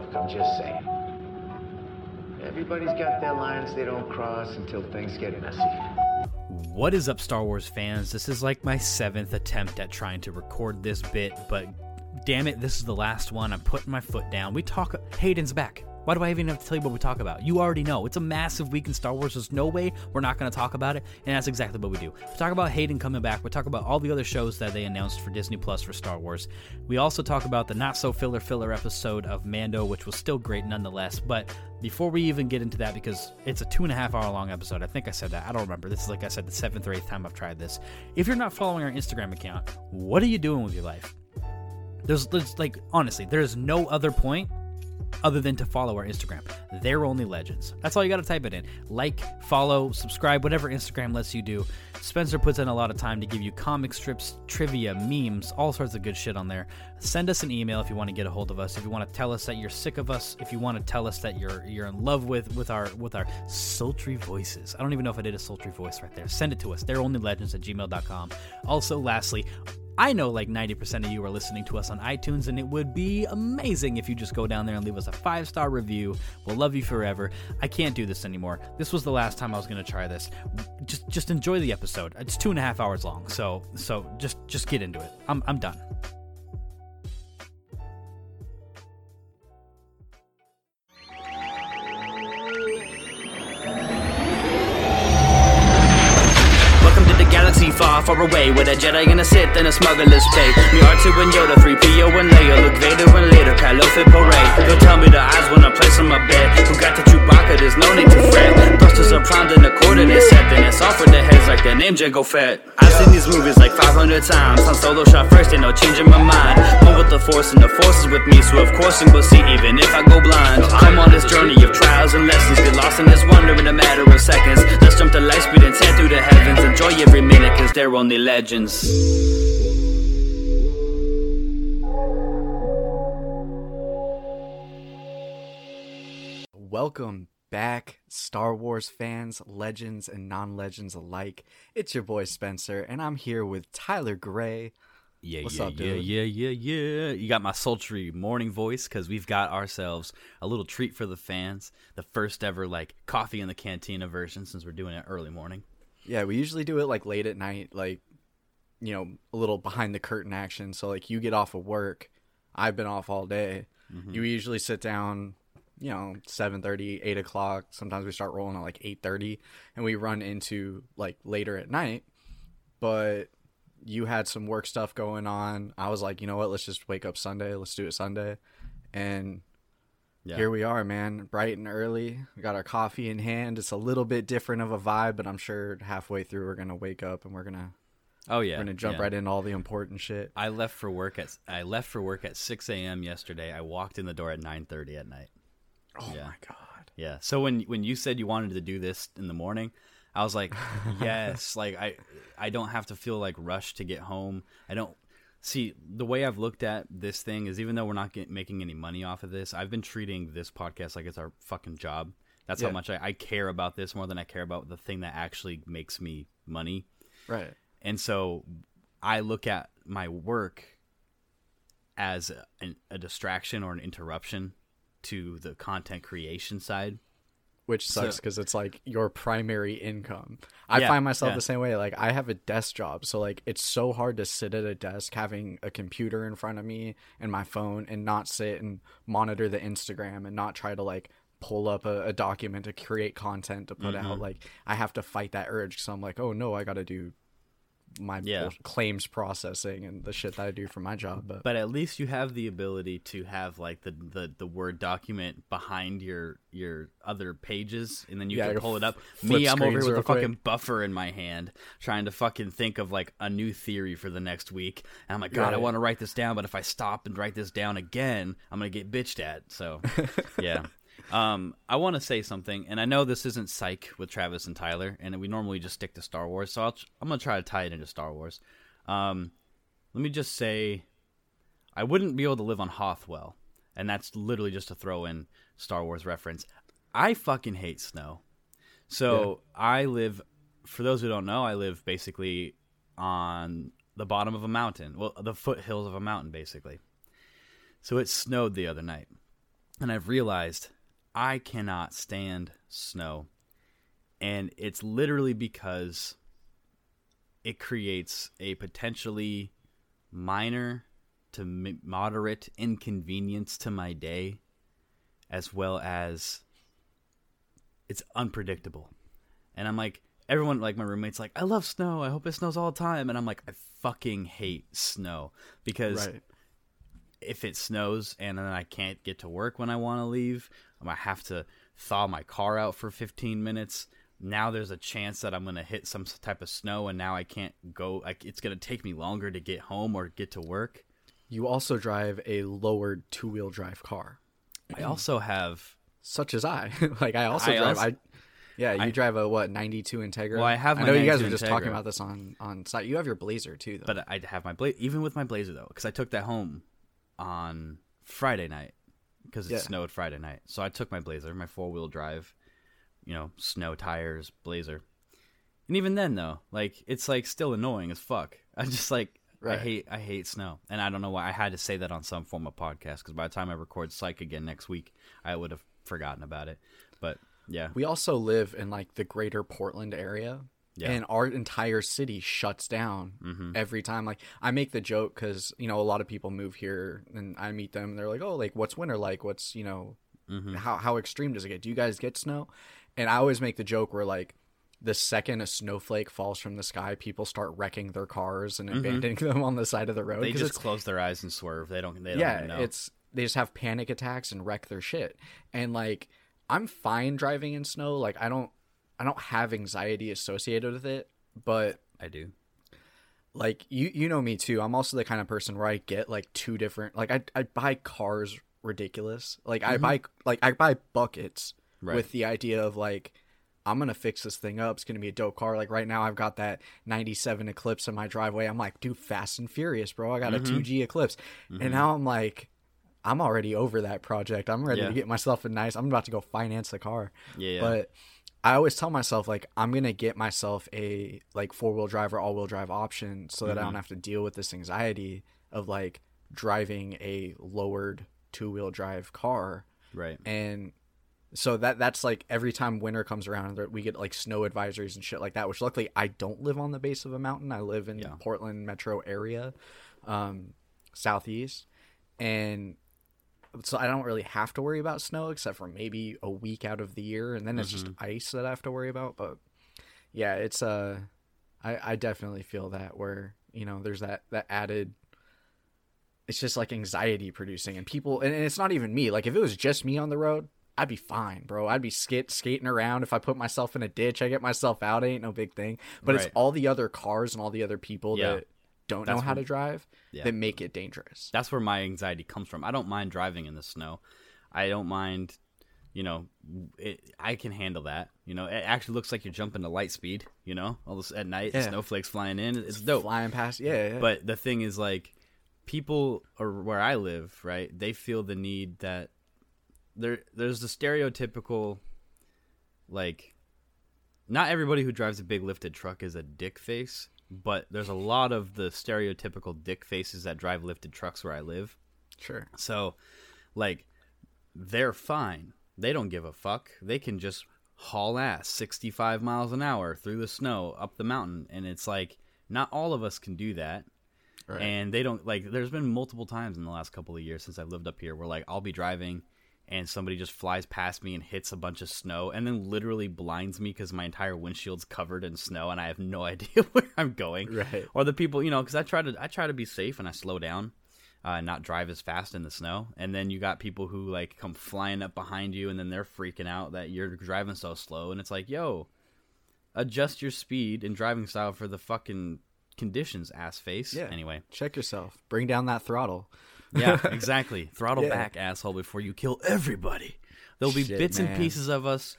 Look, I'm just saying. Everybody's got their lines they don't cross until things get messy. What is up, Star Wars fans? This is like my seventh attempt at trying to record this bit, but damn it, this is the last one. I'm putting my foot down. We talk. Hayden's back. Why do I even have to tell you what we talk about? You already know. It's a massive week in Star Wars. There's no way we're not going to talk about it, and that's exactly what we do. We talk about Hayden coming back. We talk about all the other shows that they announced for Disney Plus for Star Wars. We also talk about the not so filler filler episode of Mando, which was still great nonetheless. But before we even get into that, because it's a two and a half hour long episode, I think I said that. I don't remember. This is like I said, the seventh or eighth time I've tried this. If you're not following our Instagram account, what are you doing with your life? There's, there's like honestly, there's no other point other than to follow our Instagram. They're only legends. That's all you got to type it in. Like, follow, subscribe, whatever Instagram lets you do. Spencer puts in a lot of time to give you comic strips, trivia, memes, all sorts of good shit on there. Send us an email if you want to get a hold of us. If you want to tell us that you're sick of us, if you want to tell us that you're you're in love with with our with our sultry voices. I don't even know if I did a sultry voice right there. Send it to us. They're only legends at gmail.com. Also, lastly, I know like 90% of you are listening to us on iTunes, and it would be amazing if you just go down there and leave us a five star review. We'll love you forever. I can't do this anymore. This was the last time I was going to try this. Just just enjoy the episode. It's two and a half hours long, so so just just get into it. I'm I'm done. Far, far away Where a Jedi and a Sith and a smuggler's play Me R2 and Yoda, 3PO and Leia Luke Vader and later, Kylo Fit Parade Don't tell me the eyes when I place on my bed Who got the Chewbacca, there's no need to fret. Thrusters are primed and a quarter they set Then it's off with their heads like their name Jango Fett seen these movies like 500 times. Han Solo shot first, ain't no changing my mind. One with the Force and the Force is with me So of course I'm gonna see even if I go blind. I'm on this journey of trials and lessons. Get lost in this wonder in a matter of seconds. Let's jump to light speed and tear through the heavens. Enjoy every minute cause they're only legends. Welcome back, Star Wars fans, legends, and non legends alike. It's your boy Spencer, and I'm here with Tyler Gray. Yeah, What's yeah, up, yeah, dude? yeah, yeah, yeah. You got my sultry morning voice because we've got ourselves a little treat for the fans. The first ever like coffee in the cantina version since we're doing it early morning. Yeah, we usually do it like late at night, like, you know, a little behind the curtain action. So, like, you get off of work, I've been off all day. Mm-hmm. You usually sit down, you know, 7.30, 8 o'clock. Sometimes we start rolling at like 8.30, and we run into like later at night. But you had some work stuff going on. I was like, you know what? Let's just wake up Sunday. Let's do it Sunday. And Yeah. here we are, man. Bright and early. We got our coffee in hand. It's a little bit different of a vibe, but I'm sure halfway through we're gonna wake up and we're gonna Oh yeah, we're gonna jump yeah. right into all the important shit. I left for work at I left for work at 6 a.m. yesterday. I walked in the door at 9:30 at night. Oh Yeah. my god. Yeah. So when when you said you wanted to do this in the morning, I was like, yes. like I I don't have to feel like rushed to get home. I don't see the way I've looked at this thing is even though we're not get, making any money off of this, I've been treating this podcast like it's our fucking job. That's Yeah. how much I, I care about this more than I care about the thing that actually makes me money. Right. And so I look at my work as a, a distraction or an interruption to the content creation side. Which sucks So- because it's like your primary income. I Yeah, find myself yeah. the same way. Like I have a desk job, so like it's so hard to sit at a desk having a computer in front of me and my phone and not sit and monitor the Instagram and not try to like pull up a, a document to create content to put Mm-hmm. out. Like I have to fight that urge because I'm like, oh no, I got to do my Yeah. claims processing and the shit that I do for my job. But, But at least you have the ability to have like the, the, the word document behind your your other pages, and then you Yeah, can pull it up. Me, I'm over here with a fucking quick. buffer in my hand, trying to fucking think of like a new theory for the next week. And I'm like, God, I want to write this down, but if I stop and write this down again, I'm gonna get bitched at. So, yeah. Um, I want to say something, and I know this isn't psych with Travis and Tyler, and we normally just stick to Star Wars, so I'll, I'm gonna try to tie it into Star Wars. Um, let me just say, I wouldn't be able to live on Hoth well, and that's literally just to throw in Star Wars reference. I fucking hate snow. So I live, for those who don't know, I live basically on the bottom of a mountain. Well, the foothills of a mountain, basically. So it snowed the other night. and I've realized I cannot stand snow. And it's literally because it creates a potentially minor to moderate inconvenience to my day, as well as it's unpredictable. And I'm like, everyone, like my roommates, like, I love snow. I hope it snows all the time. And I'm like, I fucking hate snow because Right. If it snows and then I can't get to work when I want to leave, um, I might have to thaw my car out for 15 minutes. Now there's a chance that I'm going to hit some type of snow and now I can't go. Like it's going to take me longer to get home or get to work. You also drive a lowered two wheel drive car, I also have. such as I. like I also I drive. also- I yeah, you I- drive a what ninety two Integra. Well, I have I know you guys 92 were just talking about this on on Psych. You have your Blazer too, though. But I have my blazer, even with my blazer though, because I took that home on Friday night because it Yeah. snowed Friday night. So I took my blazer, my four wheel drive, you know, snow tires, blazer. And even then though, like it's like still annoying as fuck. I just like I hate I hate snow, and I don't know why I had to say that on some form of podcast because by the time I record Psych again next week, I would have forgotten about it. But yeah, we also live in like the greater Portland area. Yeah. And our entire city shuts down Mm-hmm. every time. Like I make the joke because you know a lot of people move here, and I meet them. and They're like, "Oh, like what's winter like? What's you know, Mm-hmm. how how extreme does it get? Do you guys get snow?" And I always make the joke where like the second a snowflake falls from the sky, people start wrecking their cars and abandoning them on the side of the road. Mm-hmm. just close their eyes and swerve. They don't. They don't yeah, even know. it's they just have panic attacks and wreck their shit. And like I'm fine driving in snow. Like I don't I don't have anxiety associated with it, but I do. like you you know me too. I'm also the kind of person where I get like two different like I I buy cars ridiculous. Like I mm-hmm. buy like I buy buckets Right. with the idea of like I'm gonna fix this thing up. It's gonna be a dope car. Like right now, I've got that '97 Eclipse in my driveway. I'm like, dude, Fast and Furious, bro. I got a mm-hmm. 2G Eclipse, and mm-hmm. now I'm like, I'm already over that project. I'm ready Yeah. to get myself a nice. I'm about to go finance the car. Yeah, yeah. But I always tell myself like I'm gonna get myself a like four wheel drive or all wheel drive option so that I Mm-hmm. don't have to deal with this anxiety of like driving a lowered two wheel drive car Right. and so that that's like every time winter comes around we get like snow advisories and shit like that which luckily i don't live on the base of a mountain i live in Yeah. portland metro area um southeast and so i don't really have to worry about snow except for maybe a week out of the year and then it's just ice that i have to worry about but yeah it's uh i i definitely feel that where you know there's that that added it's just like anxiety producing and people and it's not even me like if it was just me on the road i'd be fine bro i'd be skate, skating around if i put myself in a ditch i get myself out it ain't no big thing but Right. it's all the other cars and all the other people Yeah. that don't That's know how what- to drive Yeah. that make it dangerous That's where my anxiety comes from. I don't mind driving in the snow. I don't mind, you know, it, I can handle that. You know, it actually looks like you're jumping to light speed. You know, all this at night, Yeah. snowflakes flying in. It's dope. flying past yeah, yeah. But the thing is, like, people or where I live, right? They feel the need that there. There's the stereotypical, like, not everybody who drives a big lifted truck is a dick face, but there's a lot of the stereotypical dick faces that drive lifted trucks where I live. sure So, like, they're fine. They don't give a fuck. They can just haul ass 65 miles an hour through the snow up the mountain. And it's like, not all of us can do that. Right. And they don't, like, there's been multiple times in the last couple of years since I've lived up here where, like, I'll be driving and somebody just flies past me and hits a bunch of snow and then literally blinds me because my entire windshield's covered in snow and I have no idea where I'm going. Right. or the people you know because i try to i try to be safe and i slow down uh, and not drive as fast in the snow. And then you got people who like come flying up behind you and then they're freaking out that you're driving so slow and it's like yo adjust your speed and driving style for the fucking conditions ass face. Yeah. Anyway. Check yourself. Bring down that throttle yeah exactly throttle Yeah. back asshole before you kill everybody there'll be Shit, bits and pieces of us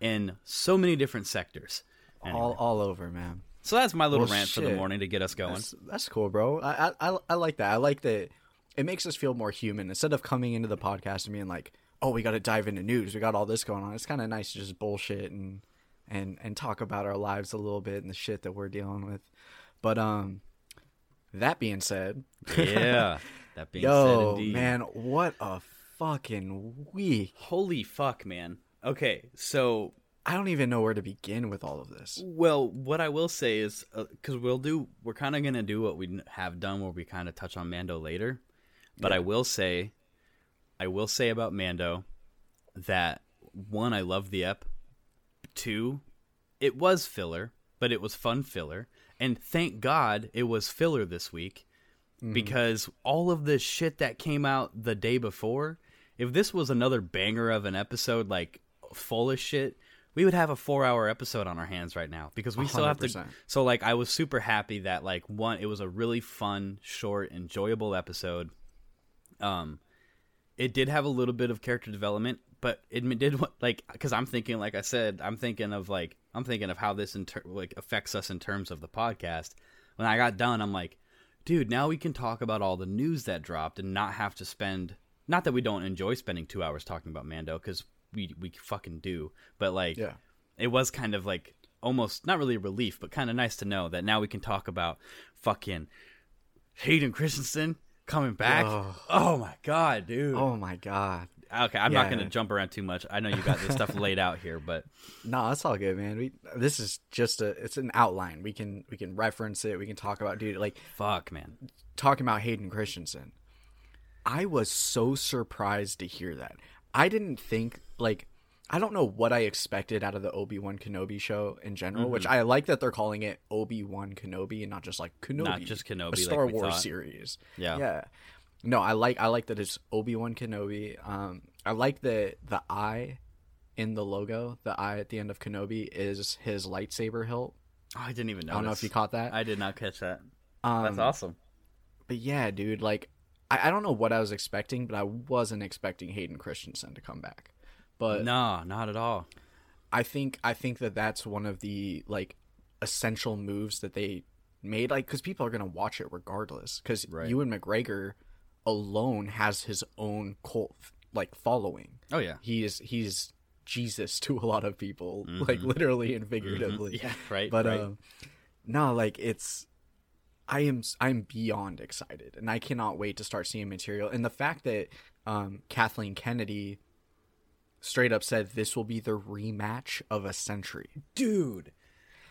in so many different sectors Anyway. all all over man so that's my little Well, rant for the morning to get us going That's, that's cool, bro. I, I I I like that. I like that. It makes us feel more human instead of coming into the podcast and being like, "Oh, we got to dive into news. We got all this going on." It's kind of nice to just bullshit and and and talk about our lives a little bit and the shit that we're dealing with. But um, that being said, yeah that being yo said indeed man, what a fucking weak. Holy fuck, man. Okay, so I don't even know where to begin with all of this. Well, what I will say is uh, because we'll do, we're kind of gonna do what we have done, where we kind of touch on Mando later. But I will say, I will say about Mando that one, I love the ep. Two, it was filler, but it was fun filler, and thank God it was filler this week because all of the shit that came out the day before, if this was another banger of an episode, like full of shit, we would have a four hour episode on our hands right now because we still have to. So, like, I was super happy that, like, one, it was a really fun, short, enjoyable episode. Um, it did have a little bit of character development, but it did what like because I'm thinking, like I said, I'm thinking of like I'm thinking of how this inter- like affects us in terms of the podcast. When I got done, I'm like, dude, now we can talk about all the news that dropped and not have to spend. Not that we don't enjoy spending two hours talking about Mando because we we fucking do, but like Yeah. it was kind of like almost not really a relief, but kind of nice to know that now we can talk about fucking Hayden Christensen coming back. Ugh. Oh my god, dude. Oh my god. Okay, I'm not going to jump around too much. I know you got this stuff laid out here, but No, that's all good, man. We this is just a it's an outline. We can we can reference it. We can talk about dude like fuck, man. talking about Hayden Christensen. I was so surprised to hear that. I didn't think like I don't know what I expected out of the Obi Wan Kenobi show in general, which mm-hmm. I like that they're calling it Obi Wan Kenobi and not just like Kenobi, Not just Kenobi a like Star we Wars thought. series. Yeah. yeah. No, I like I like that it's Obi Wan Kenobi. Um, I like the the eye in the logo. The eye at the end of Kenobi is his lightsaber hilt. Oh, I didn't even know. I don't know if you caught that. I did not catch that. Um, That's awesome. But yeah, dude, like I, I don't know what I was expecting, but I wasn't expecting Hayden Christensen to come back. But No, not at all. I think I think that that's one of the like essential moves that they made, like because people are gonna watch it regardless. Because Right. Ewan McGregor alone has his own cult like following. Oh yeah. He is he's Jesus to a lot of people, like literally and figuratively. Mm-hmm. Yeah, right. But right. um, no, like it's I am I'm beyond excited, and I cannot wait to start seeing material. And the fact that um, Kathleen Kennedy straight up said this will be the rematch of a century. dude.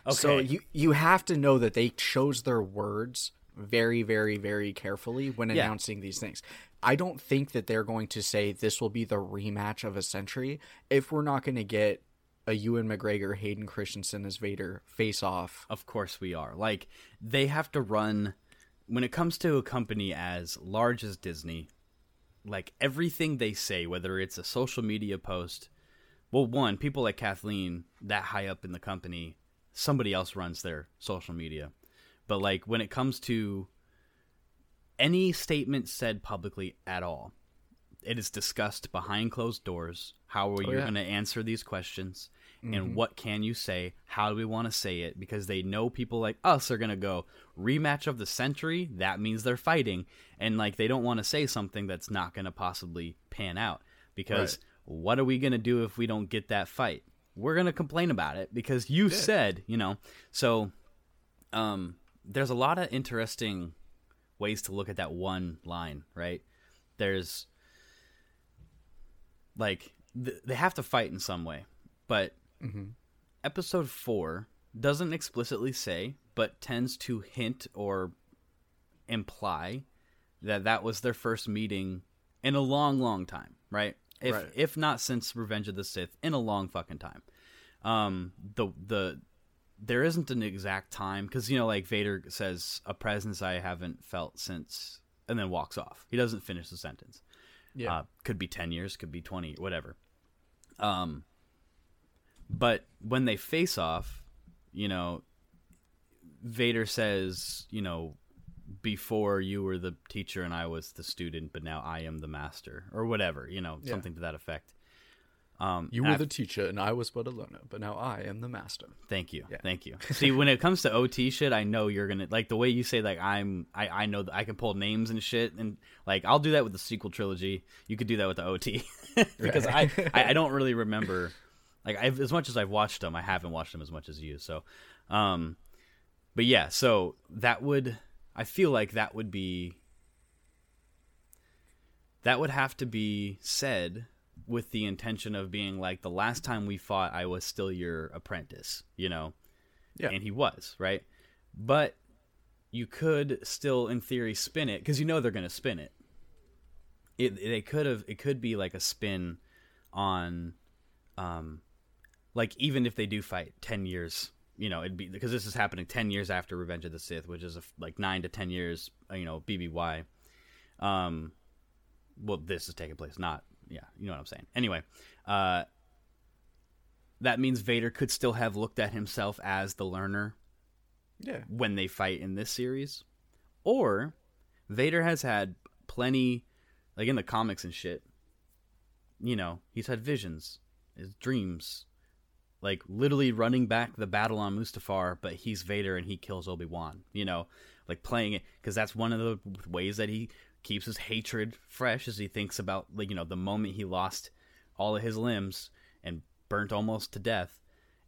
Okay. So you you have to know that they chose their words very very very carefully when Yeah. announcing these things. I don't think that they're going to say this will be the rematch of a century if we're not going to get a Ewan McGregor Hayden Christensen as Vader face off. Of course we are. Like they have to run when it comes to a company as large as Disney, like everything they say, whether it's a social media post, well, one, people like Kathleen, that high up in the company, somebody else runs their social media. But like when it comes to any statement said publicly at all, it is discussed behind closed doors. How are you yeah. going to answer these questions? And what can you say? How do we want to say it? Because they know people like us are going to go rematch of the century. That means they're fighting. And like they don't want to say something that's not going to possibly pan out. Because what are we going to do if we don't get that fight? We're going to complain about it because you said, you know. So um, there's a lot of interesting ways to look at that one line, right? There's like th- they have to fight in some way, but episode four doesn't explicitly say, but tends to hint or imply that that was their first meeting in a long, long time, right? If Right. if not since Revenge of the Sith, in a long fucking time. Um, the the there isn't an exact time because you know, like Vader says, a presence I haven't felt since, and then walks off. He doesn't finish the sentence. Yeah. Uh, could be 10 years, could be 20, whatever. Um, but when they face off, you know, Vader says, you know, before you were the teacher and I was the student, but now I am the master, or whatever, you know, something to that effect. Um, You were the teacher and I was but a learner, but now I am the master. Thank you. Yeah. Thank you. See, when it comes to OT shit, I know you're gonna like the way you say like I'm. I I know that I can pull names and shit, and like I'll do that with the sequel trilogy. You could do that with the OT because I, I I don't really remember. Like I've, as much as I've watched them, I haven't watched them as much as you. So, um, but yeah, so that would I feel like that would be that would have to be said with the intention of being like the last time we fought I was still your apprentice, you know. Yeah. And he was, right? But you could still in theory spin it cuz you know they're going to spin it. It they could have it could be like a spin on um like even if they do fight 10 years you know it'd be because this is happening 10 years after revenge of the sith which is a, like 9 to 10 years you know bby um well this is taking place not yeah you know what i'm saying anyway uh that means vader could still have looked at himself as the learner Yeah. when they fight in this series or vader has had plenty like in the comics and shit you know he's had visions his dreams like literally running back the battle on Mustafar, but he's Vader and he kills Obi Wan. You know, like playing it because that's one of the ways that he keeps his hatred fresh as he thinks about you know the moment he lost all of his limbs and burnt almost to death,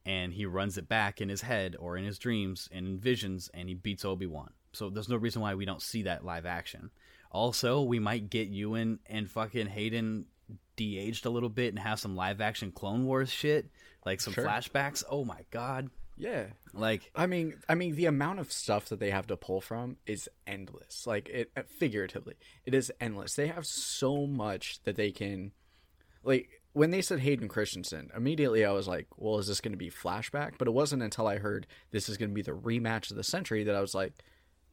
and he runs it back in his head or in his dreams and in visions, and he beats Obi Wan. So there's no reason why we don't see that live action. Also, we might get Ewan and fucking Hayden de-aged a little bit and have some live action Clone Wars shit, like some Sure. flashbacks. Oh my god! Yeah. Like I mean, I mean, the amount of stuff that they have to pull from is endless. Like it, uh, figuratively, it is endless. They have so much that they can, like, when they said Hayden Christensen, immediately I was like, well, is this going to be flashback? But it wasn't until I heard this is going to be the rematch of the century that I was like,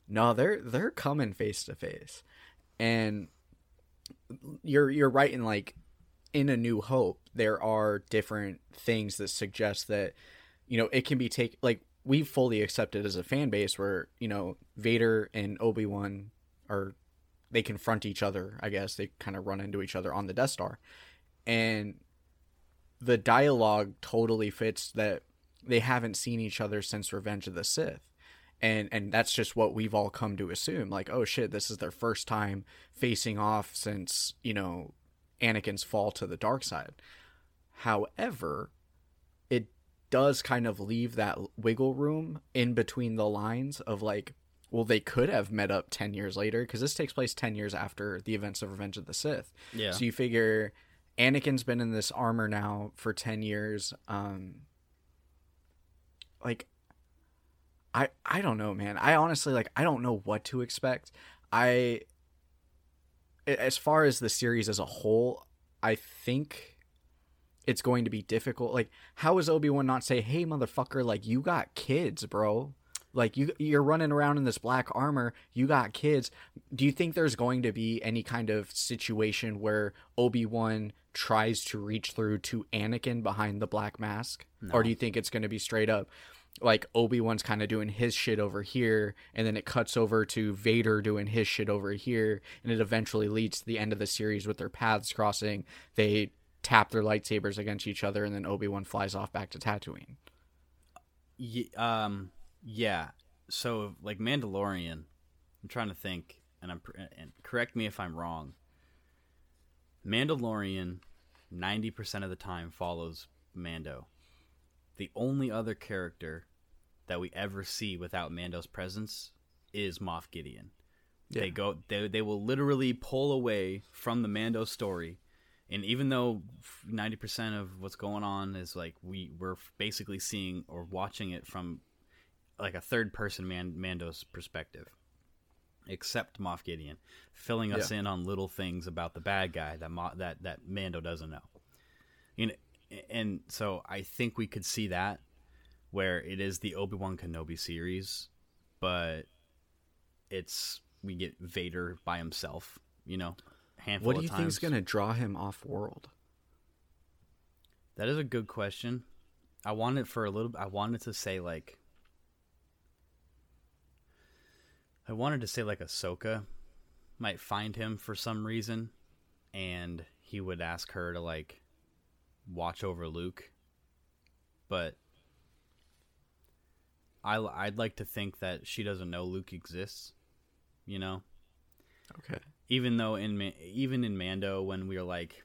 no, they're they're coming face to face, and you're you're right in like in a new hope there are different things that suggest that you know it can be take like we fully accepted as a fan base where you know Vader and Obi Wan are they confront each other. I guess they kind of run into each other on the Death Star, and the dialogue totally fits that they haven't seen each other since Revenge of the Sith. And and that's just what we've all come to assume. Like, oh shit, this is their first time facing off since, you know, Anakin's fall to the dark side. However, it does kind of leave that wiggle room in between the lines of like, well, they could have met up 10 years later because this takes place 10 years after the events of Revenge of the Sith. Yeah. So you figure Anakin's been in this armor now for 10 years. Um, like, I, I don't know, man. I honestly, like, I don't know what to expect. I, as far as the series as a whole, I think it's going to be difficult. Like, how is Obi Wan not say, "Hey, motherfucker, like you got kids, bro"? Like you, you're running around in this black armor. You got kids. Do you think there's going to be any kind of situation where Obi Wan tries to reach through to Anakin behind the black mask, or do you think it's going to be straight up? Like Obi Wan's kind of doing his shit over here, and then it cuts over to Vader doing his shit over here, and it eventually leads to the end of the series with their paths crossing. They tap their lightsabers against each other, and then Obi Wan flies off back to Tatooine. Ye- um yeah so like mandalorian i'm trying to think and i'm and correct me if i'm wrong mandalorian 90% of the time follows mando the only other character that we ever see without mando's presence is moff gideon Yeah. they go they, they will literally pull away from the mando story and even though 90% of what's going on is like we we're basically seeing or watching it from like a third person man, mando's perspective except moff gideon filling us Yeah. in on little things about the bad guy that Mo- that that mando doesn't know you know and so i think we could see that where it is the obi-wan kenobi series but it's we get vader by himself you know handful What do you think is going to draw him off world? That is a good question. I wanted for a little. I wanted to say like. I wanted to say like Ahsoka might find him for some reason, and he would ask her to like watch over Luke. But I I'd like to think that she doesn't know Luke exists. You know, Okay. Even though in even in Mando when we are like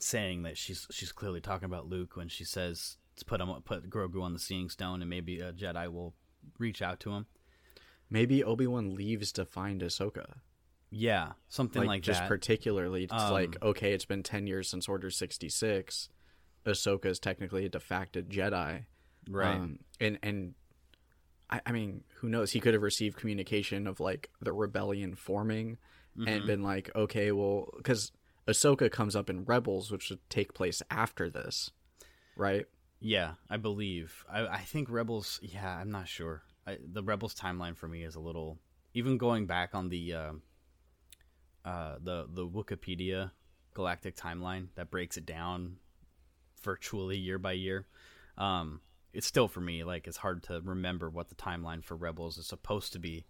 saying that she's she's clearly talking about Luke when she says to put him put Grogu on the Seeing Stone and maybe a Jedi will reach out to him. Maybe Obi Wan leaves to find Ahsoka. Yeah, something like, like, just that. particularly it's Um, like okay it's been 10 years since order 66 ahsoka is technically a defacted jedi right. um, and and I, I mean who knows he could have received communication of like the rebellion forming Mm-hmm. and been like okay well because ahsoka comes up in rebels which would take place after this right Yeah, I believe. I, I think Rebels. Yeah, I'm not sure. I, the Rebels timeline for me is a little. Even going back on the uh, uh, the the Wikipedia galactic timeline that breaks it down virtually year by year, um, it's still for me like it's hard to remember what the timeline for Rebels is supposed to be.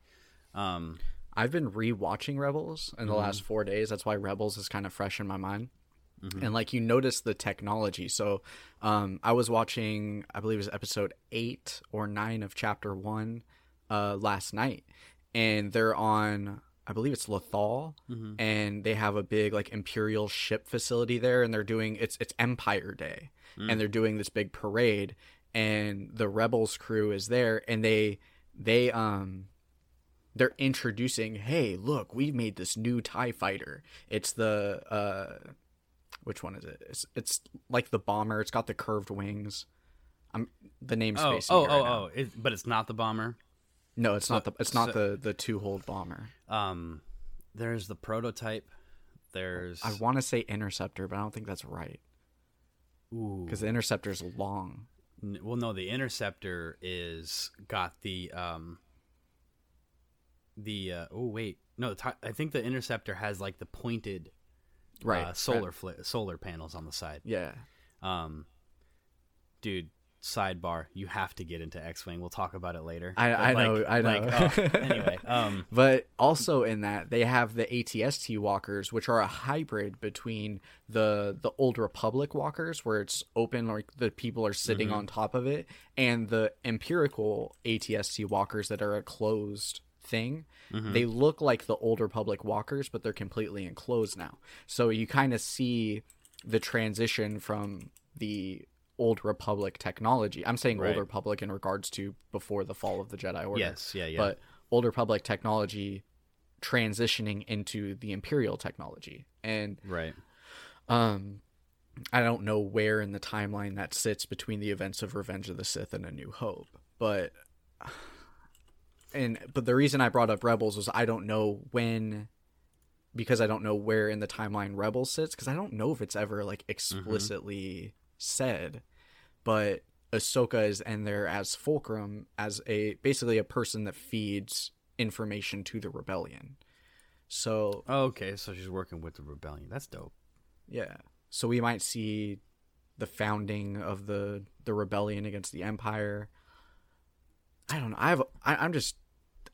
Um, I've been rewatching Rebels in the Mm-hmm. last four days. That's why Rebels is kind of fresh in my mind. And like you notice the technology. So um, I was watching, I believe it was episode eight or nine of chapter one uh, last night, and they're on. I believe it's Lothal, and they have a big like Imperial ship facility there, and they're doing it's it's Empire Day, and they're doing this big parade, and the Rebels crew is there, and they they um they're introducing hey look we've made this new tie fighter it's the uh which one is it it's, it's like the bomber it's got the curved wings i'm the name's oh, oh, right oh, now. oh! It, but it's not the bomber. no it's not the it's not so- the the two hold bomber Um, there's the prototype. There's i want to say interceptor but i don't think that's right ooh, because the interceptor's long N- Well, no, the interceptor is got the um the uh, oh wait no the ti- I think the interceptor has like the pointed right uh, solar fli- solar panels on the side. yeah Um, dude, sidebar, you have to get into X-wing. We'll talk about it later. I- I like- know- I know. like, oh, anyway, um, But also in that they have the ATST walkers, which are a hybrid between the the old Republic walkers, where it's open, like the people are sitting Mm-hmm. on top of it, and the empirical ATST walkers that are a closed thing. Mm-hmm. They look like the older Republic walkers, but they're completely enclosed now. So you kind of see the transition from the old Republic technology. I'm saying Right. old Republic in regards to before the fall of the Jedi Order yes, yeah, yeah. but old republic technology transitioning into the imperial technology and right. um i don't know where in the timeline that sits between the events of revenge of the sith and a new hope but and but the reason i brought up rebels was i don't know when because i don't know where in the timeline rebels sits because i don't know if it's ever like mm-hmm. explicitly said but Ahsoka is in there as fulcrum as a basically a person that feeds information to the rebellion. So Oh, okay, so she's working with the rebellion. That's dope. yeah, so we might see the founding of the the rebellion against the empire. I don't know. I have I, I'm just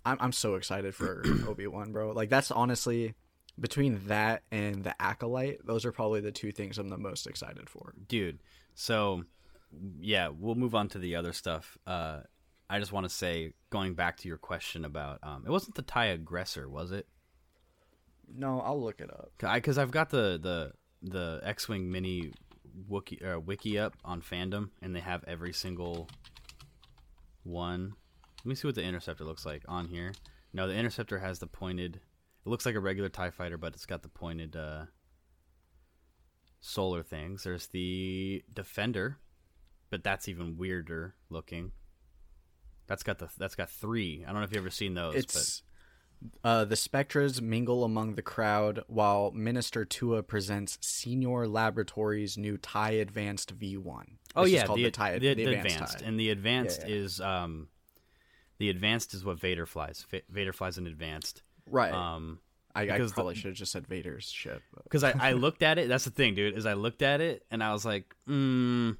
I'm I'm so excited for Obi Wan, bro. Like that's honestly between that and the acolyte, those are probably the two things I'm the most excited for. dude so yeah we'll move on to the other stuff uh i just want to say going back to your question about um it wasn't the tie aggressor was it No, I'll look it up. because i've got the the the x-wing mini wiki, uh, wiki up on fandom and they have every single one let me see what the interceptor looks like on here no the interceptor has the pointed it looks like a regular tie fighter but it's got the pointed uh solar things there's the defender but that's even weirder looking that's got the that's got three i don't know if you've ever seen those It's but. uh, the Spectras mingle among the crowd while Minister Tua presents Sienar Laboratories' new TIE Advanced V1. but oh yeah called the, the, TIE, the, the Advanced, advanced and the advanced Yeah, yeah. is um the advanced is what vader flies Va- vader flies an advanced right. um I, I probably should have just said Vader's ship. because I, I looked at it. That's the thing, dude. Is I looked at it and I was like, mm,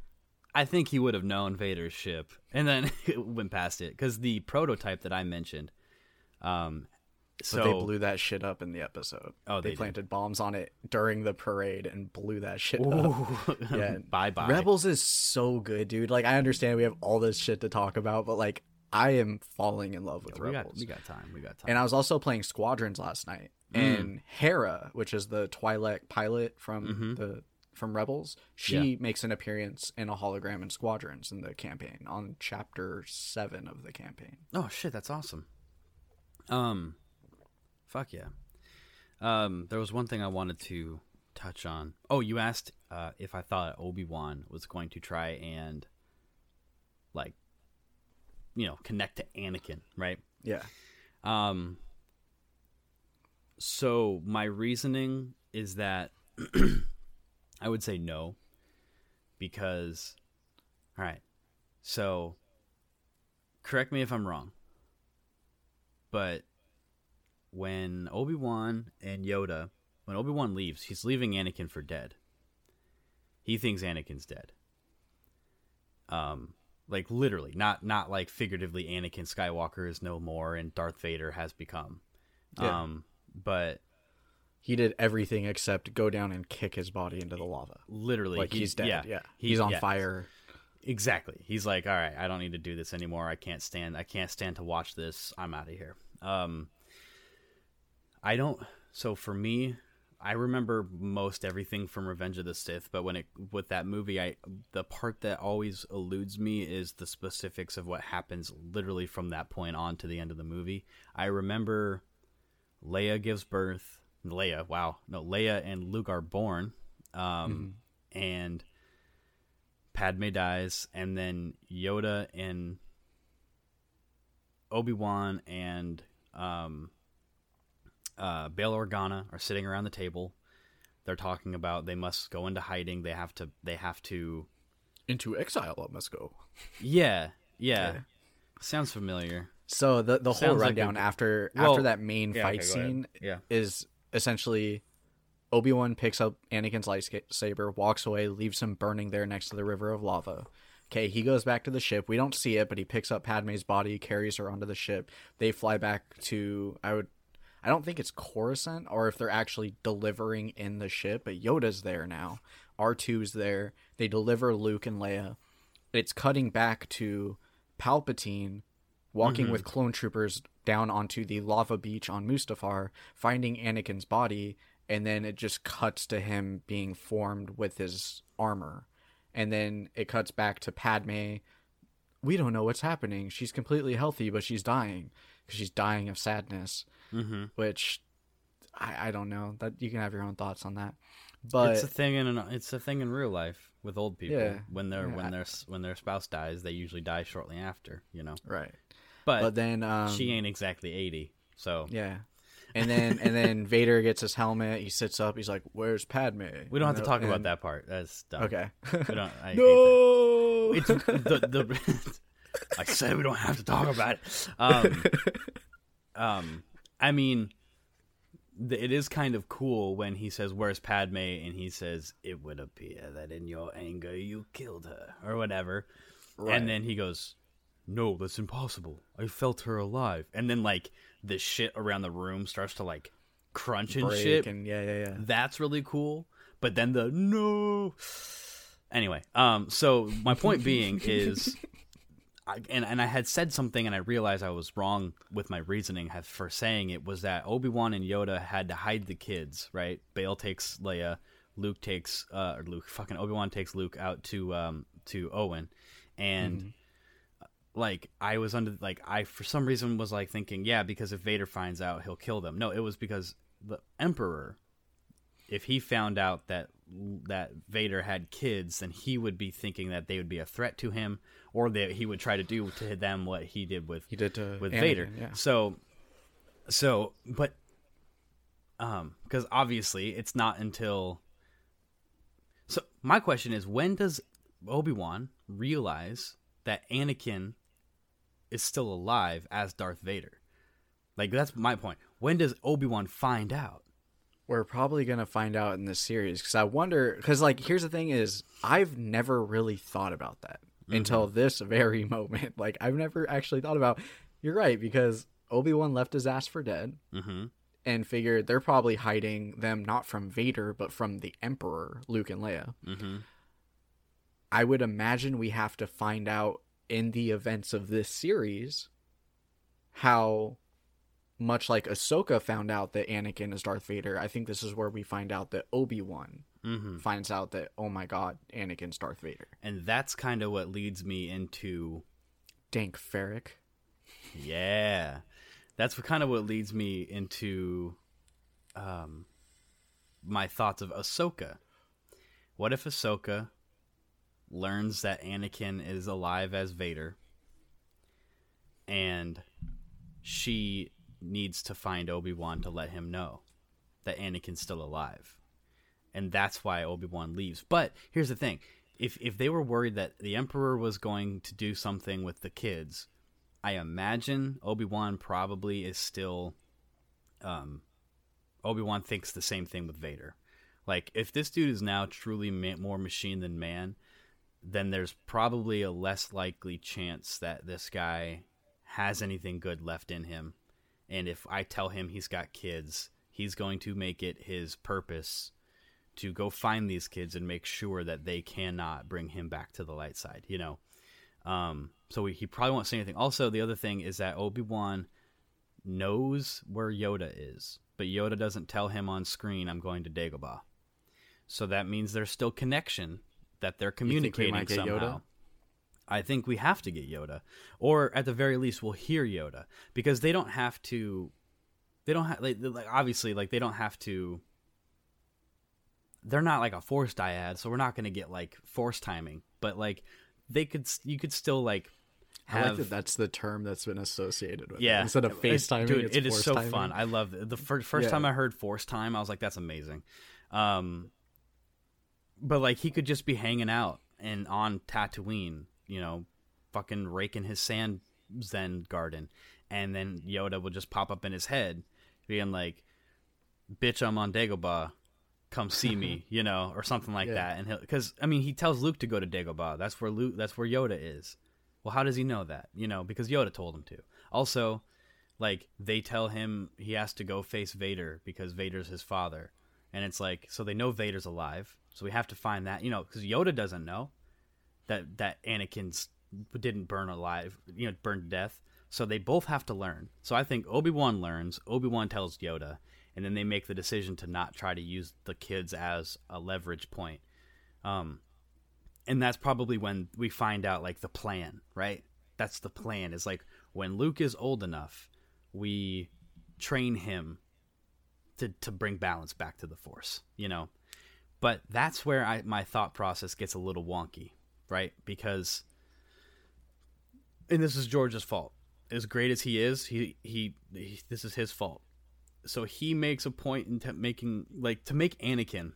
I think he would have known Vader's ship, and then it went past it because the prototype that I mentioned. Um, so But they blew that shit up in the episode. Oh, they did. planted bombs on it during the parade and blew that shit up. Yeah. bye bye. Rebels is so good, dude. Like I understand we have all this shit to talk about, but like I am falling in love with we got Rebels. we got time. We got time. And I was also playing Squadrons last night, Mm. and Hera, which is the Twi'lek pilot from Mhm. the from Rebels, she makes an appearance in a hologram in Squadrons in the campaign on chapter seven of the campaign. Oh shit, that's awesome. Um, fuck yeah. Um, there was one thing I wanted to touch on. Oh, you asked uh, if I thought Obi Wan was going to try and, like, you know, connect to Anakin, right? Yeah. Um. So my reasoning is that I would say no, because, all right, so correct me if I'm wrong, but when Obi Wan and Yoda, when Obi Wan leaves, he's leaving Anakin for dead. He thinks Anakin's dead. Um, like literally, not not like figuratively. Anakin Skywalker is no more, and Darth Vader has become. Yeah. Um, but He did everything except go down and kick his body into the lava. literally, Like he's dead. Yeah. Yeah, He's on yeah. fire. Exactly. He's like, all right, I don't need to do this anymore. I can't stand. I can't stand to watch this. I'm out of here. Um, I don't. So for me, I remember most everything from Revenge of the Sith, but when it with that movie, I the part that always eludes me is the specifics of what happens literally from that point on to the end of the movie. I remember Leia gives birth. Leia, wow, no, Leia and Luke are born, um, and Padme dies, and then Yoda and Obi Wan and um, uh, Bail Organa are sitting around the table. They're talking about they must go into hiding. They have to. They have to. Into exile, I must go. Yeah, yeah. Yeah. Sounds familiar. So the the whole Sounds like a- rundown after Well, after that main yeah, fight okay, scene Yeah. is essentially Obi Wan picks up Anakin's lightsaber, walks away, leaves him burning there next to the river of lava. Okay, he goes back to the ship. We don't see it, but he picks up Padme's body, carries her onto the ship. They fly back to I would I don't think it's Coruscant or if they're actually delivering in the ship, but Yoda's there now. R2's there. They deliver Luke and Leia. It's cutting back to Palpatine walking mm-hmm. with clone troopers down onto the lava beach on Mustafar, finding Anakin's body, and then it just cuts to him being formed with his armor. And then it cuts back to Padme. We don't know what's happening. She's completely healthy, but she's dying because she's dying of sadness. Mm-hmm. Which I, I don't know. That you can have your own thoughts on that. But it's a thing in an, it's a thing in real life with old people. Yeah, When their yeah. when their when their spouse dies, they usually die shortly after. You know. right. But, But then um, she ain't exactly eighty. So Yeah. And then and then Vader gets his helmet. He sits up. He's like, "Where's Padme?" we don't have to And- talk about that part. That's dumb. Okay. We don't. I no. it's the the. I said we don't have to talk about it. Um, um, I mean, it is kind of cool when he says, "Where's Padme?" and he says, "It would appear that in your anger you killed her," or whatever. Right. And then he goes, "No, that's impossible. I felt her alive." And then like the shit around the room starts to like crunch and Break shit. and yeah, yeah, yeah. That's really cool. But then the no. Anyway, um, so my point being is, I, and and I had said something, and I realized I was wrong with my reasoning for saying it was that Obi Wan and Yoda had to hide the kids, right? Bail takes Leia, Luke takes uh, or Luke, fucking Obi Wan takes Luke out to um to Owen, and like I was under like I for some reason was like thinking, yeah, because if Vader finds out, he'll kill them. No, it was because the Emperor, if he found out that that Vader had kids, then he would be thinking that they would be a threat to him, or that he would try to do to them what he did with He did to with Anakin, Vader. Yeah. So, so, but, um, because obviously it's not until. So my question is, when does Obi Wan realize that Anakin is still alive as Darth Vader? Like that's my point. When does Obi Wan find out? We're probably gonna find out in this series because I wonder. Because like, here's the thing: is I've never really thought about that until this very moment. Like, I've never actually thought about. You're right because Obi Wan left his ass for dead. Mm-hmm. and figured they're probably hiding them not from Vader but from the Emperor, Luke and Leia. Mm-hmm. I would imagine we have to find out in the events of this series how much like Ahsoka found out that Anakin is Darth Vader. I think this is where we find out that Obi Wan Mm-hmm. finds out that oh my god, Anakin's Darth Vader. And that's kind of what leads me into Dank Farrik. Yeah. That's what kind of what leads me into um, my thoughts of Ahsoka. What if Ahsoka learns that Anakin is alive as Vader, and she needs to find Obi Wan to let him know that Anakin's still alive, and that's why Obi Wan leaves. But here's the thing: if if they were worried that the Emperor was going to do something with the kids, I imagine Obi Wan probably is still. Um, Obi Wan thinks the same thing with Vader. Like, if this dude is now truly more machine than man, then there's probably a less likely chance that this guy has anything good left in him. And if I tell him he's got kids, he's going to make it his purpose to go find these kids and make sure that they cannot bring him back to the light side, you know? Um, so he probably won't say anything. Also, the other thing is that Obi Wan knows where Yoda is, but Yoda doesn't tell him on screen, I'm going to Dagobah. So that means there's still connection that they're communicating somehow. I think we have to get Yoda, or at the very least, we'll hear Yoda because they don't have to. They don't have like, like obviously like they don't have to. They're not like a force dyad, so we're not going to get like force timing. But like they could, you could still like I like have that that's the term that's been associated with yeah it. Instead of FaceTiming, dude, it's it is so timing. fun. I love it. the first first Yeah. time I heard force time. I was like, that's amazing. Um, but like he could just be hanging out and on Tatooine, you know, fucking raking his sand Zen garden, and then Yoda would just pop up in his head, being like, "Bitch, I'm on Dagobah." Come see me, you know, or something like Yeah. that, and he'll because I mean he tells Luke to go to Dagobah. That's where Luke. That's where Yoda is. Well, how does he know that? You know, because Yoda told him to. Also, like they tell him he has to go face Vader because Vader's his father, and it's like so they know Vader's alive, so we have to find that. You know, because Yoda doesn't know that that Anakin's didn't burn alive, you know, burn to death. So they both have to learn. So I think Obi Wan learns. Obi Wan tells Yoda, and then they make the decision to not try to use the kids as a leverage point. Um, and that's probably when we find out like the plan, right? That's the plan. Is like when Luke is old enough, we train him to to bring balance back to the Force, you know. But that's where I my thought process gets a little wonky, right? Because and this is George's fault. As great as he is, he he, he this is his fault. So he makes a point in t- making like to make Anakin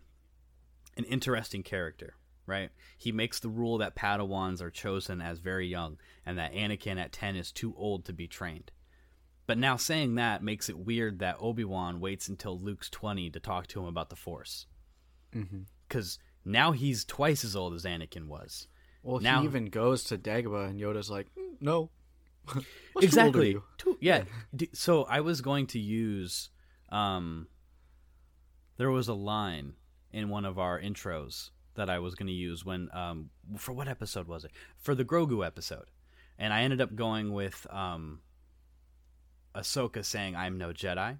an interesting character, right? He makes the rule that Padawans are chosen as very young and that Anakin at 10 is too old to be trained. But now saying that makes it weird that Obi-Wan waits until Luke's 20 to talk to him about the Force. Mm-hmm. Cuz now he's twice as old as Anakin was. Well, Now- he even goes to Dagobah, and Yoda's like, "Mm, "No." What's too old of exactly. you?" Too- yeah. So I was going to use. Um, there was a line in one of our intros that I was going to use when. Um, for what episode was it? For the Grogu episode, and I ended up going with um, Ahsoka saying, "I'm no Jedi."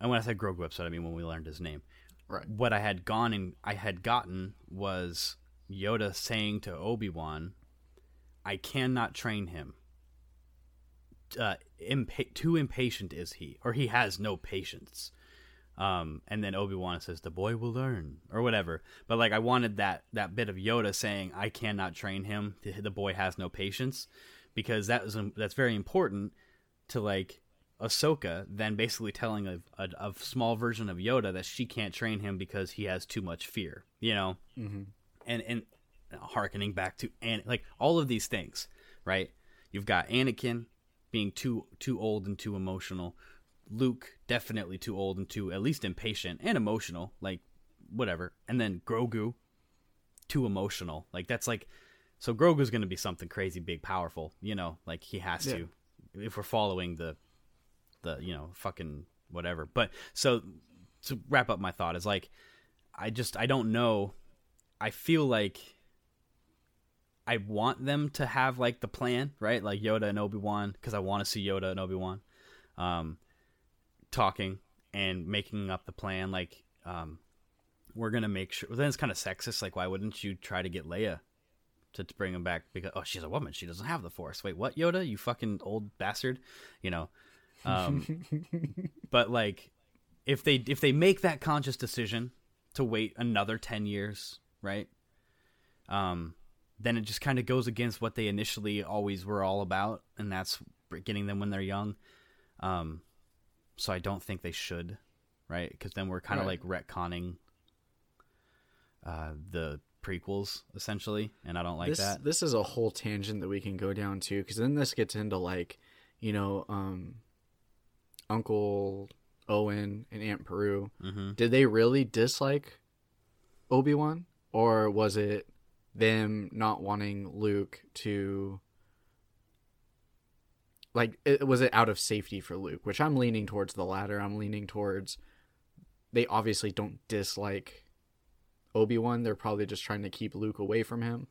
And when I said Grogu episode, I mean when we learned his name. Right. What I had gone and I had gotten was Yoda saying to Obi Wan, "I cannot train him. Uh, impa- too impatient is he, or he has no patience." Um, and then Obi Wan says, "The boy will learn," or whatever. But like, I wanted that that bit of Yoda saying, "I cannot train him. The, boy has no patience," because that was that's very important to like Ahsoka then basically telling a, a, a small version of Yoda that she can't train him because he has too much fear, you know, mm-hmm. And and harkening back to and like all of these things, right? You've got Anakin being too too old and too emotional, Luke definitely too old and too at least impatient and emotional, like whatever, and then Grogu too emotional, like that's like so Grogu's going to be something crazy, big, powerful, you know, like he has to if we're following the the you know fucking whatever. But so to wrap up my thought is like i just i don't know i feel like i want them to have like the plan right? Like yoda and obi-wan because i want to see yoda and obi-wan um talking and making up the plan like um we're gonna make sure then it's kind of sexist like why wouldn't you try to get leia to, to bring him back? Because oh she's a woman she doesn't have the force. Wait what yoda? You fucking old bastard you know? Um, but like if they if they make that conscious decision to wait another 10 years, right? Um then it just kind of goes against what they initially always were all about and that's getting them when they're young. Um so I don't think they should, right? Cuz then we're kind of Right. like retconning uh the prequels essentially, and I don't like this that. this is a whole tangent that we can go down to because then this gets into like you know um uncle owen and aunt beru hmm did they really dislike obi-wan or was it them not wanting luke to like it, was it out of safety for luke? Which i'm leaning towards the latter. I'm leaning towards they obviously don't dislike obi-wan. They're probably just trying to keep luke away from him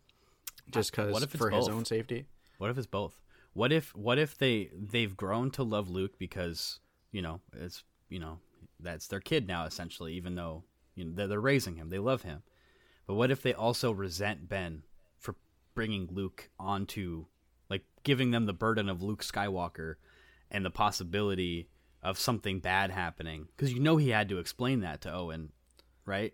just if for his own safety. What if it's both? What if what if they they've grown to love Luke because you know it's you know that's their kid now essentially, even though you know they're, they're raising him, they love him. But what if they also resent Ben for bringing Luke onto like giving them the burden of Luke Skywalker and the possibility of something bad happening? Because you know he had to explain that to Owen, right?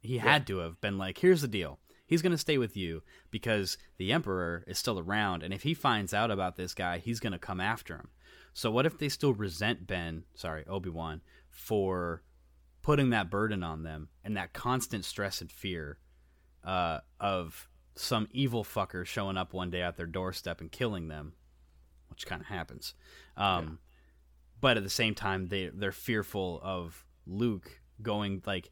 He had to have been like, "Here's the deal." He's going to stay with you because the Emperor is still around, and if he finds out about this guy, he's going to come after him. So, what if they still resent Ben, sorry, Obi Wan, for putting that burden on them and that constant stress and fear uh, of some evil fucker showing up one day at their doorstep and killing them, which kind of happens. Um, But at the same time, they they're fearful of Luke going like,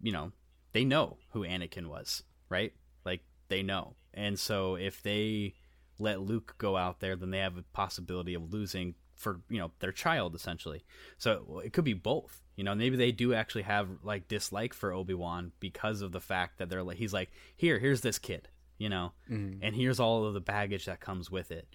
you know, they know who Anakin was, right? Like they know, and so if they let Luke go out there, then they have a possibility of losing for you know their child essentially. So it could be both. You know, maybe they do actually have like dislike for Obi Wan because of the fact that they're like he's like here, here's this kid, you know, and here's all of the baggage that comes with it.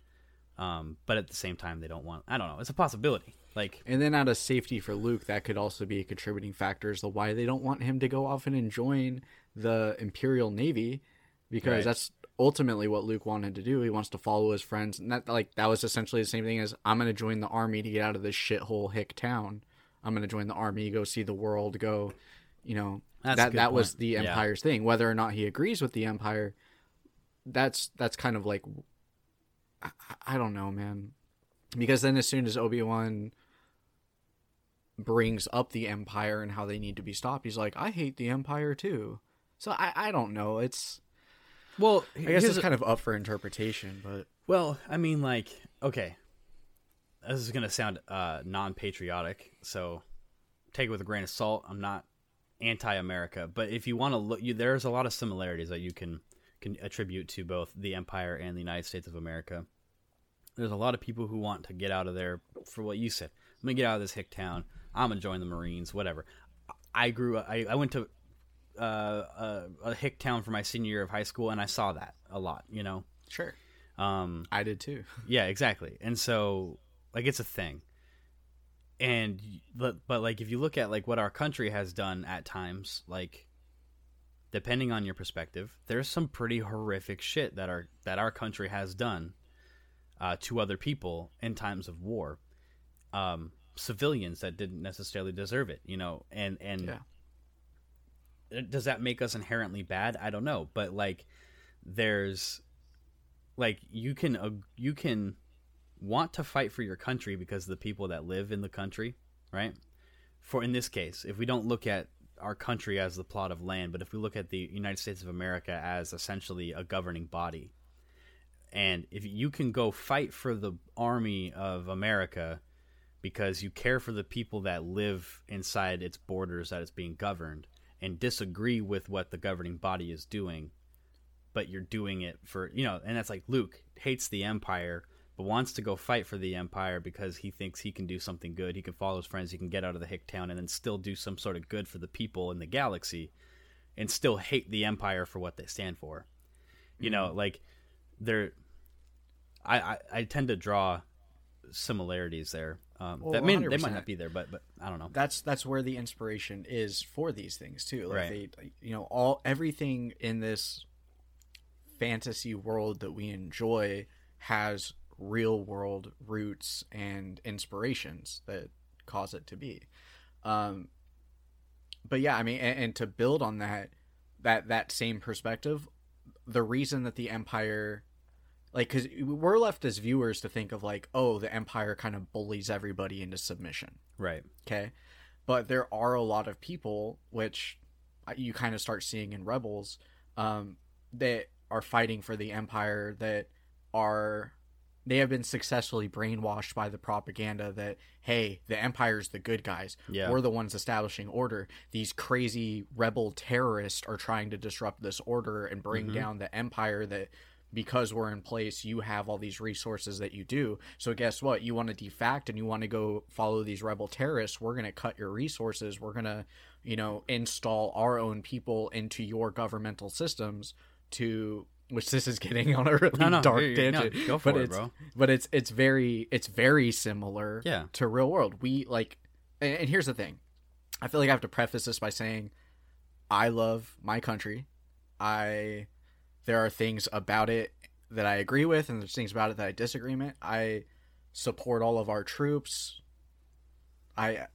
Um, but at the same time, they don't want. I don't know. It's a possibility. Like And then out of safety for Luke, that could also be a contributing factor as to why they don't want him to go off and join the Imperial Navy, because Right. that's ultimately what Luke wanted to do. He wants to follow his friends, and that like that was essentially the same thing as I'm going to join the army to get out of this shithole hick town. I'm going to join the army, go see the world, go, you know. That's that that was point. the Yeah. Empire's thing. Whether or not he agrees with the Empire, that's that's kind of like I, I don't know, man. Because then as soon as Obi Wan brings up the Empire and how they need to be stopped, he's like, I hate the Empire too. So I, I don't know. It's well, I guess it's kind of up for interpretation, but Well, I mean, like, okay, this is gonna sound uh, non-patriotic, so take it with a grain of salt. I'm not anti-America, but if you want to look, you, there's a lot of similarities that you can can attribute to both the Empire and the United States of America. There's a lot of people who want to get out of there for what you said. I'm gonna get out of this hick town. I'm gonna join the Marines, whatever. I grew up. I, I went to uh, a, a hick town for my senior year of high school, and I saw that a lot. You know. sure. Um, I did too. yeah, exactly. And so, like, it's a thing. And but but like, if you look at like what our country has done at times, like, depending on your perspective, there's some pretty horrific shit that our that our country has done uh, to other people in times of war, um, civilians that didn't necessarily deserve it, you know, and and Yeah. does that make us inherently bad? I don't know, but like, there's like you can uh, you can want to fight for your country because the people that live in the country, right? For in this case, if we don't look at our country as the plot of land, but if we look at the United States of America as essentially a governing body, and if you can go fight for the army of America because you care for the people that live inside its borders that it's being governed and disagree with what the governing body is doing, but you're doing it for, you know, and that's like Luke hates the Empire but wants to go fight for the Empire because he thinks he can do something good. He can follow his friends, he can get out of the hick town and then still do some sort of good for the people in the galaxy and still hate the Empire for what they stand for. You know, like they're I, I, I tend to draw similarities there. Um, Well, that may, they 100%. might not be there, but but I don't know. That's that's where the inspiration is for these things too. Like Right. they, you know, all everything in this fantasy world that we enjoy has real world roots and inspirations that cause it to be. Um, but yeah, I mean, and, and to build on that, that that same perspective, the reason that the empire, like, because we're left as viewers to think of like, oh, the empire kind of bullies everybody into submission. Right. Okay. But there are a lot of people, which you kind of start seeing in Rebels, um, that are fighting for the Empire, that are. They have been successfully brainwashed by the propaganda that, hey, the Empire's the good guys. Yeah. We're the ones establishing order. These crazy rebel terrorists are trying to disrupt this order and bring Mhm. down the Empire that because we're in place, you have all these resources that you do. So guess what? You want to defact and you want to go follow these rebel terrorists. We're going to cut your resources. We're going to, you know, install our own people into your governmental systems to which this is getting on a really No, no, dark you're- no, tangent. go for but it, it's, bro. But it's it's very it's very similar Yeah. to real world. We like and, and here's the thing. I feel like I have to preface this by saying I love my country. I there are things about it that I agree with and there's things about it that I disagree with. I support all of our troops. I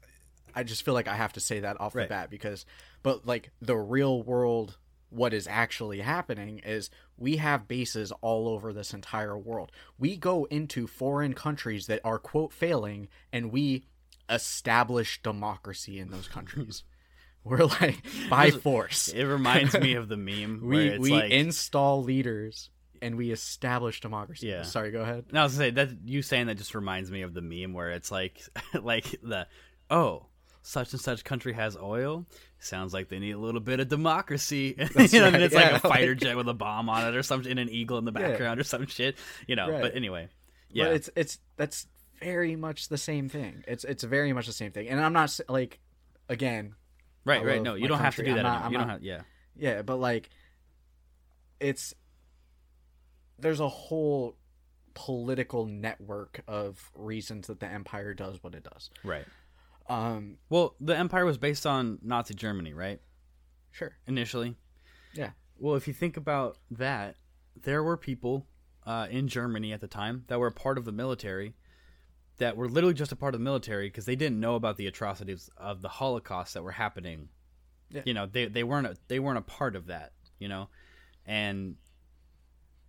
I just feel like I have to say that off Right. the bat because but like the real world what is actually happening is we have bases all over this entire world. We go into foreign countries that are quote failing and we establish democracy in those countries. We're like by force. It reminds me of the meme where We we like install leaders and we establish democracy. Yeah. Sorry, go ahead. No, I was gonna say that you saying that just reminds me of the meme where it's like, like the, oh, such and such country has oil. Sounds like they need a little bit of democracy. You know, and right, it's like a fighter like- jet with a bomb on it or something, and an eagle in the Yeah. background or some shit. You know. Right. But anyway, yeah, But it's it's that's very much the same thing. It's it's very much the same thing. And I'm not like again, right, right. No, you don't have to do that. Not- you don't not- have. Yeah. yeah, but like it's there's a whole political network of reasons that the empire does what it does. Right. Um Well, the empire was based on Nazi Germany, right? sure. Initially. Yeah. Well, if you think about that, there were people uh, in Germany at the time that were a part of the military that were literally just a part of the military because they didn't know about the atrocities of the Holocaust that were happening. Yeah. You know, they they weren't a, they weren't a part of that. You know, and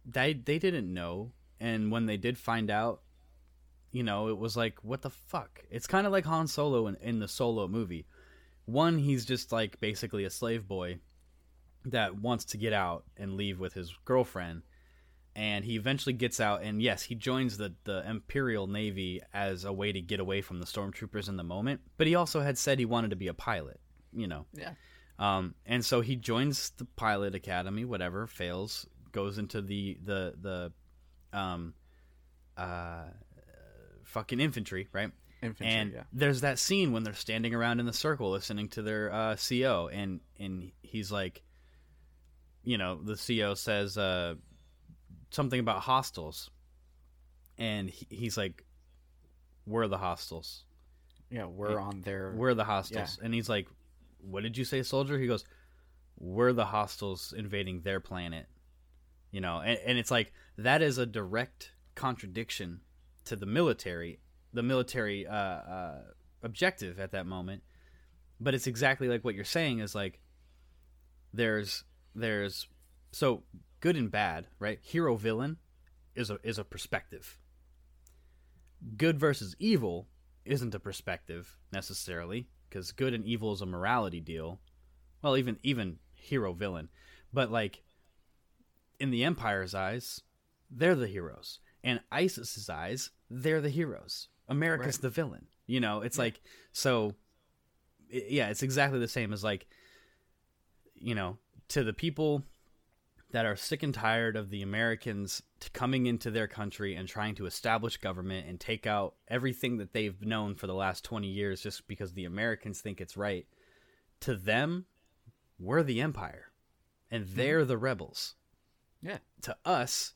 they they didn't know. And when they did find out, you know, it was like, what the fuck? It's kind of like Han Solo in, in the Solo movie. One, he's just like basically a slave boy that wants to get out and leave with his girlfriend and he eventually gets out and yes he joins the, the imperial navy as a way to get away from the stormtroopers in the moment but he also had said he wanted to be a pilot you know Yeah. um, and so he joins the pilot academy whatever fails goes into the the the um uh fucking infantry right Infantry, and yeah. there's that scene when they're standing around in the circle listening to their uh, CO, and and he's like, you know, the CO says uh, something about hostels, and he, he's like, "We're the hostels. Yeah, we're on their We're the hostels." And he's like, "What did you say, soldier?" He goes, "We're the hostels invading their planet." You know, and, and it's like that is a direct contradiction to the military, the military uh, uh, objective at that moment. But it's exactly like what you're saying is like there's there's so good and bad, right? Hero villain is a is a perspective. Good versus evil isn't a perspective necessarily because good and evil is a morality deal. Well, even even hero villain, but like in the Empire's eyes, they're the heroes. And ISIS's eyes, they're the heroes. America's Right. the villain. You know, it's like so. Yeah, it's exactly the same as like, you know, to the people that are sick and tired of the Americans coming into their country and trying to establish government and take out everything that they've known for the last 20 years just because the Americans think it's right. To them, we're the empire and mm-hmm. they're the rebels. Yeah. To us,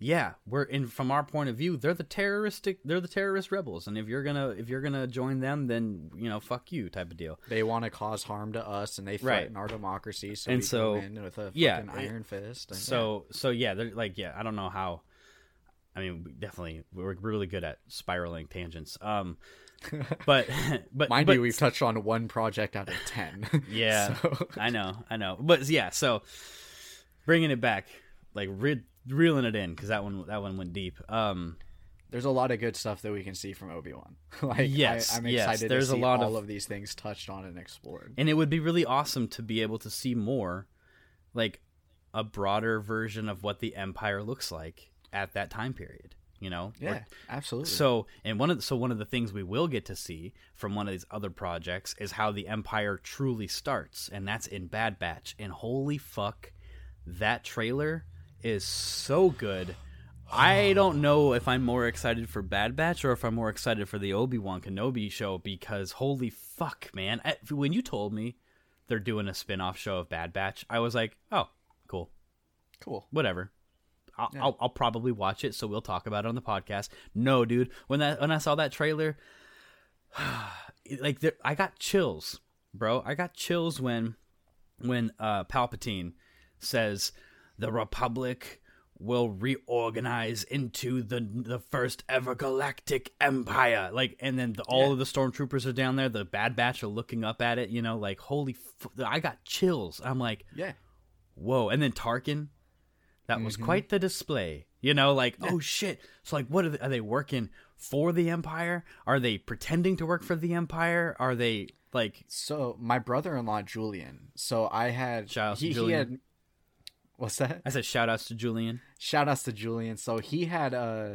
yeah, we're in from our point of view, they're the terroristic they're the terrorist rebels and if you're going to if you're going to join them then, you know, fuck you type of deal. They want to cause harm to us, and they Right. threaten our democracy. So And we so- go in with a yeah, fucking it- iron fist. And, So so yeah, they're like yeah, I don't know how. I mean, we definitely we're really good at spiraling tangents. Um, but but Mind but, you, we've touched on one project out of ten. Yeah, So- I know, I know. But yeah, so bringing it back, like re- reeling it in because that one that one went deep. Um, there's a lot of good stuff that we can see from Obi Wan. like, Yes, I, am yes, there's to a lot all of- of... these things touched on and explored. and it would be really awesome to be able to see more, like a broader version of what the Empire looks like at that time period. You know, Yeah, Or- absolutely. So, and one of the, so one of the things we will get to see from one of these other projects is how the Empire truly starts, and that's in Bad Batch. And holy fuck, that trailer is so good. I don't know if I'm more excited for Bad Batch or if I'm more excited for the Obi Wan Kenobi show because holy fuck, man! I, when you told me they're doing a spin off show of Bad Batch, I was like, oh, cool cool. whatever. I'll, I'll, I'll probably watch it, so we'll talk about it on the podcast. No, dude, when that when I saw that trailer, like there, I got chills, bro. I got chills when when uh, Palpatine says the Republic will reorganize into the the first ever galactic empire. Like, and then the, all of the stormtroopers are down there. The Bad Batch are looking up at it. You know, like holy, f- I got chills. I'm like, Yeah. whoa and then tarkin that was Mm-hmm. quite the display you know like oh shit so like what are they, are they working for the empire are they pretending to work for the empire are they like So my brother-in-law Julian. So I had to he, he had what's that? i said shout outs to julian Shout outs to Julian. So he had uh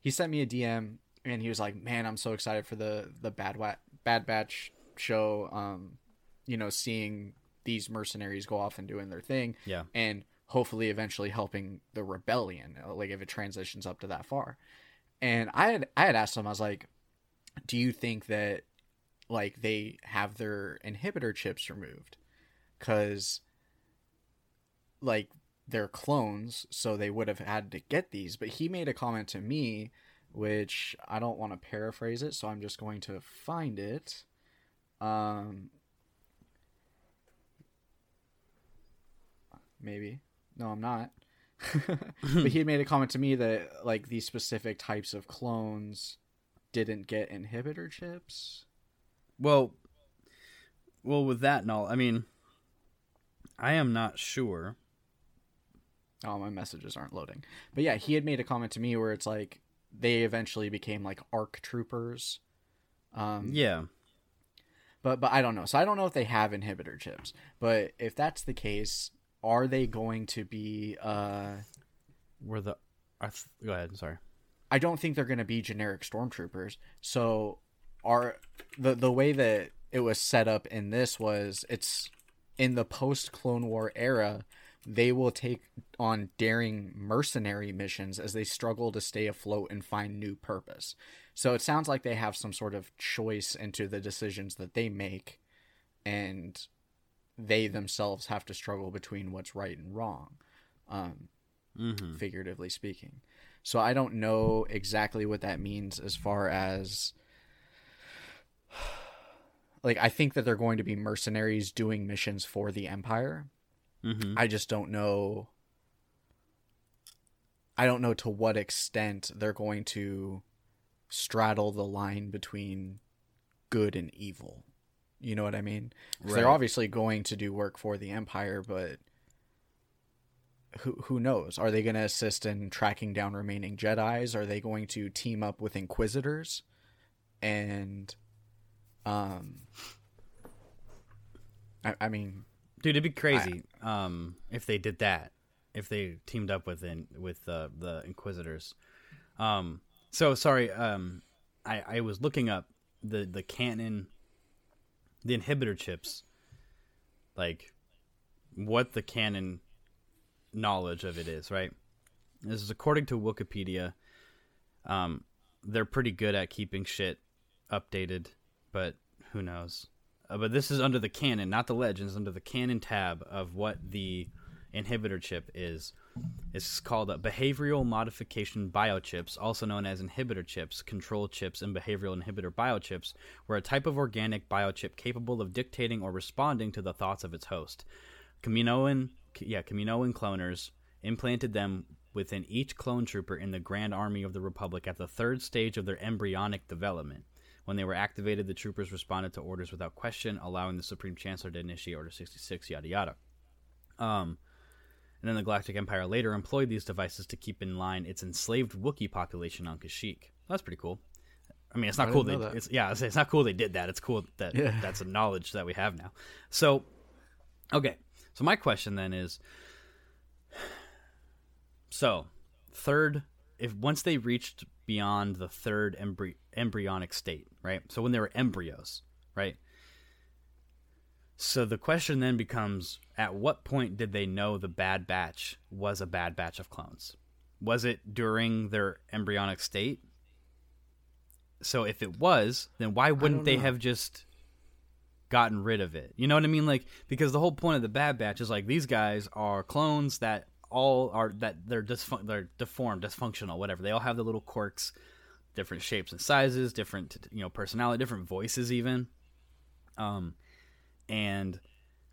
he sent me a DM and he was like, "Man, I'm so excited for the the Bad Wa- Bad Batch show. Um, you know, seeing these mercenaries go off and doing their thing, Yeah. and hopefully eventually helping the rebellion. uh, Like if it transitions up to that far." And I had I had asked him, I was like, "Do you think that like they have their inhibitor chips removed?" Because like they're clones, so they would have had to get these. But he made a comment to me, which I don't want to paraphrase it, so I'm just going to find it. Um, maybe no, I'm not. but he made a comment to me that like these specific types of clones didn't get inhibitor chips. well well with that and all i mean i am not sure Oh, my messages aren't loading. But yeah, he had made a comment to me where it's like they eventually became like arc troopers. Um, yeah but but I don't know. So I don't know if they have inhibitor chips. But if that's the case, are they going to be? Uh, were the I th- go ahead sorry I don't think they're going to be generic stormtroopers. So are the the way that it was set up in this was it's in the post Clone War era. They will take on daring mercenary missions as they struggle to stay afloat and find new purpose. So it sounds like they have some sort of choice into the decisions that they make, and they themselves have to struggle between what's right and wrong, um, mm-hmm. figuratively speaking. So I don't know exactly what that means as far as like I think that they're going to be mercenaries doing missions for the empire. Mm-hmm. I just don't know I don't know to what extent they're going to straddle the line between good and evil. You know what I mean? 'Cause They're obviously going to do work for the empire, but who who knows? Are they going to assist in tracking down remaining Jedi's? Are they going to team up with Inquisitors? And um I, I mean Dude, it'd be crazy um, if they did that. If they teamed up with in, with uh, the Inquisitors. Um, so sorry, um, I, I was looking up the the canon, the inhibitor chips, like what the canon knowledge of it is. Right. This is according to Wikipedia. Um, they're pretty good at keeping shit updated, but who knows? Uh, but this is under the canon, not the legends, under the canon tab of what the inhibitor chip is. It's called uh, behavioral modification biochips, also known as inhibitor chips, control chips, and behavioral inhibitor biochips, were a type of organic biochip capable of dictating or responding to the thoughts of its host. Kaminoan, yeah, Kaminoan cloners implanted them within each clone trooper in the Grand Army of the Republic at the third stage of their embryonic development. When they were activated, the troopers responded to orders without question, allowing the Supreme Chancellor to initiate Order 66, yada yada. Um, and then the Galactic Empire later employed these devices to keep in line its enslaved Wookiee population on Kashyyyk. That's pretty cool. I mean, it's not I cool. They, it's yeah, it's, it's not cool they did that. It's cool that Yeah. that's a knowledge that we have now. So, okay. So my question then is, so third, if once they reached beyond the third embry- embryonic state, right? So when they were embryos, right? So the question then becomes at what point did they know the bad batch was a bad batch of clones? Was it during their embryonic state? So if it was, then why wouldn't they know. have just gotten rid of it? You know what I mean? Like because the whole point of the bad batch is like these guys are clones that all are that they're disfun- they're deformed, dysfunctional, whatever. They all have the little quirks, different shapes and sizes, different you know personality, different voices even. Um and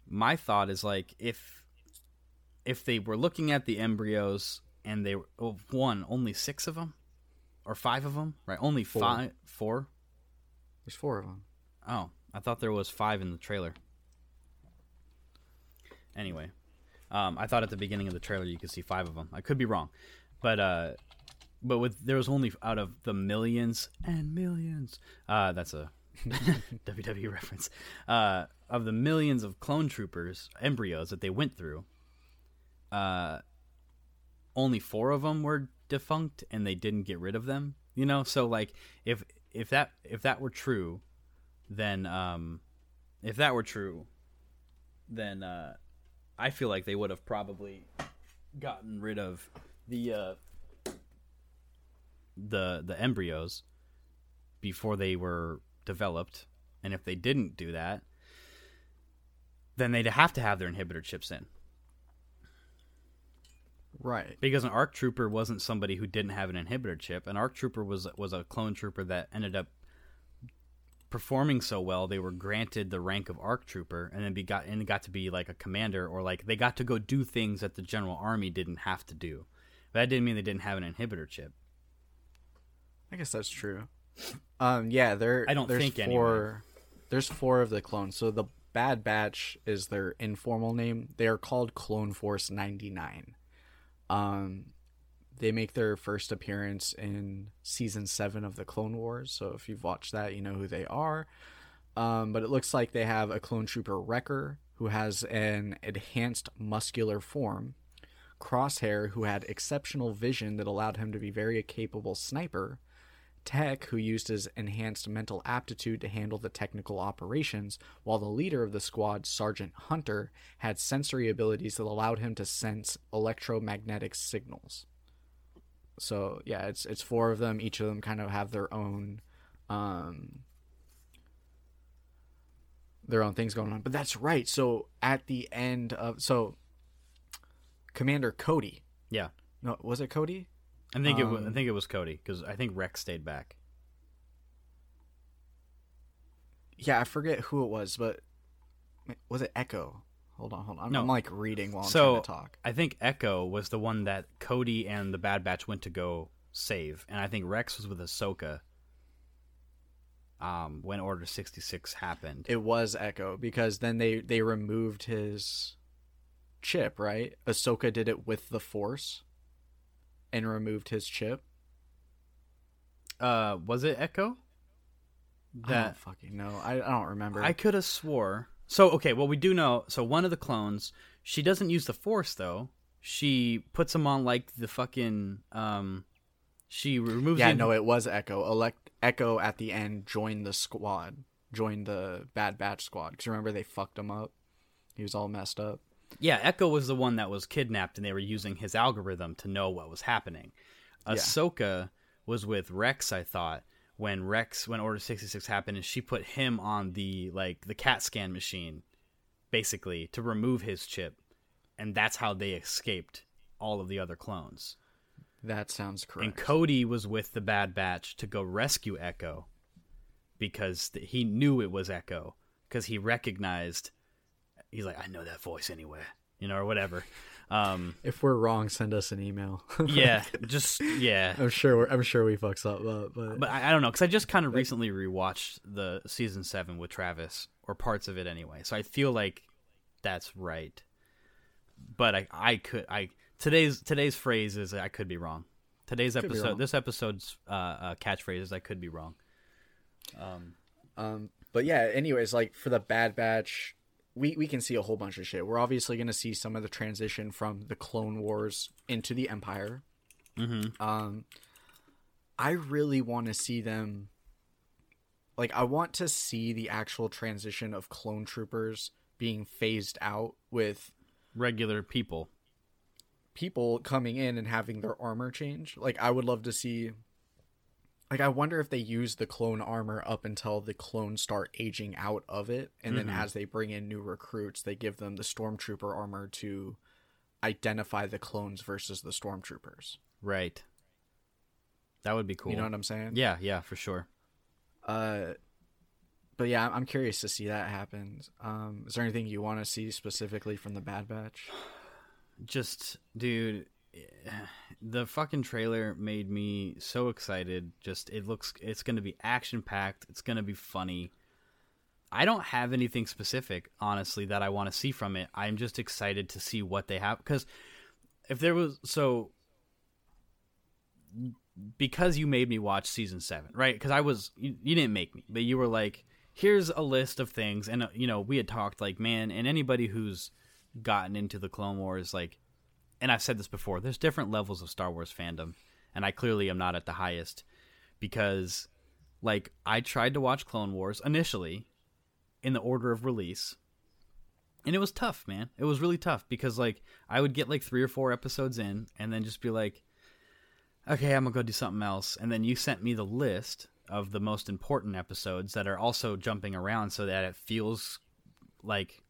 my thought is like if if they were looking at the embryos and they were oh, one only six of them or five of them right only Four. five four There's four of them. oh i thought there was five in the trailer anyway um, i thought at the beginning of the trailer you could see five of them i could be wrong but uh but with there was only out of the millions and millions uh that's a WWE reference. Uh, of the millions of clone troopers, embryos that they went through, uh, only four of them were defunct, and they didn't get rid of them. You know, so like if if that if that were true, then um, if that were true, then uh, I feel like they would have probably gotten rid of the uh, the the embryos before they were developed. And if they didn't do that, then they'd have to have their inhibitor chips in. Right. Because an ARC trooper wasn't somebody who didn't have an inhibitor chip. An ARC trooper was was a clone trooper that ended up performing so well they were granted the rank of ARC trooper and then be got and got to be like a commander or like they got to go do things that the general army didn't have to do. But that didn't mean they didn't have an inhibitor chip. I guess that's true. Um, yeah, there. I don't there's think anyway. four. There's four of the clones. So the Bad Batch is their informal name. They are called Clone Force 99. Um, they make their first appearance in season seven of the Clone Wars. So if you've watched that, you know who they are. Um, but it looks like they have a clone trooper Wrecker who has an enhanced muscular form, Crosshair who had exceptional vision that allowed him to be very capable sniper, Tech, who used his enhanced mental aptitude to handle the technical operations, while the leader of the squad, Sergeant Hunter, had sensory abilities that allowed him to sense electromagnetic signals. So yeah, it's it's four of them. Each of them kind of have their own, um, their own things going on. But that's right. So at the end of so, Commander Cody. Yeah. No, was it Cody? I think it wa- I Um, think it was Cody because I think Rex stayed back. Yeah, I forget who it was, but was it Echo? Hold on, hold on. I'm, No. I'm like reading while I'm so trying to talk. I think Echo was the one that Cody and the Bad Batch went to go save, and I think Rex was with Ahsoka. Um, when Order sixty six happened, It was Echo because then they they removed his chip, right? Ahsoka did it with the Force and removed his chip. uh, was it Echo? I don't That fucking know. I, I don't remember. I could have swore. So okay, well we do know. So one of the clones, she doesn't use the Force though. She puts him on like the fucking. Um, she removes. yeah, the- no, it was Echo. Elect Echo at the end joined the squad, joined the Bad Batch squad. Because remember they fucked him up. He was all messed up. Yeah, Echo was the one that was kidnapped, and they were using his algorithm to know what was happening. Yeah. Ahsoka was with Rex, I thought, when Rex, when Order sixty six happened, and she put him on the like the CAT scan machine, basically to remove his chip, and that's how they escaped all of the other clones. That sounds correct. And Cody was with the Bad Batch to go rescue Echo because th- he knew it was Echo because he recognized. He's like, I know that voice anywhere. you know, or whatever. Um, If we're wrong, send us an email. yeah, just yeah. I'm sure. We're, I'm sure we fucks up, but, but, But I, I don't know because I just kind of recently rewatched the season seven with Travis, or parts of it anyway. So I feel like that's right. But I, I could, I today's today's phrase is I could be wrong. Today's episode, wrong. this episode's uh, uh, catchphrase is I could be wrong. Um, um, but yeah, anyways, like for the Bad Batch, we we can see a whole bunch of shit. We're obviously going to see some of the transition from the Clone Wars into the Empire. Mm-hmm. Um, I really want to see them. Like, I want to see the actual transition of clone troopers being phased out with Regular people. people coming in and having their armor change. Like I would love to see like I wonder if they use the clone armor up until the clones start aging out of it and then as they bring in new recruits, they give them the stormtrooper armor to identify the clones versus the stormtroopers. Right. That would be cool. You know what I'm saying? Yeah, yeah, for sure. Uh but yeah, I'm curious to see that happen. Um, is there anything you want to see specifically from the Bad Batch? just dude the fucking trailer made me so excited. Just it looks it's gonna be action packed it's gonna be funny. I don't have anything specific honestly that i want to see from it. I'm just excited to see what they have because if there was so because you made me watch season seven right? Because i was you, you didn't make me but you were like here's a list of things and uh, you know we had talked like man and anybody who's gotten into the Clone Wars, like, and I've said this before, there's different levels of Star Wars fandom, and I clearly am not at the highest because, like, I tried to watch Clone Wars initially in the order of release, and it was tough, man. It was really tough because, like, I would get like three or four episodes in, and then just be like, okay, I'm gonna go do something else, and then you sent me the list of the most important episodes that are also jumping around so that it feels like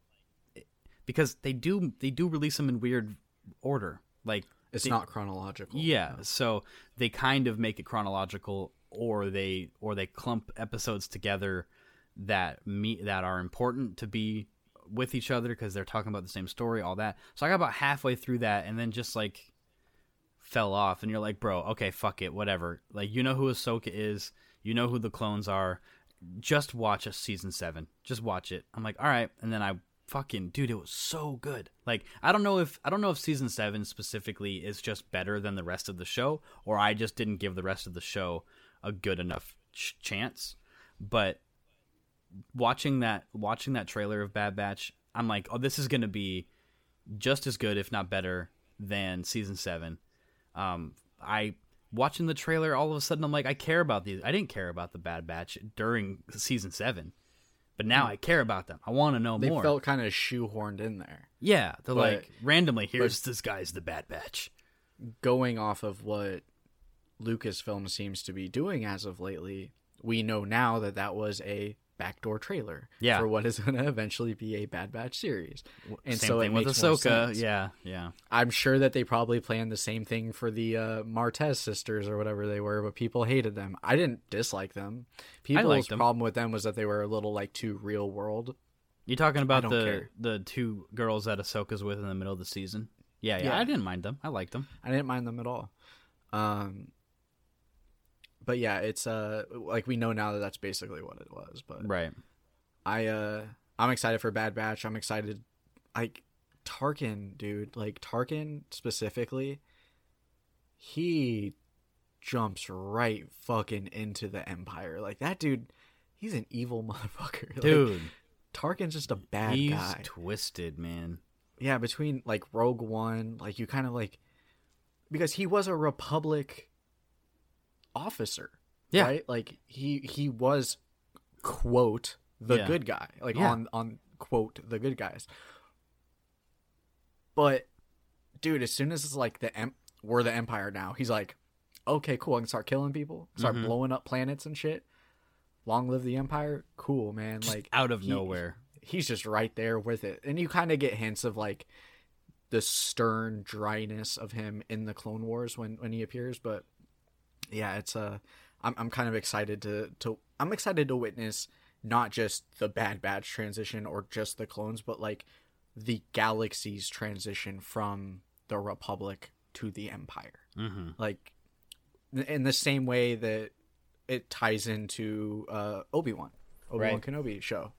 because they do they do release them in weird order. Like It's they- not chronological. yeah, so they kind of make it chronological, or they or they clump episodes together that meet that are important to be with each other because they're talking about the same story, all that. So I got about halfway through that, and then just like fell off, and you're like, bro, okay, fuck it, whatever. Like you know who Ahsoka is, you know who the clones are. Just watch a season seven. Just watch it. I'm like, all right, and then I fucking dude, it was so good. Like I don't know if I don't know if season seven specifically is just better than the rest of the show, or I just didn't give the rest of the show a good enough ch- chance. But watching that watching that trailer of Bad Batch, I'm like, oh, this is gonna be just as good, if not better, than season seven. Um, I watching the trailer, all of a sudden, I'm like, I care about these. I didn't care about the Bad Batch during season seven, but now hmm. I care about them. I want to know They more. felt kind of shoehorned in there. yeah, they're but- like randomly. Here's this guy's the Bad Batch. going off of what Lucasfilm seems to be doing as of lately, we know now that that was a backdoor trailer Yeah. for what is going to eventually be a Bad Batch series. And Same so thing it with Ahsoka. sense. Yeah, yeah. I'm sure that they probably planned the same thing for the uh, Martez sisters or whatever they were, but people hated them. I didn't dislike them. People's liked them. problem with them was that they were a little like too real world. You talking about the care. the two girls that Ahsoka's with in the middle of the season? Yeah, yeah, Yeah. I didn't mind them. I liked them. I didn't mind them at all. Um, but yeah, it's uh like we know now that that's basically what it was. But Right. I uh I'm excited for Bad Batch. I'm excited like Tarkin, dude, like Tarkin specifically, he jumps right fucking into the Empire. Like that dude, he's an evil motherfucker. Like, Dude, Tarkin's just a bad he's guy. twisted, man. yeah, between like Rogue One, like you kind of like because he was a Republic officer. Yeah. Right? Like he he was quote the Yeah. good guy. Like Yeah. on on quote the good guys. But dude, as soon as it's like the em- we're the empire now, he's like, okay, cool, I can start killing people, start Mhm. blowing up planets and shit. Long live the empire. Cool, man. Just like out of he- nowhere. he's just right there with it. And you kind of get hints of like the stern dryness of him in the Clone Wars when when he appears, but yeah, it's uh I'm I'm kind of excited to to I'm excited to witness not just the Bad Batch transition or just the clones, but like the galaxy's transition from the Republic to the Empire. Mm-hmm. Like in the same way that it ties into uh, Obi Wan, Obi Wan Right. Kenobi show.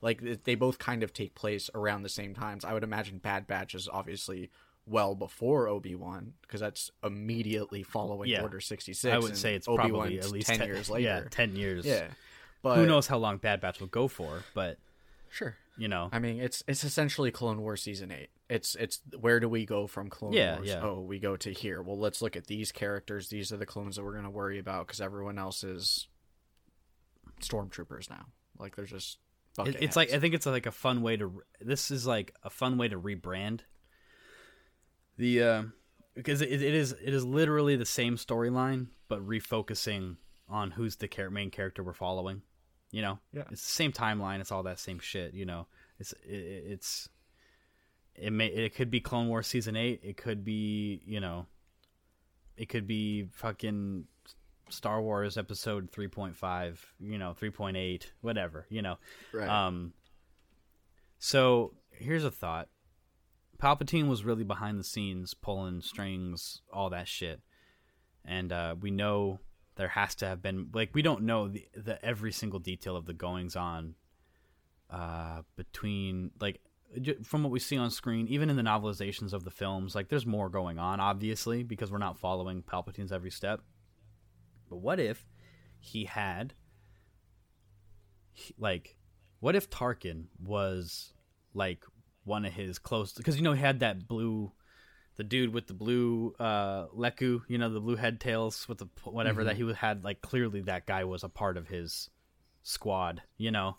Like they both kind of take place around the same times. I would imagine Bad Batch is obviously well before Obi Wan because that's immediately following Yeah. Order sixty six. I would say it's probably at least ten, 10 years later. Yeah, ten years. Yeah, but Who knows how long Bad Batch will go for? But Sure. you know, I mean, it's it's essentially Clone Wars season eight. It's it's where do we go from Clone Yeah, Wars? yeah. Oh, we go to here. Well, let's look at these characters. These are the clones that we're gonna worry about because everyone else is stormtroopers now. Like they're just. it's like I think it's like a fun way to. This is like a fun way to rebrand. The uh, because it, it is it is literally the same storyline, but refocusing on who's the char- main character we're following. You know, Yeah. it's the same timeline. It's all that same shit. You know, it's it, it's it may it could be Clone Wars season eight. It could be you know, it could be fucking Star Wars episode three point five. You know, three point eight, whatever. You know, right. um, so here's a thought: Palpatine was really behind the scenes, pulling strings, all that shit, and uh, we know there has to have been like we don't know the, the every single detail of the goings on uh, between like from what we see on screen, even in the novelizations of the films, like there's more going on, obviously, because we're not following Palpatine's every step. But what if he had like what if Tarkin was like one of his close because you know he had that blue the dude with the blue uh Lekku, you know the blue head tails with the whatever that he had like clearly that guy was a part of his squad, you know,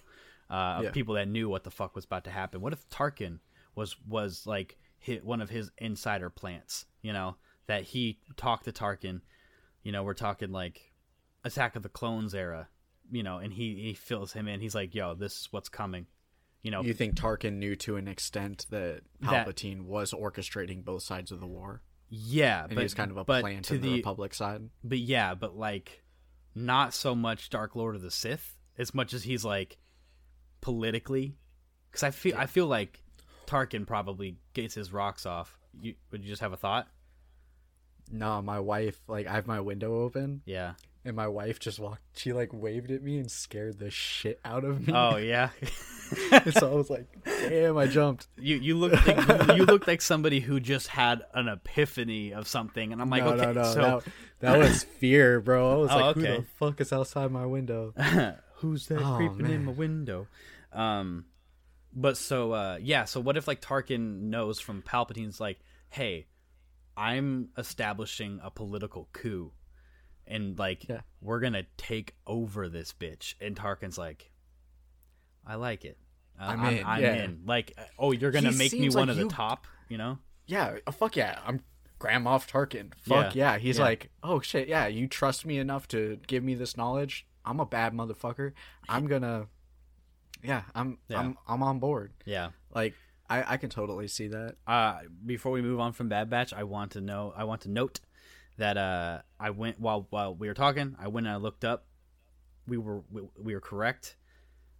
uh, of people that knew what the fuck was about to happen. What if Tarkin was was like hit one of his insider plants, you know, that he talked to Tarkin, you know, we're talking like Attack of the Clones era, you know, and he he fills him in. He's like, "Yo, this is what's coming." You know, you think Tarkin knew to an extent that That- Palpatine was orchestrating both sides of the war, yeah, and but he was kind of a but plant to in the, Republic side? But yeah, but like not so much Dark Lord of the Sith as much as he's like politically cuz I feel I feel like Tarkin probably gets his rocks off. You would you just have a thought? No, my wife like I have my window open, Yeah. And my wife just walked. She like waved at me and scared the shit out of me. Oh yeah. so I was like, "Damn!" I jumped. you you look like, you look like somebody who just had an epiphany of something and I'm like, no, "Okay, no, no. so that, that was fear, bro. I was Oh, like, okay. "Who the fuck is outside my window?" who's that Oh, creeping in my window um but so uh yeah so what if like tarkin knows from palpatine's like hey i'm establishing a political coup and like Yeah. we're gonna take over this bitch and tarkin's like i like it Uh, I'm I'm, in, I'm yeah. in like oh you're gonna He make me one like of the top you know Yeah, oh, fuck yeah. I'm Grand Moff Tarkin. Fuck Yeah, yeah. He's like, oh shit, yeah. You trust me enough to give me this knowledge. I'm a bad motherfucker. I'm gonna, yeah. I'm. I'm I'm on board. yeah Like I I can totally see that. uh, before we move on from Bad Batch, I want to know. I want to note that uh, I went while while we were talking. I went and I looked up. We were we, we were correct.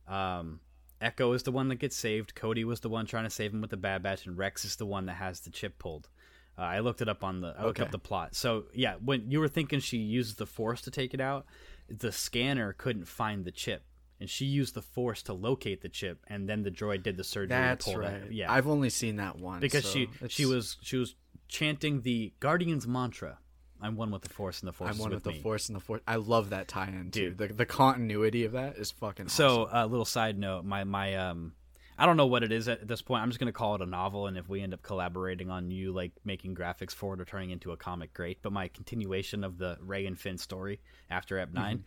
Um, Echo is the one that gets saved. Cody was the one trying to save him with the Bad Batch, and Rex is the one that has the chip pulled. Uh, I looked it up on the. I looked Okay. up the plot. So yeah, when you were thinking she uses the Force to take it out, the scanner couldn't find the chip, and she used the Force to locate the chip, and then the droid did the surgery. That's right. It. Yeah, I've only seen that once because so she it's- she was she was chanting the Guardian's mantra. I'm one with the Force, and the Force I'm one with with the. Force and the Force. I love that tie-in too. Dude. The the continuity of that is fucking. So, awesome. a little side note: my my um, I don't know what it is at this point. I'm just gonna call it a novel, and if we end up collaborating on you like making graphics for it or turning into a comic, great. But my continuation of the Rey and Finn story after Ep 9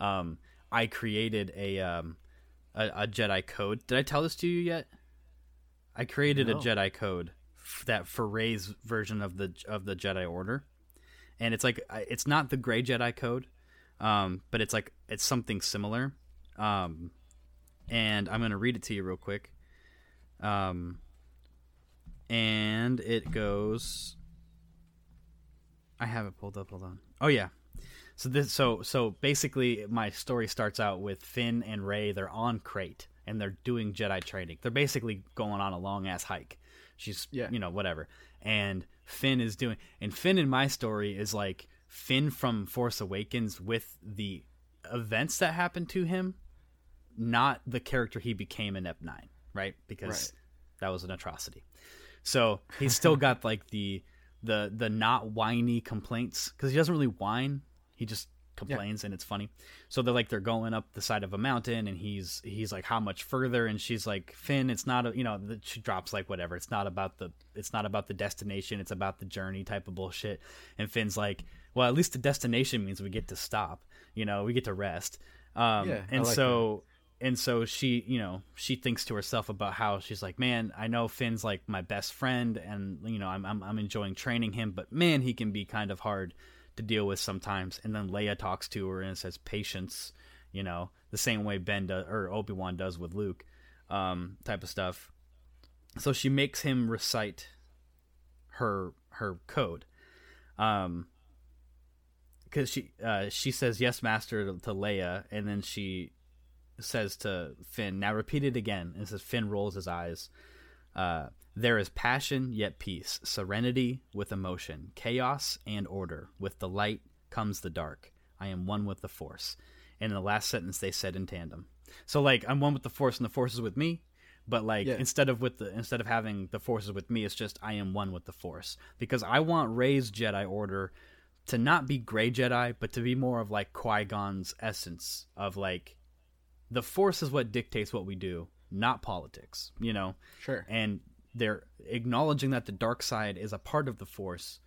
Mm-hmm. um, I created a um a, a Jedi code. Did I tell this to you yet? I created a Jedi code f- that for Rey's version of the of the Jedi Order, and it's like it's not the Gray Jedi code, um, but it's like it's something similar. Um, and I'm gonna read it to you real quick. Um, and it goes. I have it pulled up. Hold on. Oh yeah. So this so so basically my story starts out with Finn and Rey. They're on Crait. and they're doing Jedi training. They're basically going on a long ass hike. She's Yeah. you know whatever, and Finn is doing. And Finn in my story is like Finn from Force Awakens with the events that happened to him, not the character he became in Ep Nine, right? Because Right. that was an atrocity. So he's still got like the the the not whiny complaints because he doesn't really whine. He just complains and it's funny. So they're like they're going up the side of a mountain and he's he's like how much further? And she's like Finn it's not a you know the, she drops like whatever. It's not about the it's not about the destination. It's about the journey type of bullshit. And Finn's like well at least the destination means we get to stop you know we get to rest. Um Yeah, and like so and so she you know she thinks to herself about how she's like man i know finn's like my best friend and you know i'm i'm, I'm enjoying training him but man he can be kind of hard to deal with sometimes and then leia talks to her and says patience you know the same way ben does or obi-wan does with luke um type of stuff so she makes him recite her her code um because she uh, she says yes master to, to leia and then she says to Finn, now repeat it again. And says Finn rolls his eyes. Uh, there is passion yet peace, serenity with emotion, chaos and order. With the light comes the dark. I am one with the force. And in the last sentence, they said in tandem. So like I'm one with the force, and the force is with me. But like Yeah. instead of with the instead of having the forces with me, it's just I am one with the force because I want Rey's Jedi Order to not be gray Jedi, but to be more of like Qui Gon's essence of like the force is what dictates what we do, not politics, you know? Sure. And they're acknowledging that the dark side is a part of the force.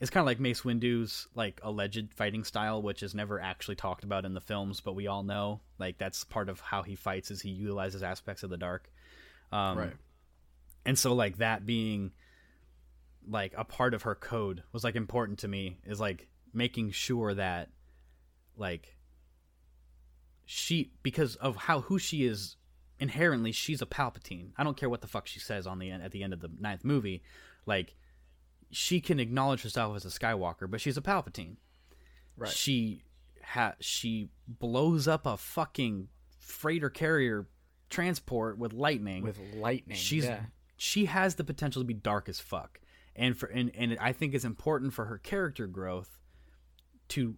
It's kind of like Mace Windu's like alleged fighting style, which is never actually talked about in the films, but we all know like that's part of how he fights is he utilizes aspects of the dark. Um, right. and so like that being like a part of her code was like important to me is like making sure that like she because of how who she is inherently she's a palpatine i don't care what the fuck she says on the end at the end of the ninth movie like she can acknowledge herself as a skywalker but she's a palpatine Right. she ha- she blows up a fucking freighter carrier transport with lightning With lightning. she's yeah. she has the potential to be dark as fuck and for and, and i think it's important for her character growth to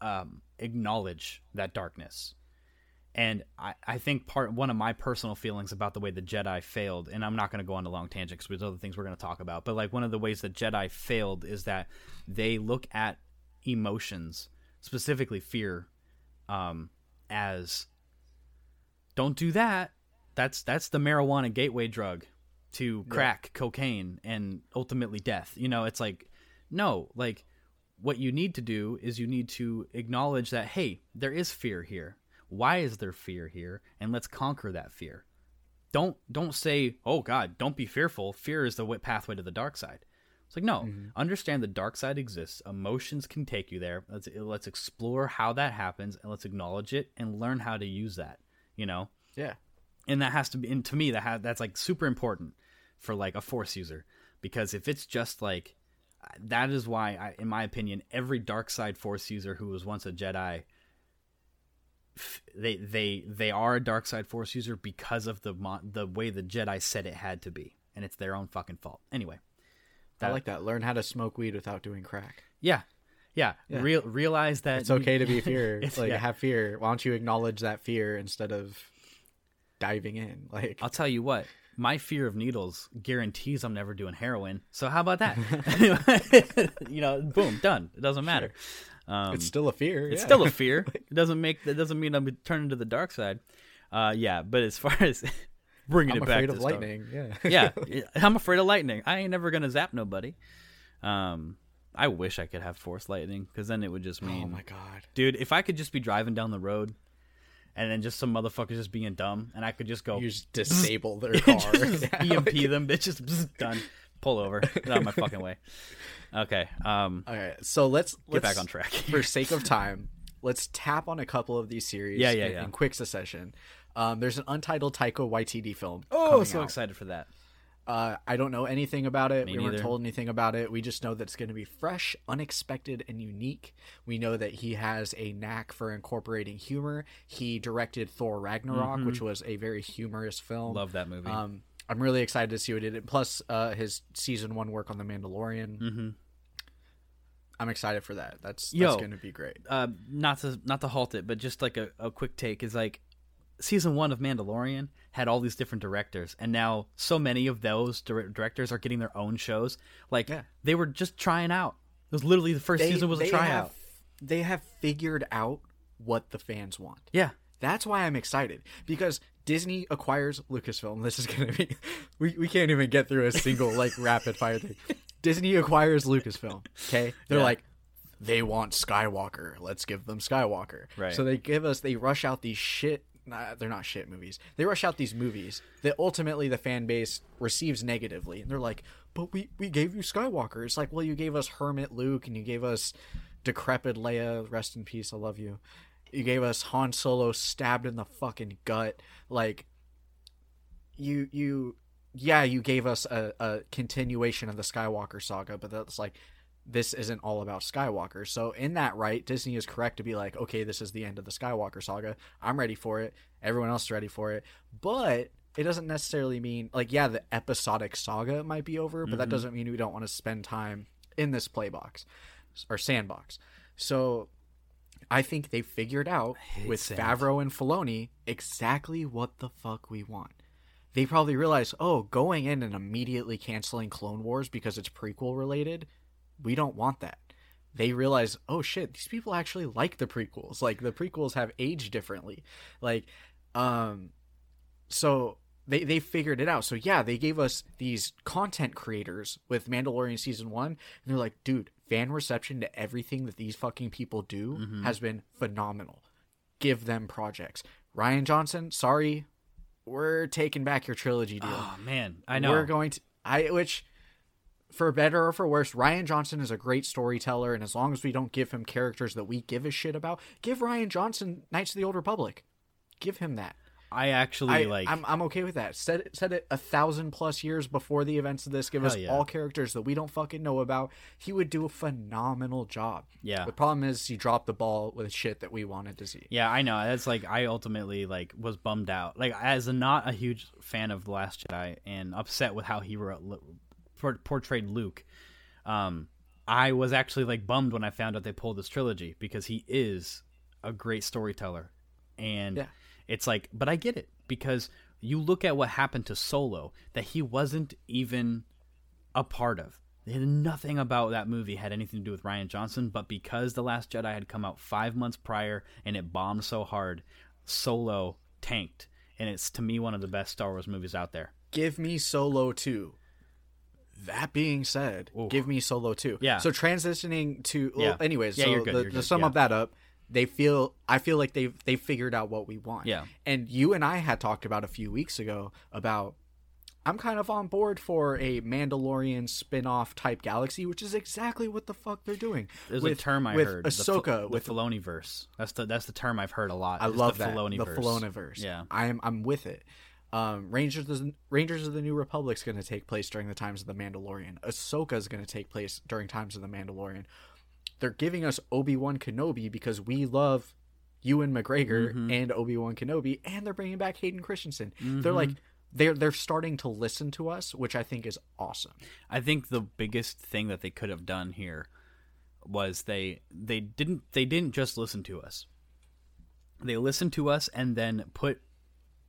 um acknowledge that darkness and I, I think part one of my personal feelings about the way the Jedi failed, and I'm not going to go on a long tangent because there's other things we're going to talk about, but like one of the ways the Jedi failed is that they look at emotions, specifically fear, um, as don't do that. That's that's the marijuana gateway drug to crack, cocaine, and ultimately death. You know, it's like no, like what you need to do is you need to acknowledge that hey, there is fear here. Why is there fear here? And let's conquer that fear. Don't don't say, "Oh god, don't be fearful. Fear is the pathway to the dark side." It's like, no, mm-hmm. understand the dark side exists. Emotions can take you there. Let's let's explore how that happens and let's acknowledge it and learn how to use that, you know? Yeah. and that has to be and to me that ha- that's like super important for like a force user because if it's just like that is why I, in my opinion every dark side force user who was once a jedi they they they are a dark side force user because of the mon- the way the jedi said it had to be and it's their own fucking fault anyway I like that. Learn how to smoke weed without doing crack. yeah yeah, Yeah. Real, realize that It's okay to be fear. It's- like yeah. have fear. Why don't you acknowledge that fear instead of diving in? Like I'll tell you what, my fear of needles guarantees I'm never doing heroin. So how about that? you know, boom, done. It doesn't matter. Um, it's still a fear. it's yeah. still a fear. It doesn't make that doesn't mean I'm turning to the dark side. Uh, yeah, but as far as bringing I'm it back afraid to of lightning. Yeah. yeah, yeah, I'm afraid of lightning. I ain't never gonna zap nobody. Um, I wish I could have force lightning because then it would just mean oh my god. dude, if I could just be driving down the road and then just some motherfuckers just being dumb and I could just go You just disable their car. just Yeah. EMP them, bitches bzz, done. Pull over. Get out of my fucking way. Okay. Um All right. So let's get let's, back on track. for sake of time, let's tap on a couple of these series Yeah, yeah, in, yeah. in quick succession. Um, there's an untitled Taika Waititi film. oh, so out. excited for that. Uh, I don't know anything about it. Me we weren't told anything about it. We just know that it's going to be fresh, unexpected, and unique. We know that he has a knack for incorporating humor. He directed Thor Ragnarok, which was a very humorous film. Mm-hmm. Love that movie. Um, I'm really excited to see what he did. Plus, uh, his season one work on The Mandalorian. mm-hmm. I'm excited for that. That's Yo. that's going to be great. uh, not to not to halt it, but just like a, a quick take is like season one of Mandalorian had all these different directors, and now so many of those dir- directors are getting their own shows. Like Yeah. they were just trying out. It was literally the first season was a tryout. have, they have figured out what the fans want. Yeah, That's why I'm excited because Disney acquires Lucasfilm. This is gonna be we, we can't even get through a single like rapid fire thing. Disney acquires Lucasfilm. Okay, they're Yeah. like they want Skywalker. Let's give them Skywalker. Right. So they give us they rush out these shit. Nah, they're not shit movies. They rush out these movies that ultimately the fan base receives negatively, and they're like, "But we we gave you Skywalker." It's like, well, you gave us Hermit Luke, and you gave us decrepit Leia. Rest in peace. I love you. You gave us Han Solo stabbed in the fucking gut. Like, you you yeah, you gave us a, a continuation of the Skywalker saga, but that's like this isn't all about Skywalker. So in that right, Disney is correct to be like, okay, this is the end of the Skywalker saga. I'm ready for it. Everyone else is ready for it. But it doesn't necessarily mean like yeah, the episodic saga might be over, but that mm-hmm. doesn't mean we don't want to spend time in this playbox or sandbox. So I think they figured out with sand. Favreau and Filoni exactly what the fuck we want. They probably realized, oh, going in and immediately canceling Clone Wars because it's prequel related, we don't want that. They realize, oh shit, these people actually like the prequels. Like the prequels have aged differently. Like, um, so they they figured it out. So yeah, they gave us these content creators with Mandalorian season one, and they're like, dude, fan reception to everything that these fucking people do Mm-hmm. has been phenomenal. Give them projects. Rian Johnson, sorry, we're taking back your trilogy deal. Oh man, I know. We're going to I which for better or for worse, Rian Johnson is a great storyteller, and as long as we don't give him characters that we give a shit about, give Rian Johnson Knights of the Old Republic. Give him that. I actually I, like. I'm I'm okay with that. Set it, set it a thousand plus years before the events of this. Give us yeah. all characters that we don't fucking know about. He would do a phenomenal job. Yeah. The problem is he dropped the ball with shit that we wanted to see. Yeah, I know. That's like I ultimately like was bummed out. Like as a not a huge fan of the Last Jedi and upset with how he wrote, por- portrayed Luke. Um, I was actually like bummed when I found out they pulled this trilogy because he is a great storyteller, and Yeah. It's like, but I get it because you look at what happened to Solo that he wasn't even a part of. Nothing about that movie had anything to do with Rian Johnson, but because The Last Jedi had come out five months prior and it bombed so hard, Solo tanked. And it's to me one of the best Star Wars movies out there. give me Solo 2. That being said, Ooh. give me Solo 2. Yeah. So transitioning to well, Yeah. anyways, Yeah, so you're good, the, you're to good, sum yeah. up that up, they feel I feel like they've they figured out what we want. Yeah. And you and I had talked about a few weeks ago about I'm kind of on board for a Mandalorian spin-off type galaxy, which is exactly what the fuck they're doing. There's with, a term I with heard. Ahsoka, the, Fil- with the Filoni verse. That's the that's the term I've heard a lot. I love the that Filoni the verse. Filoniverse. Yeah. I'm I'm with it. Um, Rangers of the, Rangers of the New Republic's going to take place during the times of the Mandalorian. Ahsoka is going to take place during times of the Mandalorian. They're giving us Obi Wan Kenobi because we love Ewan McGregor Mm-hmm. and Obi Wan Kenobi, and they're bringing back Hayden Christensen. Mm-hmm. They're like they're they're starting to listen to us, which I think is awesome. I think the biggest thing that they could have done here was they they didn't they didn't just listen to us. They listened to us and then put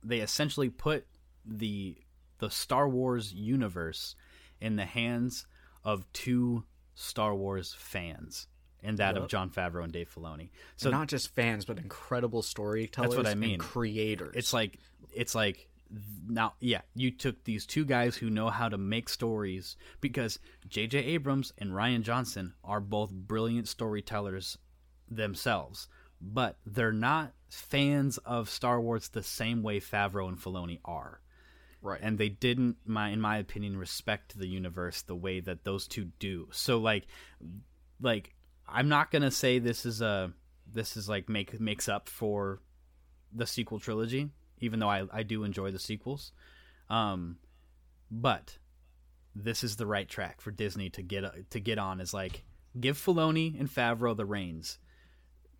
they essentially put the the Star Wars universe in the hands of two Star Wars fans, and that of Jon Favreau and Dave Filoni. So not just fans, but incredible storytellers. That's what I and mean. creators. it's like it's like now yeah you took these two guys who know how to make stories because jj abrams and rian johnson are both brilliant storytellers themselves but they're not fans of star wars the same way favreau and filoni are right. and they didn't my in my opinion respect the universe the way that those two do so like like i'm not gonna say this is a this is like make makes up for the sequel trilogy even though i, I do enjoy the sequels um but this is the right track for Disney to get to get on. Is like give Filoni and Favreau the reins.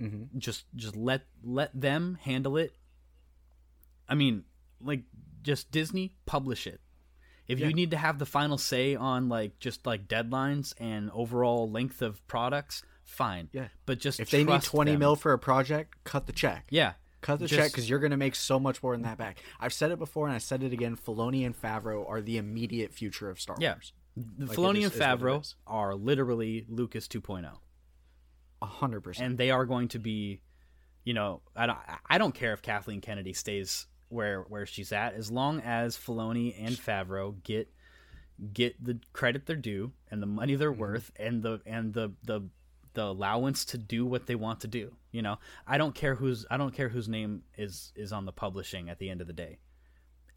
Mm-hmm. Just just let let them handle it. I mean, like just Disney publish it. If Yeah. you need to have the final say on like just like deadlines and overall length of products, fine. Yeah. But just If they need 20 them. mil for a project, cut the check. yeah, Cut the Just- check because you're going to make so much more than that back. I've said it before and I said it again. Filoni and Favreau are the immediate future of Star Yeah. Wars. the Like, Filoni and Favreau are literally Lucas oh. 2.0. A hundred percent. and they are going to be, you know, I don't, I don't care if Kathleen Kennedy stays where where she's at, as long as Filoni and Favreau get get the credit they're due and the money they're mm-hmm. worth and the and the the the allowance to do what they want to do. You know, I don't care who's I don't care whose name is is on the publishing at the end of the day.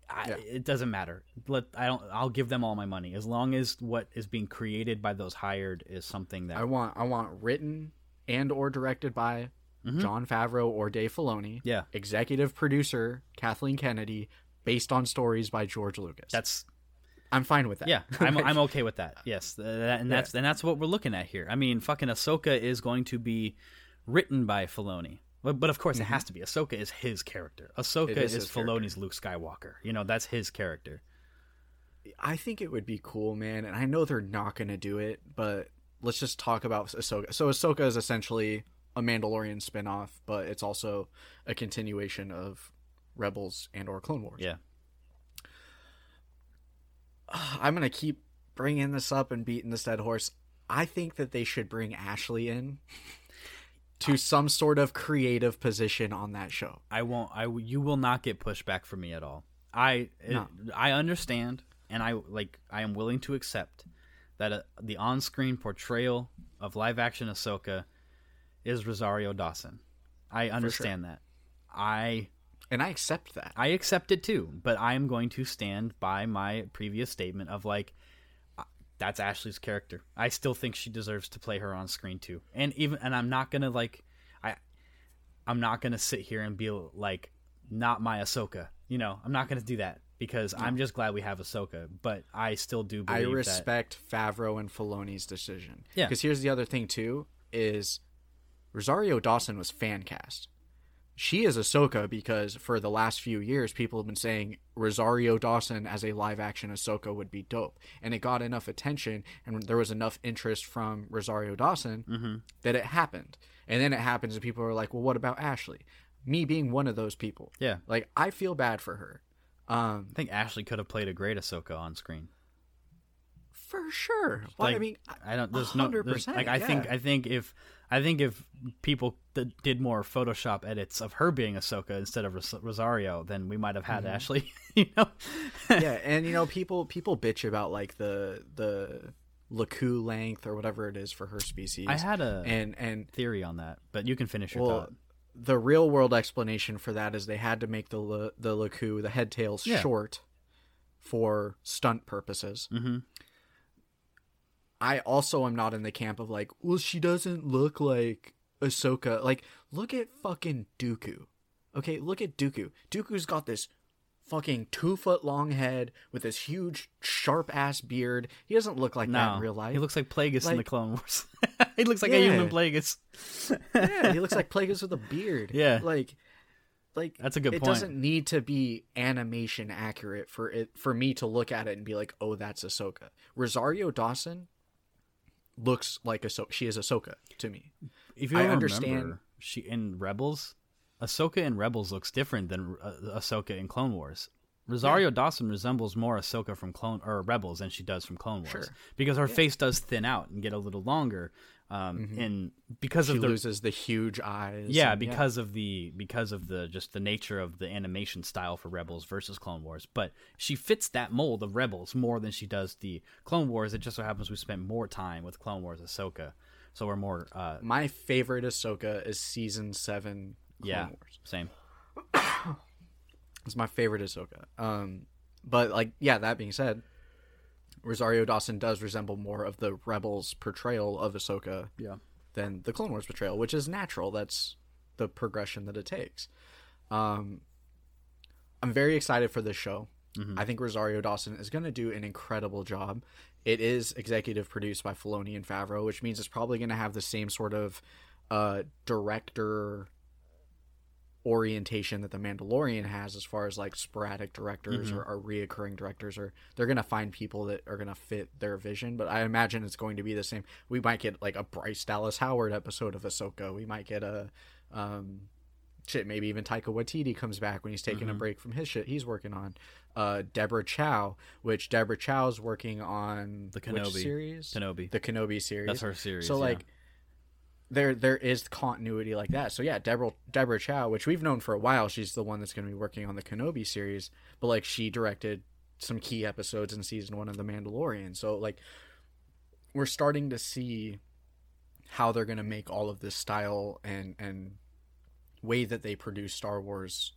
I, Yeah. It doesn't matter. Let I don't. I'll give them all my money as long as what is being created by those hired is something that I want I want written and or directed by Jon Favreau or Dave Filoni. Mm-hmm. Yeah. Executive producer Kathleen Kennedy, based on stories by George Lucas. that's I'm fine with that. Yeah, I'm, I'm okay with that. Yes, that, and that's and that's what we're looking at here. I mean, fucking Ahsoka is going to be written by Filoni, but, but of course it has to be. Ahsoka is his character. Ahsoka Mm-hmm. It is is, his character. Filoni's Luke Skywalker. You know, that's his character. I think it would be cool, man. And I know they're not going to do it, but let's just talk about Ahsoka. So Ahsoka is essentially a Mandalorian spin-off, but it's also a continuation of Rebels and or Clone Wars. Yeah, I'm going to keep bringing this up and beating this dead horse. I think that they should bring Ashley in to some sort of creative position on that show. I won't. I you will not get pushback from me at all. I No. I understand, and I like. I am willing to accept that uh, the on-screen portrayal of live-action Ahsoka is Rosario Dawson. I understand that. I And I accept that. I accept it too, but I am going to stand by my previous statement of like that's Ashley's character. I still think she deserves to play her on screen too. And even and I'm not going to like I I'm not going to sit here and be like not my Ahsoka. You know, I'm not going to do that because I'm just glad we have Ahsoka, but I still do I believe that respect Favreau and Filoni's decision. Yeah. Because here's the other thing too: is Rosario Dawson was fan cast. She is Ahsoka because for the last few years, people have been saying Rosario Dawson as a live action Ahsoka would be dope, and it got enough attention, and there was enough interest from Rosario Dawson Mm-hmm. that it happened. And then it happens, and people are like, "Well, what about Ashley?" Me being one of those people, Yeah. like I feel bad for her. Um, I think Ashley could have played a great Ahsoka on screen. For sure. Well, I mean, I don't. There's no. there's- 100%, Like I think. I think if I think if people th- did more Photoshop edits of her being Ahsoka instead of Ros- Rosario, then we might have had Mm-hmm. Ashley. You know. yeah, and you know, people people bitch about like the the Laku length or whatever it is for her species. I had a and and theory on that, but you can finish your well, thought. the real world explanation for that is they had to make the the Laku the head tails Yeah. short for stunt purposes. Mm-hmm. I also am not in the camp of like, well, she doesn't look like Ahsoka. Like, look at fucking Dooku. Okay, look at Dooku. Dooku's got this fucking two foot long head with this huge sharp ass beard. He doesn't look like that in real life. he looks like Plagueis in the Like- Clone Wars. he looks like a human Plagueis. yeah, he looks like Plagueis with a beard. Yeah. like, like That's a good it point. doesn't need to be animation accurate for it for me to look at it and be like, oh, that's Ahsoka. Rosario Dawson looks like Ahsoka. She is Ahsoka to me. If you I understand- remember, she in Rebels, Ahsoka in Rebels looks different than uh, Ahsoka in Clone Wars. Rosario Dawson resembles more Ahsoka from Clone or Rebels than she does from Clone Wars Sure. because her face does thin out and get a little longer, um, and because Mm-hmm. She of the loses the huge eyes. yeah and- because of the because of the just the nature of the animation style for rebels versus clone wars but she fits that mold of rebels more than she does the clone wars it just so happens we spent more time with clone wars ahsoka so we're more uh My favorite Ahsoka is season seven. Clone yeah Wars. same It's my favorite Ahsoka. Um, but like, yeah. That being said, Rosario Dawson does resemble more of the Rebels' portrayal of Ahsoka yeah than the Clone Wars portrayal, which is natural. That's the progression that it takes. Um, I'm very excited for this show. I think Rosario Dawson is going to do an incredible job. It is executive produced by Filoni and Favreau, which means it's probably going to have the same sort of uh, director orientation that the Mandalorian has, as far as like sporadic directors or, or reoccurring directors, or they're going to find people that are going to fit their vision. But I imagine it's going to be the same. We might get like a Bryce Dallas Howard episode of Ahsoka. We might get a um, shit, maybe even Taika Waititi comes back when he's taking a break from his shit he's working on. Uh, Deborah Chow, which Deborah Chow's working on The Kenobi. series, Kenobi. the Kenobi series. That's her series, So yeah. like, there there is continuity like that. So yeah, Deborah Deborah Chow, which we've known for a while, she's the one that's going to be working on the Kenobi series. But like, she directed some key episodes in season one of The Mandalorian. So like, we're starting to see how they're going to make all of this style and and way that they produce Star Wars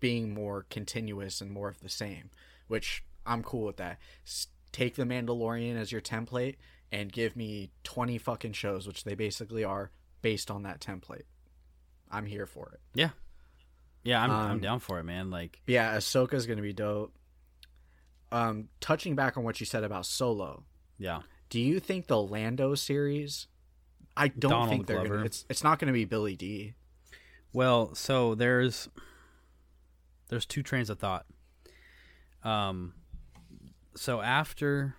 being more continuous and more of the same, which I'm cool with that. Take the Mandalorian as your template and give me 20 fucking shows, which they basically are based on that template. I'm here for it. Yeah. Yeah, I'm I'm Um, down for it, man. Like yeah, Ahsoka's going to be dope. Um, touching back on what you said about Solo, yeah. do you think the Lando series? I don't Donald think they're Glover. gonna. It's it's not going to be Billy Dee. Well, so there's there's two trains of thought. Um so after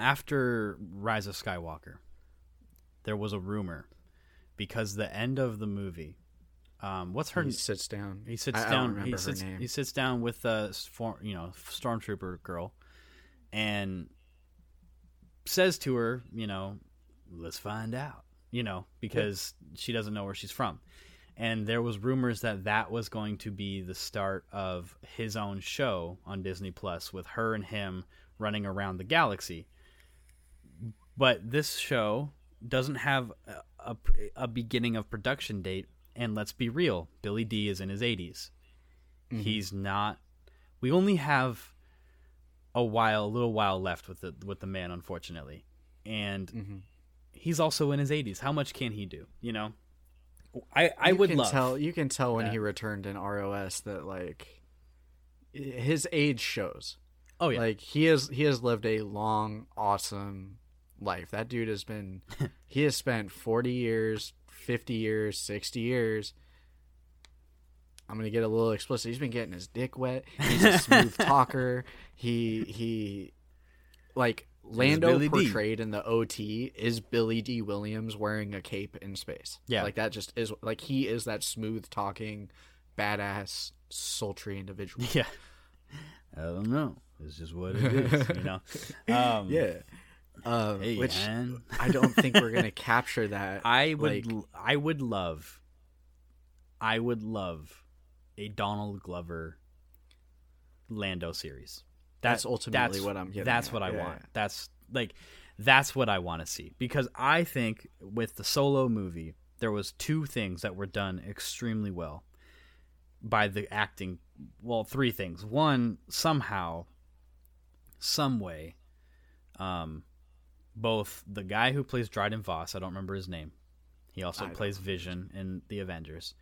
after Rise of Skywalker, there was a rumor because the end of the movie um what's her He sits down. he sits I- I down. remember He sits. name. He sits down with a you know stormtrooper girl, and says to her, you know, let's find out. You know, because she doesn't know where she's from, and there was rumors that that was going to be the start of his own show on Disney Plus with her and him running around the galaxy. But this show doesn't have a, a, a beginning of production date, and let's be real, Billy Dee is in his 80s. Mm-hmm. He's not. We only have a while, a little while left with the with the man, unfortunately, and mm-hmm. he's also in his 80s. How much can he do? You know, I I you would can love. tell you can tell when that. he returned in ROS that like his age shows. oh yeah, Like he has he has lived a long, awesome life. That dude has been he has spent forty years, fifty years, sixty years. I'm gonna get a little explicit. He's been getting his dick wet. He's a smooth talker. He he like Lando Billy Dee. portrayed in the OT is Billy Dee. Williams wearing a cape in space. Yeah. like that just is like he is that smooth talking, badass, sultry individual. yeah. I don't know. It's just what it is. You know. Um, Yeah. Uh, Hey, which man. I don't think we're gonna capture that. I would like, I would love I would love a Donald Glover Lando series. That- That's ultimately what I'm getting That's at, what I yeah. want. That's like that's what I want to see because I think with the solo movie there was two things that were done extremely well by the acting. Well, three things. One, somehow, some way, um, both the guy who plays Dryden Voss, I don't remember his name. He also I plays Vision in the Avengers,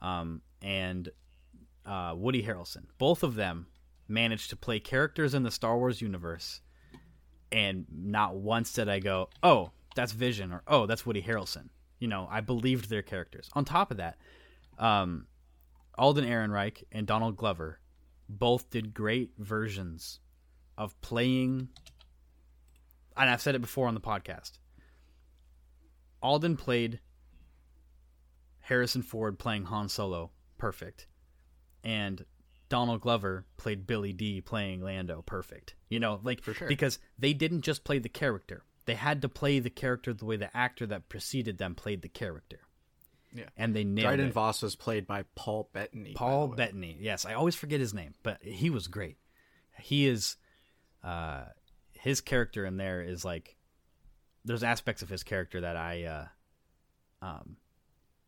um, and uh, Woody Harrelson. Both of them managed to play characters in the Star Wars universe, and not once did I go, "Oh, that's Vision," or "Oh, that's Woody Harrelson." You know, I believed their characters. On top of that, um, Alden Ehrenreich and Donald Glover both did great versions of playing. And I've said it before on the podcast. Alden played Harrison Ford playing Han Solo perfect, and Donald Glover played Billy Dee playing Lando perfect. You know, like sure. because they didn't just play the character; they had to play the character the way the actor that preceded them played the character. Yeah. and they nailed Dryden it. Voss was played by Paul Bettany. Paul. Bettany. Yes, I always forget his name, but he was great. He is uh his character in there is like there's aspects of his character that I uh um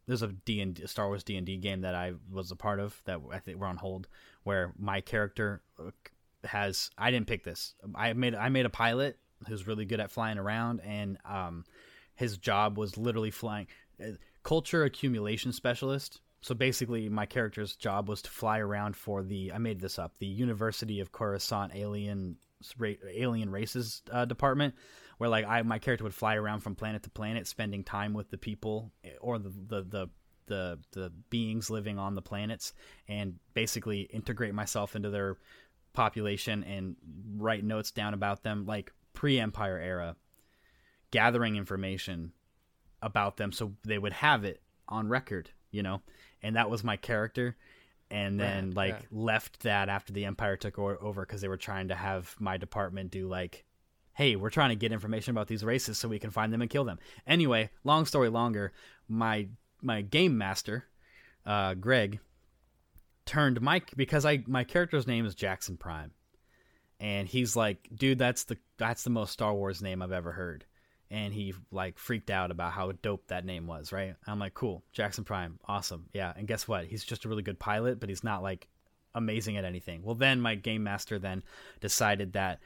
there's a D&D, Star Wars D&D game that I was a part of that I think we're on hold where my character has I didn't pick this. I made I made a pilot who's really good at flying around and um his job was literally flying uh, culture accumulation specialist So basically, my character's job was to fly around for the I made this up the University of Coruscant Alien Alien Races uh, Department, where like I my character would fly around from planet to planet, spending time with the people eh, or the the the the, the beings living on the planets, and basically integrate myself into their population and write notes down about them, like pre Empire era, gathering information about them so they would have it on record, you know? And that was my character. And then, like, yeah. left that after the Empire took o- over because they were trying to have my department do, like, hey, we're trying to get information about these races so we can find them and kill them. Anyway, long story longer, my my game master, uh, Greg, turned mike because I my character's name is Jackson Prime, and he's like, dude, that's the that's the most Star Wars name I've ever heard, and he like freaked out about how dope that name was. Right? I'm like, cool, Jackson Prime, awesome, yeah. And guess what? He's just a really good pilot, but he's not like amazing at anything. Well, then my game master then decided that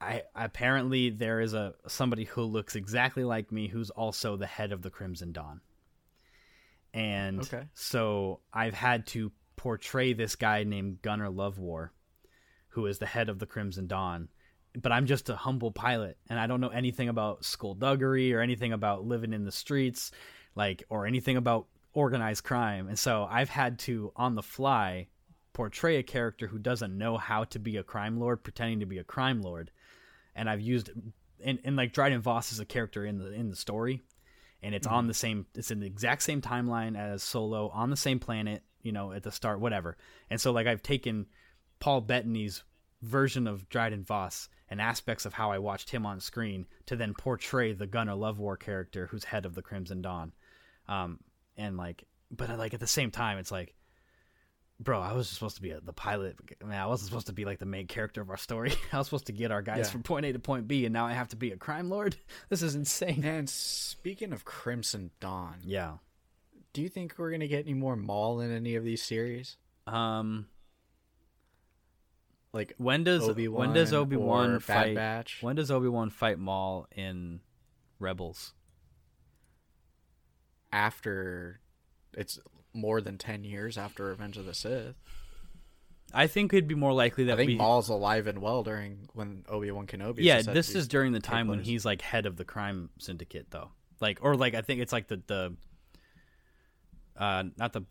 I apparently there is a somebody who looks exactly like me who's also the head of the Crimson Dawn. And Okay. so I've had to portray this guy named Gunnar Lovewar, who is the head of the Crimson Dawn. But I'm just a humble pilot, and I don't know anything about skullduggery or anything about living in the streets, like or anything about organized crime. And so I've had to, on the fly, portray a character who doesn't know how to be a crime lord, pretending to be a crime lord. And I've used, and, and like Dryden Voss is a character in the in the story, and it's on mm-hmm. the same, it's in the exact same timeline as Solo, on the same planet, you know, at the start, whatever. And so like I've taken Paul Bettany's version of Dryden Voss and aspects of how I watched him on screen to then portray the Gunnar Lovewar character who's head of the Crimson Dawn. Um, and like, but like at the same time, it's like, bro, I was supposed to be a, the pilot. Man, I wasn't supposed to be like the main character of our story. I was supposed to get our guys Yeah. from point A to point B, and now I have to be a crime lord. This is insane. And speaking of Crimson Dawn, Yeah. do you think we're gonna get any more Maul in any of these series? Um. Like When does Obi-Wan when does Obi Wan fight? Batch? When does Obi Wan fight Maul in Rebels? after it's more than ten years after Revenge of the Sith. I think it'd be more likely that I think we. Maul's alive and well during when Obi Wan Kenobi. yeah, this is during the time when he's like head of the crime syndicate, though. Like, or like I think it's like the the, uh, not the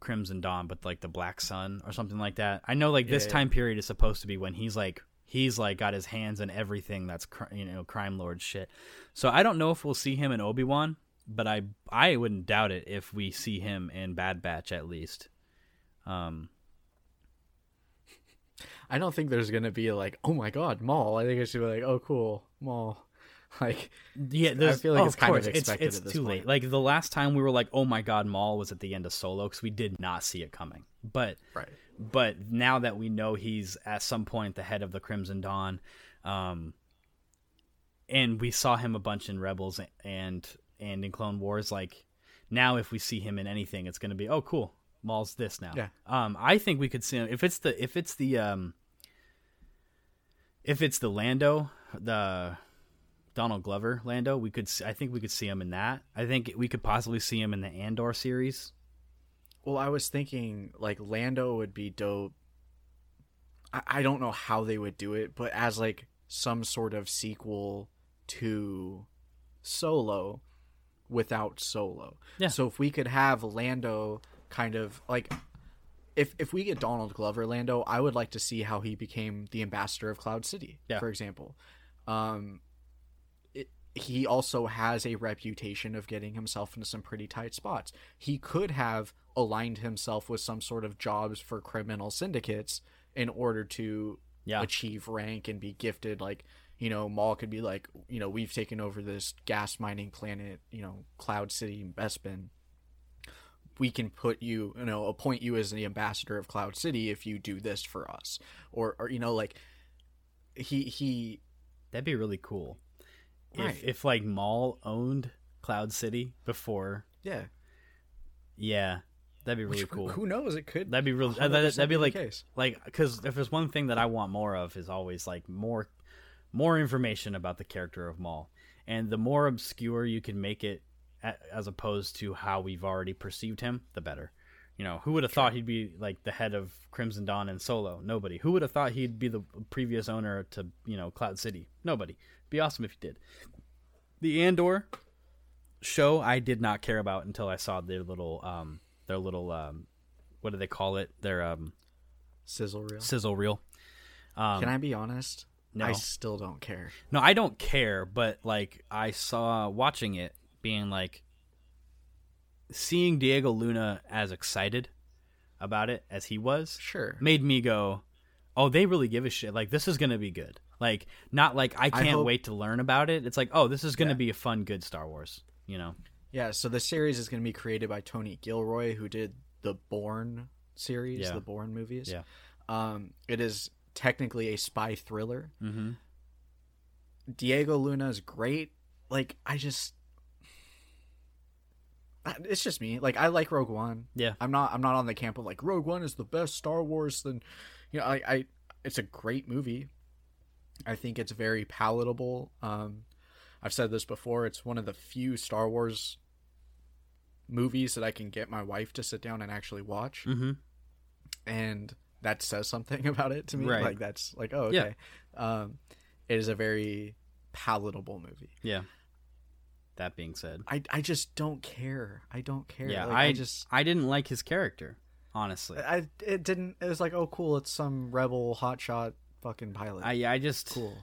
Crimson Dawn, but like the Black Sun or something like that. I know like this Yeah, yeah. time period is supposed to be when he's like he's like got his hands in everything that's cr- you know crime lord shit. So I don't know if we'll see him in Obi Wan, but I I wouldn't doubt it if we see him in Bad Batch at least. Um, I don't think there's gonna be like, oh my god, Maul. I think it should be like, oh cool, Maul. Like, Yeah, there's, feel like oh, it's kind of course, expected It's, this too point. late. Like the last time we were like, "Oh my God, Maul was at the end of Solo" because we did not see it coming. But right? but now that we know he's at some point the head of the Crimson Dawn, um, and we saw him a bunch in Rebels and and in Clone Wars, like now if we see him in anything, it's going to be oh cool, Maul's this now. Yeah. Um, I think we could see him if it's the if it's the um if it's the Lando the Donald Glover Lando, we could I think we could see him in that. I think we could possibly see him in the Andor series. Well, I was thinking like Lando would be dope. I, I don't know how they would do it, but as like some sort of sequel to Solo without Solo. Yeah. So if we could have Lando kind of like if if we get Donald Glover Lando, I would like to see how he became the ambassador of Cloud City, Yeah. for example. Um he also has a reputation of getting himself into some pretty tight spots. He could have aligned himself with some sort of jobs for criminal syndicates in order to Yeah. achieve rank and be gifted like you know Maul could be like you know we've taken over this gas mining planet you know Cloud City Bespin we can put you you know appoint you as the ambassador of Cloud City if you do this for us or or you know like he he That'd be really cool. Right. If if like Maul owned Cloud City before, yeah yeah, that'd be really Which, cool. who knows it could That'd be really 100% uh, that'd, that'd be like case. like because if there's one thing that I want more of is always like more more information about the character of Maul, and the more obscure you can make it as opposed to how we've already perceived him, the better. You know, who would have thought he'd be like the head of Crimson Dawn and Solo? Nobody. Who would have thought he'd be the previous owner to you know Cloud City? Nobody. Be awesome if you did. The Andor show I did not care about until I saw their little um their little um what do they call it? Their um Sizzle reel. sizzle reel. Um, Can I be honest? No. I still don't care. No, I don't care, but like I saw watching it being like seeing Diego Luna as excited about it as he was Sure. made me go, "Oh, they really give a shit. Like this is going to be good." Like not like I can't hope- wait to learn about it. It's like, "Oh, this is going to Yeah. be a fun good Star Wars." You know. Yeah, so the series is going to be created by Tony Gilroy, who did the Bourne series, Yeah. the Bourne movies. Yeah. Um, it is technically a spy thriller. Mhm. Diego Luna is great. Like, I just, it's just me. Like, I like Rogue One. Yeah. I'm not. I'm not on the camp of like Rogue One is the best Star Wars. Then, you know, I, I, it's a great movie. I think it's very palatable. Um, I've said this before. It's one of the few Star Wars movies that I can get my wife to sit down and actually watch, Mhm. and that says something about it to me. Right. Like that's like, oh, Yeah. okay. Um, it is a very palatable movie. Yeah. That being said, I, I just don't care. I don't care. yeah, Like, I, I just I didn't like his character, honestly. I it didn't. It was like, oh, cool. It's some rebel hotshot fucking pilot. I I just cool.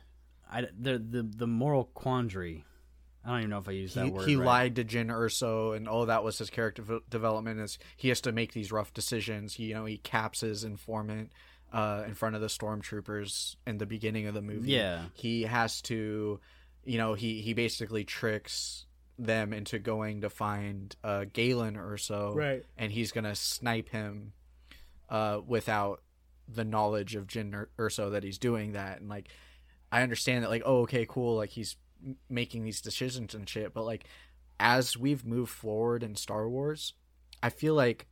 I the the the moral quandary. I don't even know if I used that He, word. he right. lied to Jyn Erso, and oh, that was his character v- development. Is he has to make these rough decisions? He, you know, he caps his informant uh, in front of the stormtroopers in the beginning of the movie. Yeah. he has to, you know, he he basically tricks them into going to find uh, Galen Erso, Right. And he's gonna snipe him uh, without the knowledge of Jyn Ur- Erso that he's doing that, and like I understand that, like, oh, okay, cool, like he's making these decisions and shit, but like as we've moved forward in Star Wars, I feel like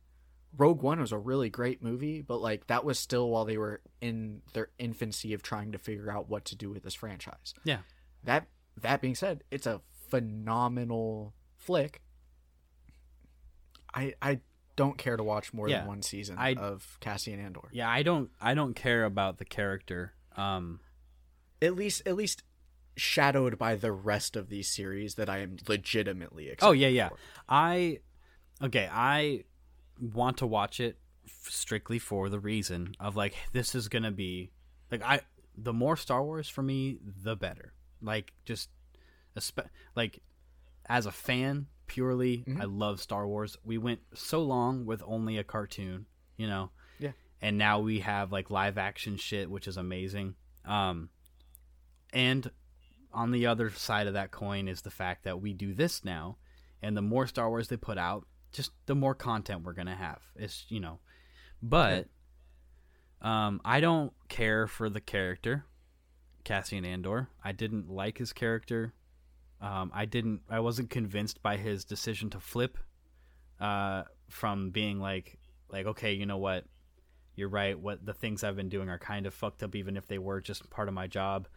Rogue One was a really great movie, but like that was still while they were in their infancy of trying to figure out what to do with this franchise. Yeah. That that being said, it's a phenomenal flick. I I don't care to watch more Yeah. than one season I- of Cassian Andor. Yeah, I don't I don't care about the character. Um At least at least shadowed by the rest of these series that I am legitimately excited Oh yeah, yeah. for. I okay, I want to watch it f- strictly for the reason of like this is going to be like I the more Star Wars for me, the better. Like just like as a fan purely, I love Star Wars. We went so long with only a cartoon, you know. Yeah. And now we have like live action shit which is amazing. Um and on the other side of that coin is the fact that we do this now and the more Star Wars they put out, just the more content we're gonna have. It's you know, but um, I don't care for the character Cassian Andor. I didn't like his character. Um, I didn't. I wasn't convinced by his decision to flip uh, from being like like okay, you know what, you're right. What the things I've been doing are kind of fucked up, even if they were just part of my job.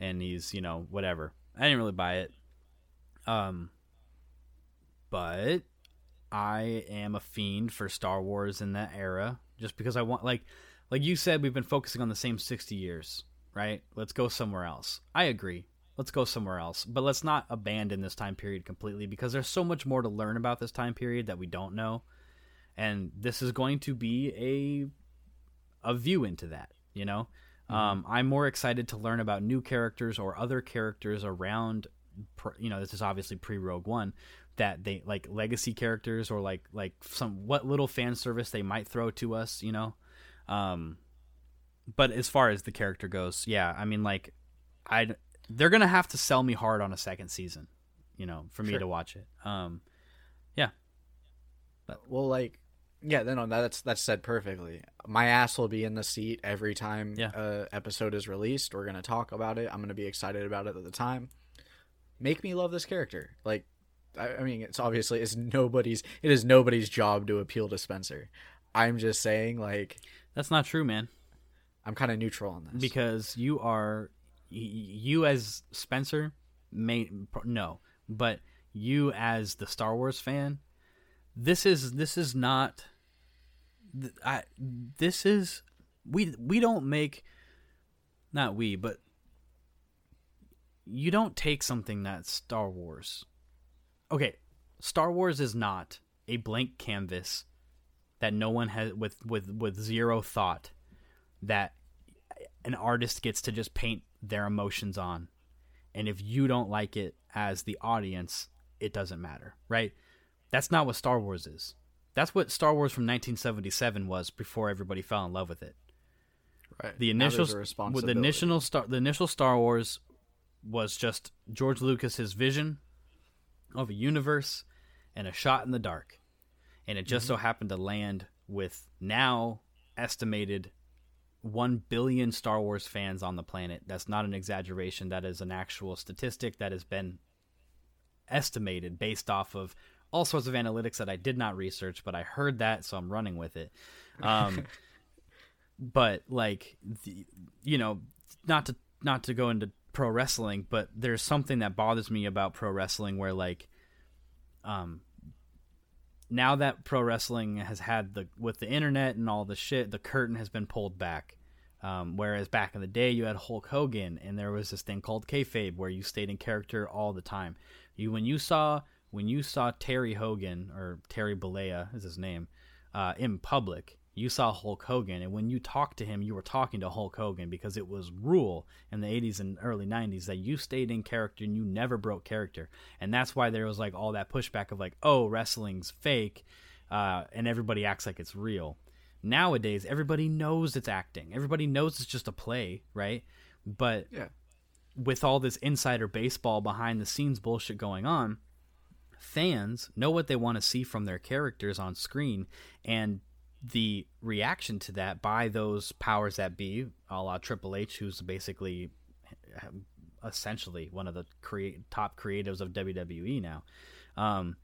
And he's you know whatever. I didn't really buy it. Um, but I am a fiend for Star Wars in that era just because I want like like you said we've been focusing on the same 60 years, right? Let's go somewhere else. I agree. Let's go somewhere else. But let's not abandon this time period completely because there's so much more to learn about this time period that we don't know. And this is going to be a a view into that, you know? Um, I'm more excited to learn about new characters or other characters around you know, this is obviously pre Rogue One that they like legacy characters or like like some what little fan service they might throw to us, you know. Um but as far as the character goes, yeah, I mean like I they're going to have to sell me hard on a second season, you know, for me Sure. to watch it. Um yeah. But Well, like, yeah, then no, that's that's said perfectly. My ass will be in the seat every time Yeah. a episode is released. We're gonna talk about it. I'm gonna be excited about it at the time. Make me love this character. Like, I, I mean, it's obviously it's nobody's. It is nobody's job to appeal to Spencer. I'm just saying, like, that's not true, man. I'm kind of neutral on this. because you are you as Spencer may no, but you as the Star Wars fan, this is this is not. I this is we we don't make, not we, but you don't take something that's Star Wars. Okay, Star Wars is not a blank canvas that no one has with with with zero thought that an artist gets to just paint their emotions on. And if you don't like it as the audience, it doesn't matter, right? That's not what Star Wars is. That's what Star Wars from 1977 was before everybody fell in love with it. Right. The initial the initial star the initial Star Wars was just George Lucas's vision of a universe and a shot in the dark. And it just so happened to land with now estimated 1 billion Star Wars fans on the planet. That's not an exaggeration, that is an actual statistic that has been estimated based off of all sorts of analytics that I did not research, but I heard that, so I'm running with it. Um, but like, the, you know, not to not to go into pro wrestling, but there's something that bothers me about pro wrestling where like, um, now that pro wrestling has had the with the internet and all the shit, the curtain has been pulled back. Um, whereas back in the day, you had Hulk Hogan, and there was this thing called kayfabe, where you stayed in character all the time. You when you saw when you saw Terry Hogan or Terry Bollea is his name uh, in public, you saw Hulk Hogan, and when you talked to him, you were talking to Hulk Hogan because it was rule in the 80s and early 90s that you stayed in character and you never broke character, and that's why there was like all that pushback of like, oh, wrestling's fake, uh, and everybody acts like it's real. Nowadays, everybody knows it's acting. Everybody knows it's just a play, right? But Yeah. with all this insider baseball behind the scenes bullshit going on, fans know what they want to see from their characters on screen, and the reaction to that by those powers that be, a la Triple H, who's basically essentially one of the create, top creatives of WWE now, um,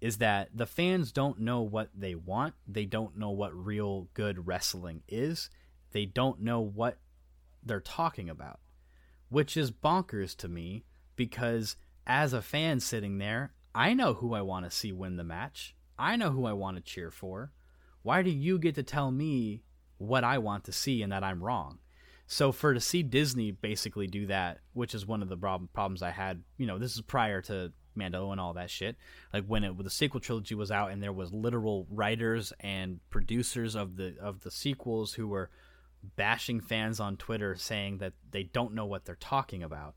is that the fans don't know what they want. They don't know what real good wrestling is. They don't know what they're talking about, which is bonkers to me because as a fan sitting there, I know who I want to see win the match. I know who I want to cheer for. Why do you get to tell me what I want to see and that I'm wrong? So for to see Disney basically do that, which is one of the prob- problems I had, you know, this is prior to Mando and all that shit. Like when it when the sequel trilogy was out and there was literal writers and producers of the of the sequels who were bashing fans on Twitter saying that they don't know what they're talking about.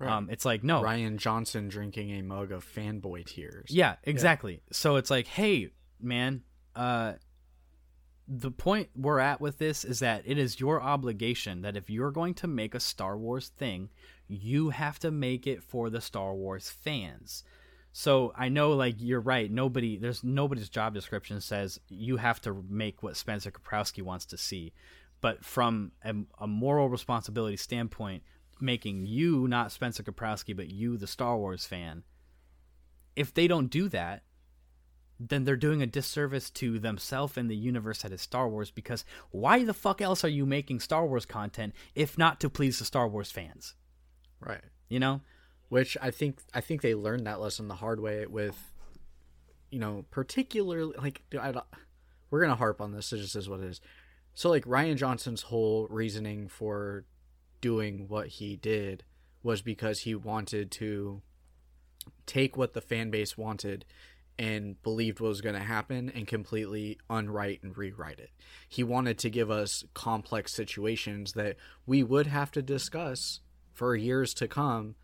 Um, it's like no, Rian Johnson drinking a mug of fanboy tears. yeah, exactly. So it's like, hey, man, uh, the point we're at with this is that it is your obligation that if you're going to make a Star Wars thing, you have to make it for the Star Wars fans. So I know, like you're right. Nobody, there's nobody's job description says you have to make what Spencer Kaprowski wants to see. But from a, a moral responsibility standpoint, making you not Spencer Kaprowski, but you, the Star Wars fan, if they don't do that, then they're doing a disservice to themselves and the universe that is Star Wars because why the fuck else are you making Star Wars content if not to please the Star Wars fans? Right. You know? Which I think I think they learned that lesson the hard way with you know, particularly like I don't, we're going to harp on this, it just is what it is. So like Rian Johnson's whole reasoning for doing what he did was because he wanted to take what the fan base wanted and believed what was going to happen and completely unwrite and rewrite it. He wanted to give us complex situations that we would have to discuss for years to come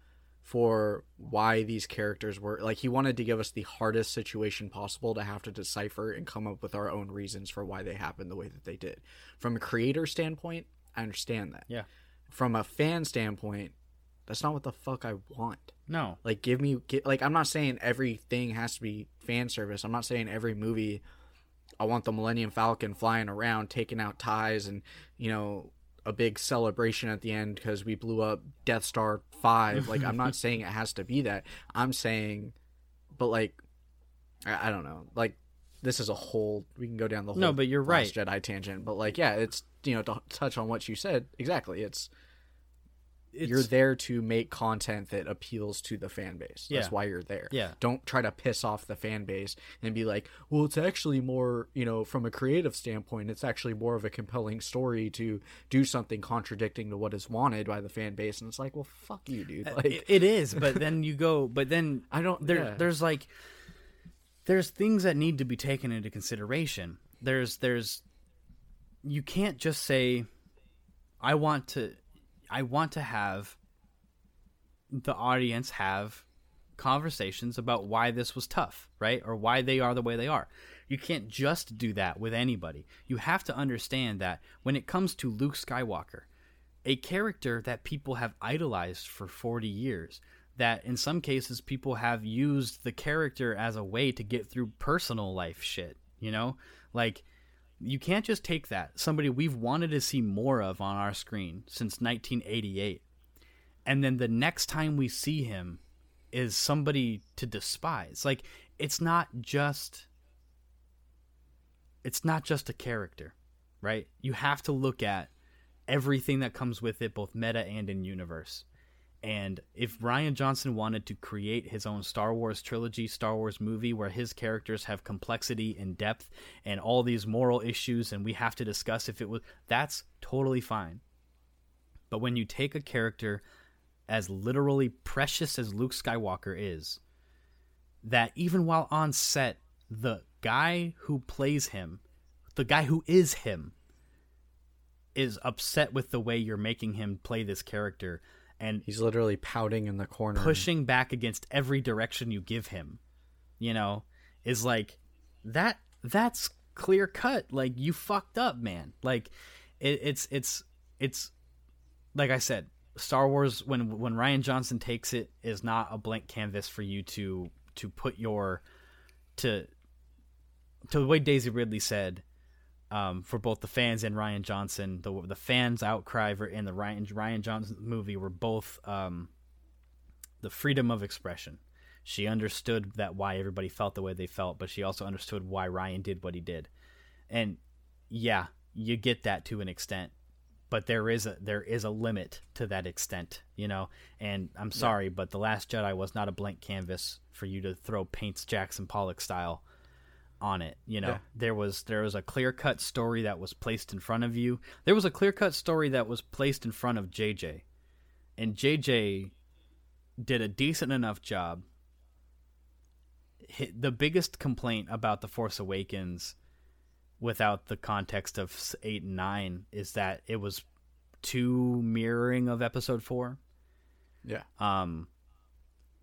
for why these characters were like he wanted to give us the hardest situation possible to have to decipher and come up with our own reasons for why they happened the way that they did. From a creator standpoint, I understand that. Yeah. From a fan standpoint, that's not what the fuck I want. No. Like give me get, like I'm not saying everything has to be fan service. I'm not saying every movie I want the Millennium Falcon flying around taking out ties and you know a big celebration at the end because we blew up Death Star 5. Like I'm not saying it has to be that. I'm saying but like I, I don't know. Like this is a whole we can go down the whole No, but you're Last Jedi tangent. But like yeah, it's you know to touch on what you said exactly. It's you're there to make content that appeals to the fan base. That's Yeah. why you're there. Yeah. Don't try to piss off the fan base and be like, well, it's actually more, you know, from a creative standpoint, it's actually more of a compelling story to do something contradicting to what is wanted by the fan base. And it's like, well, fuck you, dude. Uh, like, It- it is, but then you go, but then I don't- There, yeah. there's like, there's things that need to be taken into consideration. There's, there's, you can't just say, I want to, I want to have the audience have conversations about why this was tough, right? Or why they are the way they are. You can't just do that with anybody. You have to understand that when it comes to Luke Skywalker, a character that people have idolized for 40 years, that in some cases people have used the character as a way to get through personal life shit, you know? Like, you can't just take that, somebody we've wanted to see more of on our screen since 1988, and then the next time we see him is somebody to despise. Like, it's not just. It's not just a character, right? You have to look at everything that comes with it, both meta and in universe. And if Rian Johnson wanted to create his own Star Wars trilogy, Star Wars movie, where his characters have complexity and depth and all these moral issues, and we have to discuss if it was, that's totally fine. But when you take a character as literally precious as Luke Skywalker is, that even while on set, the guy who plays him, the guy who is him, is upset with the way you're making him play this character and he's literally pouting in the corner. pushing back against every direction you give him you know is like that that's clear cut like you fucked up man like it, it's it's it's like i said star wars when when rian johnson takes it is not a blank canvas for you to to put your to to the way daisy ridley said um, for both the fans and Rian Johnson. The the fans' outcry in the Rian Rian Johnson movie were both um, the freedom of expression. She understood that why everybody felt the way they felt, but she also understood why Rian did what he did. And yeah, you get that to an extent, but there is a there is a limit to that extent, you know. And I'm sorry, but the Last Jedi was not a blank canvas for you to throw paints Jackson Pollock style on it you know. Yeah. there was there was a clear cut story that was placed in front of you. There was a clear cut story that was placed in front of jj and jj did a decent enough job. The biggest complaint about the force awakens without the context of 8 and 9 is that it was too mirroring of episode 4 Yeah. um,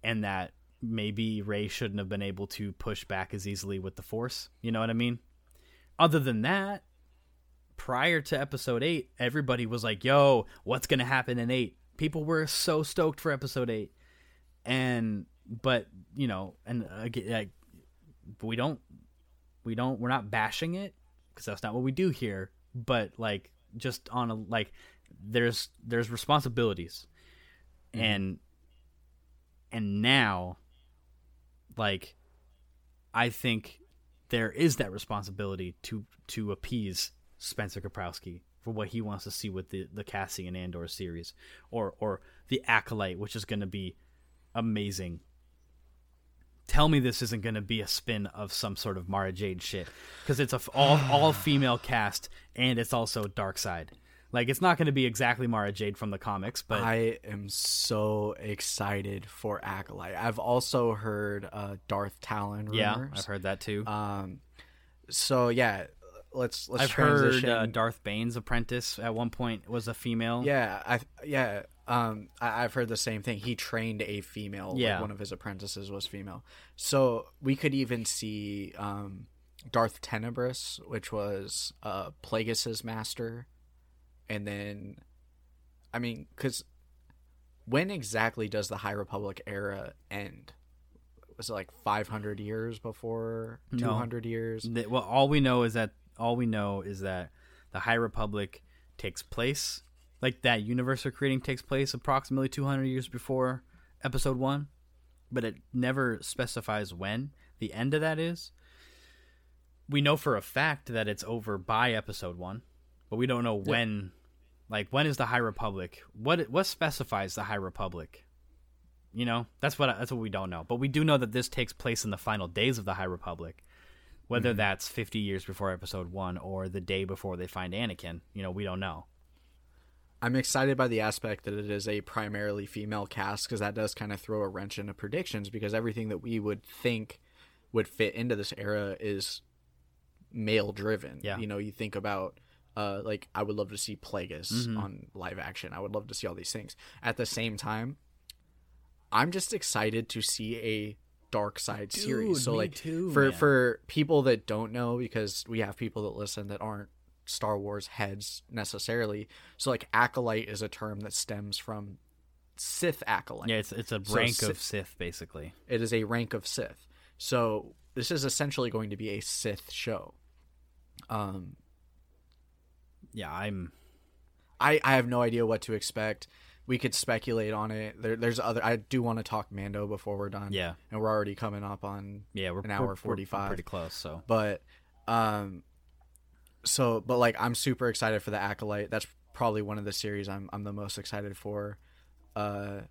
and that maybe Rey shouldn't have been able to push back as easily with the Force. You know what I mean? Other than that, prior to Episode Eight, everybody was like, "Yo, what's gonna happen in 8? People were so stoked for Episode Eight, and but you know, and again, like, we don't, we don't, we're not bashing it because that's not what we do here. But like, just on a like, there's there's responsibilities mm-hmm. and and now like i think there is that responsibility to to appease spencer kaprowski for what he wants to see with the the cassian andor series or or the acolyte which is going to be amazing. Tell me this isn't going to be a spin of some sort of mara jade shit because it's a f- all all female cast and it's also dark side like it's not going to be exactly mara jade from the comics but I am so excited for Acolyte. I've also heard uh, Darth Talon rumors. Yeah, I've heard that too. Um, so yeah, let's let's I've heard transition. uh, Darth Bane's apprentice at one point was a female. Yeah, I yeah. Um, I, I've heard the same thing. He trained a female. like, Yeah. one of his apprentices was female. So we could even see um, Darth Tenebris, which was uh, Plagueis's master, and then, I mean, because when exactly does the High Republic era end? Was it like 500 years before? No. 200 years? Well, all we know is that all we know is that the High Republic takes place, like that universe they're creating takes place approximately 200 years before Episode One, but it never specifies when the end of that is. We know for a fact that it's over by Episode One, but we don't know when Like when is the High Republic? What what specifies the High Republic? You know, that's what that's what we don't know. But we do know that this takes place in the final days of the High Republic. Whether mm-hmm. that's 50 years before episode 1 or the day before they find Anakin, you know, we don't know. I'm excited by the aspect that it is a primarily female cast because that does kind of throw a wrench into predictions because everything that we would think would fit into this era is male driven. Yeah. You know, you think about uh like I would love to see Plagueis Mm-hmm. on live action. I would love to see all these things. At the same time, I'm just excited to see a dark side series. So me like too, for man. for people that don't know because we have people that listen that aren't Star Wars heads necessarily. So like acolyte is a term that stems from Sith acolyte. Yeah, it's it's a rank si- of Sith basically. It is a rank of Sith. So this is essentially going to be a Sith show. Um Yeah, I'm I, I have no idea what to expect. We could speculate on it. There, there's other. I do want to talk Mando before we're done. Yeah. and we're already coming up on yeah, we're an hour forty five. pretty close, so. But um, so but like I'm super excited for the acolyte. That's probably one of the series I'm I'm the most excited for. Uh,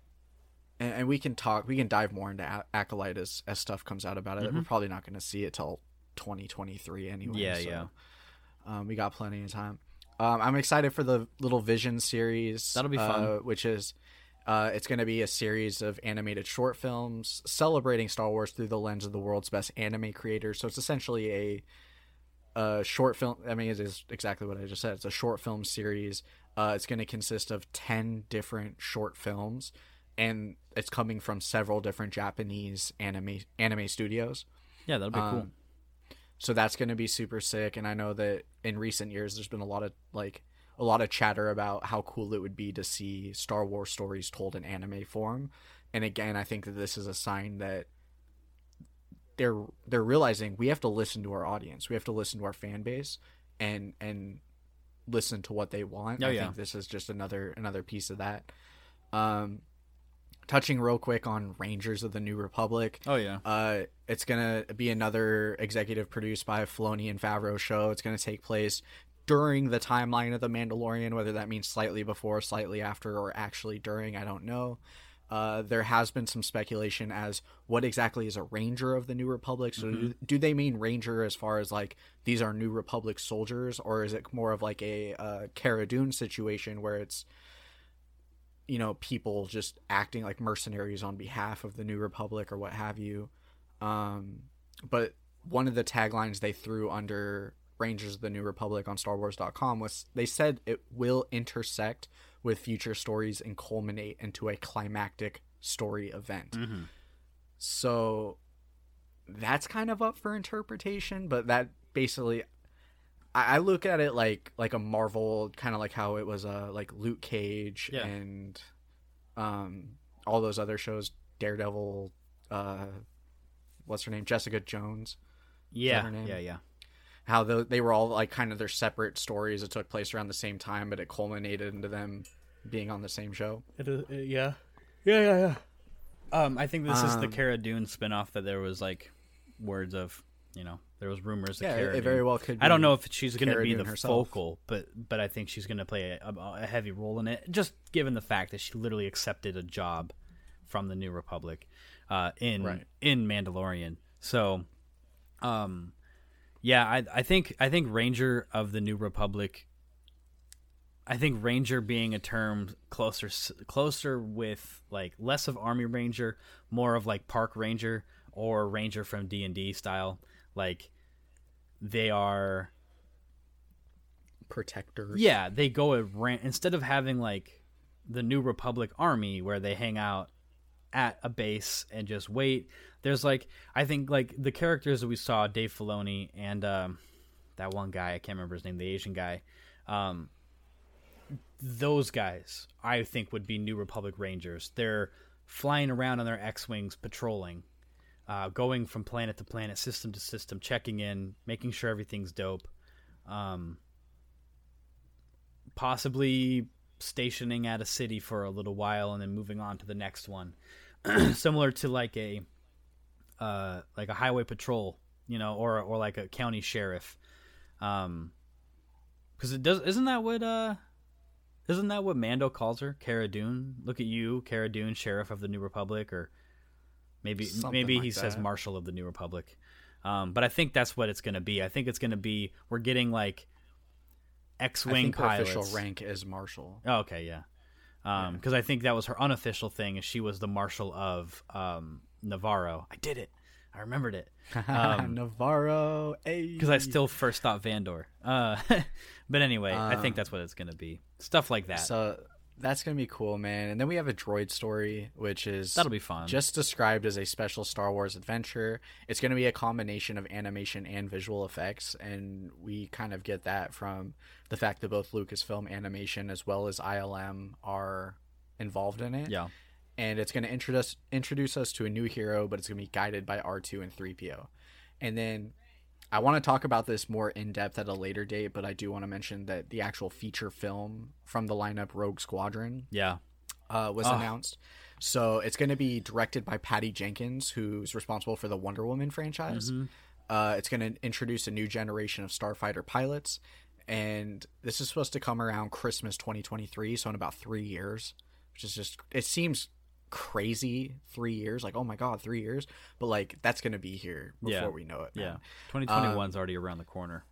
and, and we can talk. We can dive more into A- acolyte as as stuff comes out about it. We're probably not going to see it till 2023 anyway. Mm-hmm. Yeah, so, yeah. Um, we got plenty of time. Um, I'm excited for the Little Vision series. That'll be fun. uh, which is, uh, it's going to be a series of animated short films celebrating Star Wars through the lens of the world's best anime creators. So it's essentially a, a short film. I mean, it is exactly what I just said. It's a short film series. Uh, it's going to consist of ten different short films, and it's coming from several different Japanese anime anime studios Yeah, that'll be cool. So that's going to be super sick and i know that in recent years there's been a lot of like a lot of chatter about how cool it would be to see star wars stories told in anime form. And again i think that this is a sign that they're they're realizing we have to listen to our audience we have to listen to our fan base and and listen to what they want. Oh, i yeah. think this is just another another piece of that. Um touching real quick on rangers of the new republic Oh yeah. uh, it's gonna be another executive produced by Filoni and Favreau show. It's gonna take place during the timeline of the Mandalorian, whether that means slightly before, slightly after, or actually during. I don't know. Uh, there has been some speculation as what exactly is a Ranger of the New Republic. So, do, do they mean Ranger as far as like these are New Republic soldiers, or is it more of like a uh, Cara Dune situation where it's you know people just acting like mercenaries on behalf of the New Republic or what have you? Um, but one of the taglines they threw under Rangers of the New Republic on StarWars.com was they said it will intersect with future stories and culminate into a climactic story event. So that's kind of up for interpretation, but that basically I, I look at it like like a Marvel kind of like how it was uh like Luke Cage Yeah. and um all those other shows Daredevil uh what's her name Jessica Jones Yeah, her name? yeah, yeah. how the, they were all like kind of their separate stories that took place around the same time but it culminated into them being on the same show It is, uh, yeah, yeah, yeah, yeah. Um, I think this is the Um, Cara Dune spinoff that there was like words of, you know, there was rumors. That Yeah, Cara it very well could I don't know if she's going to be the herself. focal, but but I think she's going to play a, a, a heavy role in it. Just given the fact that she literally accepted a job from the New Republic uh, in Right. in Mandalorian. So, um, yeah, I I think I think Ranger of the New Republic. I think Ranger being a term closer closer with like less of Army Ranger, more of like Park Ranger or Ranger from D and D style. Like they are protectors yeah, they go around instead of having like the New Republic army where they hang out at a base and just wait. There's like I think like the characters that we saw, Dave Filoni and um, that one guy I can't remember his name, the Asian guy. Um, those guys I think would be New Republic Rangers. They're flying around on their X-wings, patrolling, uh, going from planet to planet, system to system, checking in, making sure everything's dope. Um, possibly stationing at a city for a little while and then moving on to the next one similar to like a uh like a highway patrol you know or or like a county sheriff um because it does isn't that what uh Isn't that what Mando calls her? Cara Dune. Look at you, Cara Dune, Sheriff of the New Republic, or maybe Something maybe he like says that. Marshal of the New Republic. Um, but I think that's what it's going to be. I think it's going to be we're getting like X-wing pilots. official rank is marshal. Oh, okay, yeah. Um, because I think that was her unofficial thing, is she was the Marshal of um Nevarro. I did it. I remembered it. Um, Nevarro, because I still first thought Vandor. Uh, but anyway, I think that's what it's gonna be. Stuff like that. So that's gonna be cool, man. And then we have a droid story, which is That'll be fun. Just described as a special Star Wars adventure. It's gonna be a combination of animation and visual effects, and we kind of get that from the fact that both Lucasfilm Animation as well as ILM are involved in it. yeah, and it's going to introduce introduce us to a new hero, but it's going to be guided by R2 and 3PO. And then I want to talk about this more in depth at a later date, but I do want to mention that the actual feature film from the lineup Rogue Squadron yeah, uh, was Oh. announced. So it's going to be directed by Patty Jenkins, who's responsible for the Wonder Woman franchise. Uh, it's going to introduce a new generation of starfighter pilots, and this is supposed to come around Christmas 2023, so in about three years, which is just it seems crazy. Three years, like oh my god, three years, but like that's to be here before Yeah. we know it. yeah. man. Twenty twenty one's already around the corner.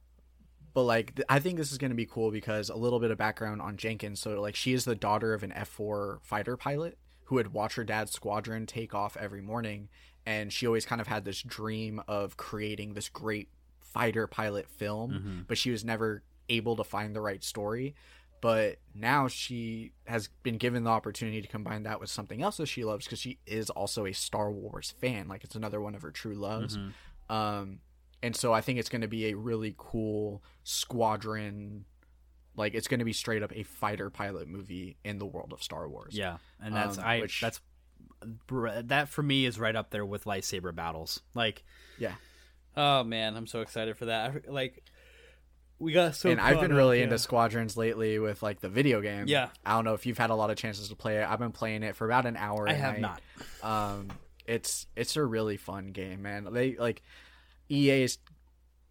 But like, th- I think this is to be cool because a little bit of background on Jenkins. So like, she is the daughter of an F four fighter pilot who would watch her dad's squadron take off every morning, and she always kind of had this dream of creating this great fighter pilot film, mm-hmm. but she was never able to find the right story. But now she has been given the opportunity to combine that with something else that she loves because she is also a Star Wars fan. Like it's another one of her true loves. Um, and so I think it's going to be a really cool squadron. Like it's going to be straight up a fighter pilot movie in the world of Star Wars. Yeah, and that's Um, I which- that's that for me is right up there with lightsaber battles. Like, yeah. oh man, I'm so excited for that. Like, we got so. and I've been up, really yeah. into squadrons lately with like the video game. Yeah. I don't know if you've had a lot of chances to play it. I've been playing it for about an hour. I have night. not. Um, it's it's a really fun game, man. They like EA's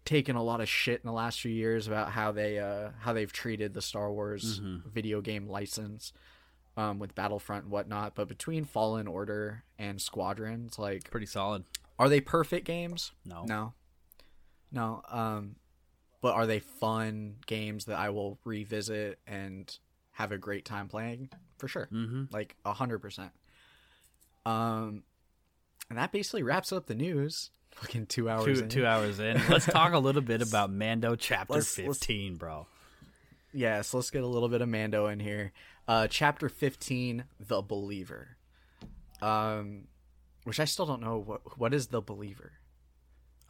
taken a lot of shit in the last few years about how they uh how they've treated the Star Wars Mm-hmm. video game license. Um, with Battlefront and whatnot, but between Fallen Order and Squadrons, like, Pretty solid. are they perfect games? No. No. No. Um, but are they fun games that I will revisit and have a great time playing? For sure. Mm-hmm. Like a hundred percent. Um, and that basically wraps up the news. Fucking two hours. Two in. two hours in. Let's talk a little bit about Mando Chapter Let's- let's- fifteen, bro. Yes, let's get a little bit of Mando in here. Uh, chapter fifteen, the Believer. Um, which I still don't know what what is the Believer.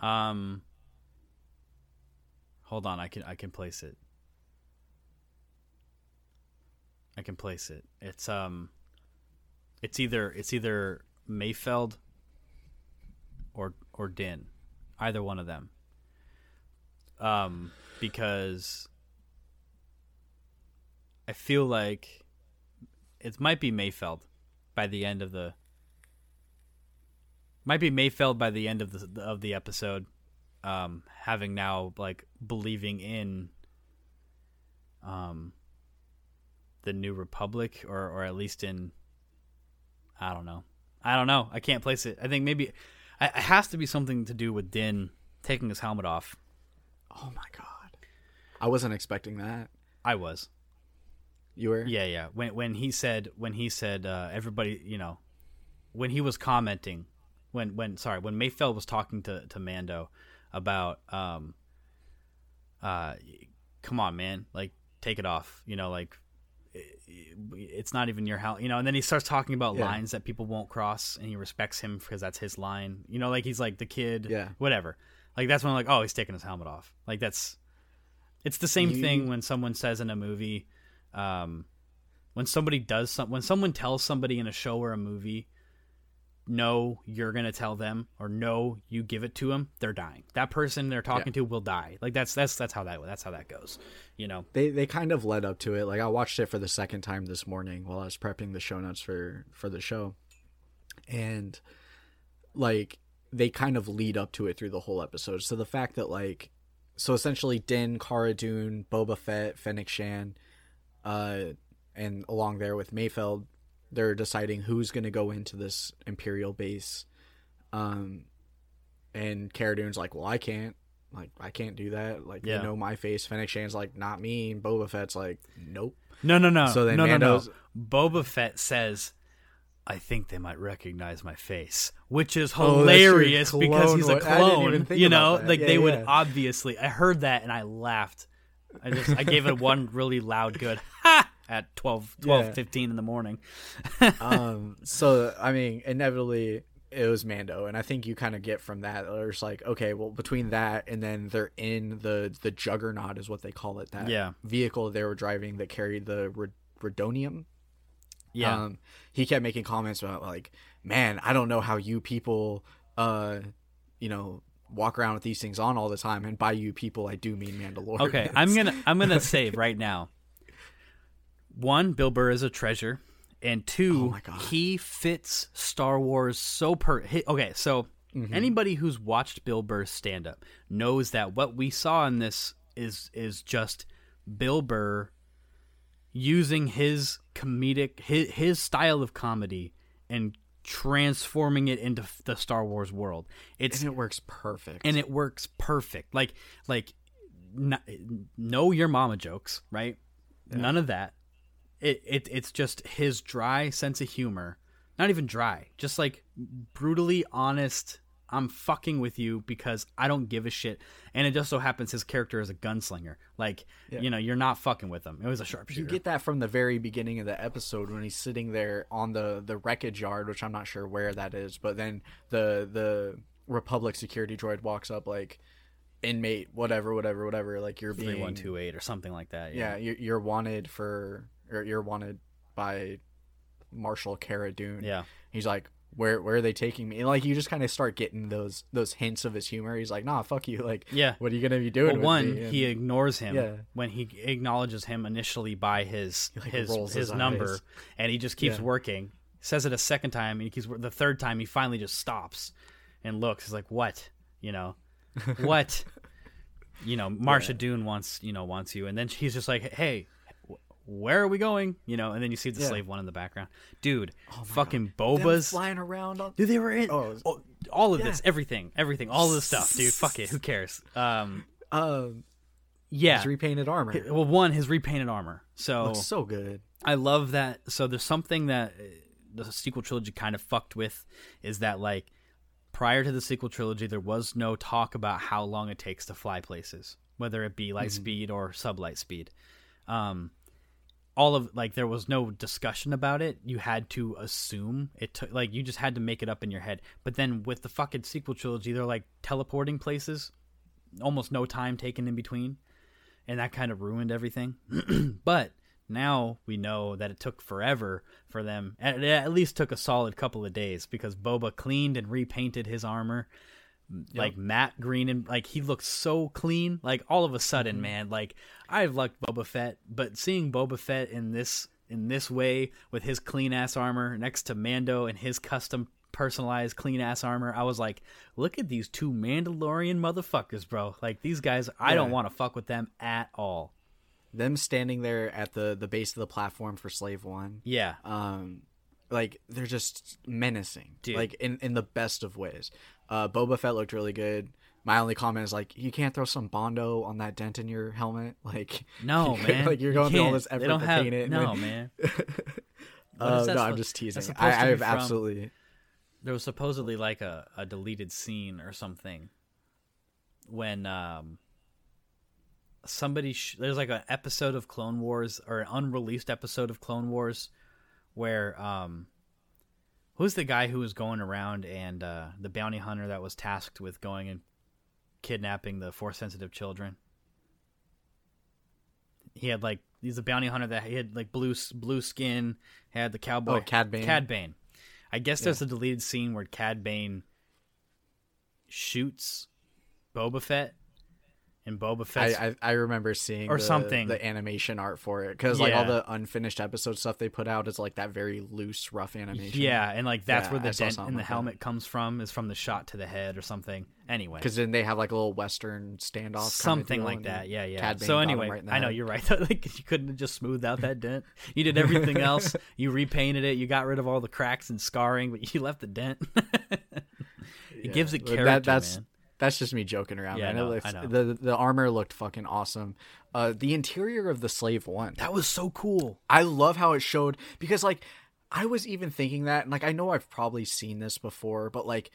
Um, hold on, I can I can place it. I can place it. It's um, it's either it's either Mayfeld or or Din, either one of them. Um, because I feel like it might be Mayfeld by the end of the might be Mayfeld by the end of the of the episode, um, having now like believing in um the New Republic, or or at least in I don't know, I don't know, I can't place it. I think maybe it has to be something to do with Din taking his helmet off. Oh my god, I wasn't expecting that. I was. You were? Yeah, yeah. When when he said when he said uh, everybody, you know, when he was commenting, when when sorry, when Mayfeld was talking to to Mando about um uh come on, man, like take it off, you know, like it- it's not even your house, you know, and then he starts talking about Yeah. lines that people won't cross and he respects him because that's his line. You know, like he's like the kid, Yeah. whatever. Like that's when I'm like, oh, he's taking his helmet off. Like that's it's the same You- thing when someone says in a movie, um, when somebody does some, when someone tells somebody in a show or a movie, no, you're gonna tell them, or no, you give it to them, they're dying. That person they're talking to will die. Like that's that's that's how that that's how that goes. You know. They they kind of led up to it. Like I watched it for the second time this morning while I was prepping the show notes for for the show, and like they kind of lead up to it through the whole episode. So the fact that like so essentially Din, Cara Dune, Boba Fett, Fennec Shand, uh, and along there with Mayfeld, they're deciding who's going to go into this Imperial base. Um, and Cara Dune's like, well, I can't. Like, I can't do that. Like, Yeah. you know my face. Fennec Shand's like, not me. And Boba Fett's like, nope. No, no, no. So then no, no, no. Boba Fett says, "I think they might recognize my face," which is Oh, hilarious because he's a what- I didn't clone. You know, like Yeah, they would obviously. I heard that and I laughed. I just I gave it one really loud good ha at 12, 12 Yeah. 15 in the morning. um so i mean inevitably it was mando and i think you kind of get from that there's like okay well between that and then they're in the the juggernaut is what they call it that Yeah. vehicle they were driving that carried the Red- rhydonium Yeah, um he kept making comments about like man i don't know how you people uh you know walk around with these things on all the time and by you people i do mean mandalorian Okay, I'm gonna I'm gonna say right now. One, Bill Burr is a treasure, and two, Oh he fits Star Wars so per. Okay, so Mm-hmm. anybody who's watched Bill Burr's stand up knows that what we saw in this is is just Bill Burr using his comedic his, his style of comedy and transforming it into the Star Wars world. It's and it works perfect and it works perfect. Like like n- know your mama jokes, right? None of that. It, it it's just his dry sense of humor. Not even dry, just like brutally honest. I'm fucking with you because I don't give a shit. And it just so happens his character is a gunslinger. Like, you know, you're not fucking with him. It was a sharpshooter. You get that from the very beginning of the episode when he's sitting there on the the wreckage yard, which I'm not sure where that is, but then the the Republic security droid walks up like inmate whatever whatever whatever like you're being 3128 or something like that. yeah you're, you're wanted for or you're wanted by Marshal Cara Dune. Yeah. He's like where where are they taking me? And like you just kind of start getting those those hints of his humor. He's like, "Nah, fuck you." Like, Yeah. what are you going to be doing Well, one? And- he ignores him Yeah. when he acknowledges him initially by his like, his his, his number, eyes. and he just keeps Yeah. working. Says it a second time, and he keeps the third time. He finally just stops and looks. He's like, "What? You know, what? you know, Marsha Dune wants you know wants you." And then he's just like, "Hey." Wh- Where are we going? You know, and then you see the Yeah. slave one in the background, dude. fucking Them Boba's flying around on Dude, they were in Oh, oh, all of yeah. this, everything, everything, all of this stuff, dude. Fuck it, who cares? Um, um yeah. his repainted armor. Well, one, his repainted armor. So Looks so good. I love that. So there's something that uh, the sequel trilogy kind of fucked with is that like prior to the sequel trilogy, there was no talk about how long it takes to fly places, whether it be light speed or sublight speed. Um, all of like there was no discussion about it. You had to assume it took like you just had to make it up in your head. But then with the fucking sequel trilogy, they're like teleporting places, almost no time taken in between and that kind of ruined everything. but now we know that it took forever for them. It at least took a solid couple of days because Boba cleaned and repainted his armor, like matte green and like he looked so clean. Like all of a sudden, man, like I've liked Boba Fett, but seeing Boba Fett in this in this way with his clean ass armor next to Mando and his custom personalized clean ass armor, I was like, look at these two Mandalorian motherfuckers, bro. Like these guys, I don't want to fuck with them at all. Them standing there at the the base of the platform for Slave One, Yeah. um, like they're just menacing, Dude. like in in the best of ways. Uh, Boba Fett looked really good. My only comment is like, you can't throw some bondo on that dent in your helmet, like No, man. like you're You going through all this effort to have, paint it. No, and- man. Uh, What is that no, I'm just teasing. I, I have from? absolutely. There was supposedly like a, a deleted scene or something when um somebody sh- there's like an episode of Clone Wars or an unreleased episode of Clone Wars where um who's the guy who was going around and uh the bounty hunter that was tasked with going and kidnapping the force sensitive children he had like he's a bounty hunter that he had like blue blue skin had the cowboy Oh, Cad Bane. Cad Bane. I guess there's a deleted scene where Cad Bane shoots Boba Fett in Boba Fett. I, I I remember seeing Or the, something. the animation art for it because like all the unfinished episode stuff they put out is like that very loose, rough animation. yeah, and like that's Yeah, where the dent in the like that. helmet comes from is from the shot to the head or something. Anyway, because then they have like a little western standoff, something like that. Yeah, yeah. Cad So anyway, right I know you're right. like you couldn't have just smoothed out that dent. You did everything else. You repainted it. You got rid of all the cracks and scarring, but you left the dent. it gives it character, that, that's man. That's just me joking around. Yeah, man. I know, It looks- I know. The the armor looked fucking awesome. Uh, the interior of the slave one. That was so cool. I love how it showed because like I was even thinking that and like I know I've probably seen this before, but like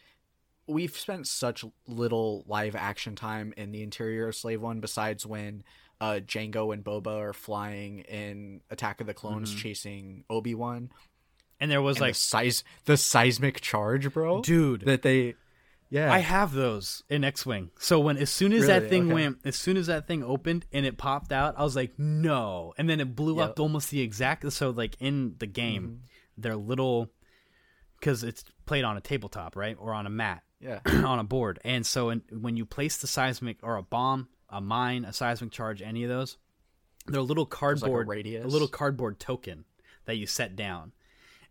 we've spent such little live action time in the interior of Slave One besides when uh Jango and Boba are flying in Attack of the Clones Mm-hmm. chasing Obi Wan. And there was Like like, the size the seismic charge, bro. dude, That they Yeah. I have those in X-wing. So when as soon as that thing Okay. went, as soon as that thing opened and it popped out, I was like, no. And then it blew up almost the exact. So like in the game, Mm-hmm. they're little because it's played on a tabletop, right, or on a mat, yeah. on a board. And so in, when you place the seismic or a bomb, a mine, a seismic charge, any of those, they're a little cardboard, radius? little cardboard token that you set down,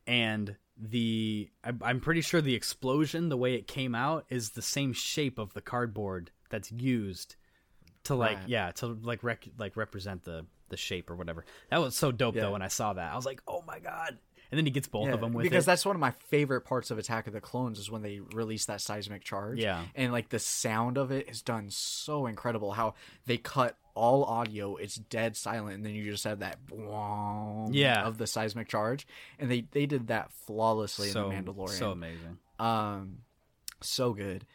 and the I'm pretty sure the explosion, the way it came out, is the same shape of the cardboard that's used to like Right. yeah to like rec- like represent the the shape or whatever. That was so dope Yeah. though when I saw that. I was like, oh my god! And then he gets both Yeah, of them with because it. that's one of my favorite parts of Attack of the Clones is when they release that seismic charge. Yeah. and like the sound of it is done so incredible. How they cut all audio, it's dead silent, and then you just have that boom Yeah. of the seismic charge, and they they did that flawlessly so in the Mandalorian. so amazing. um, so good.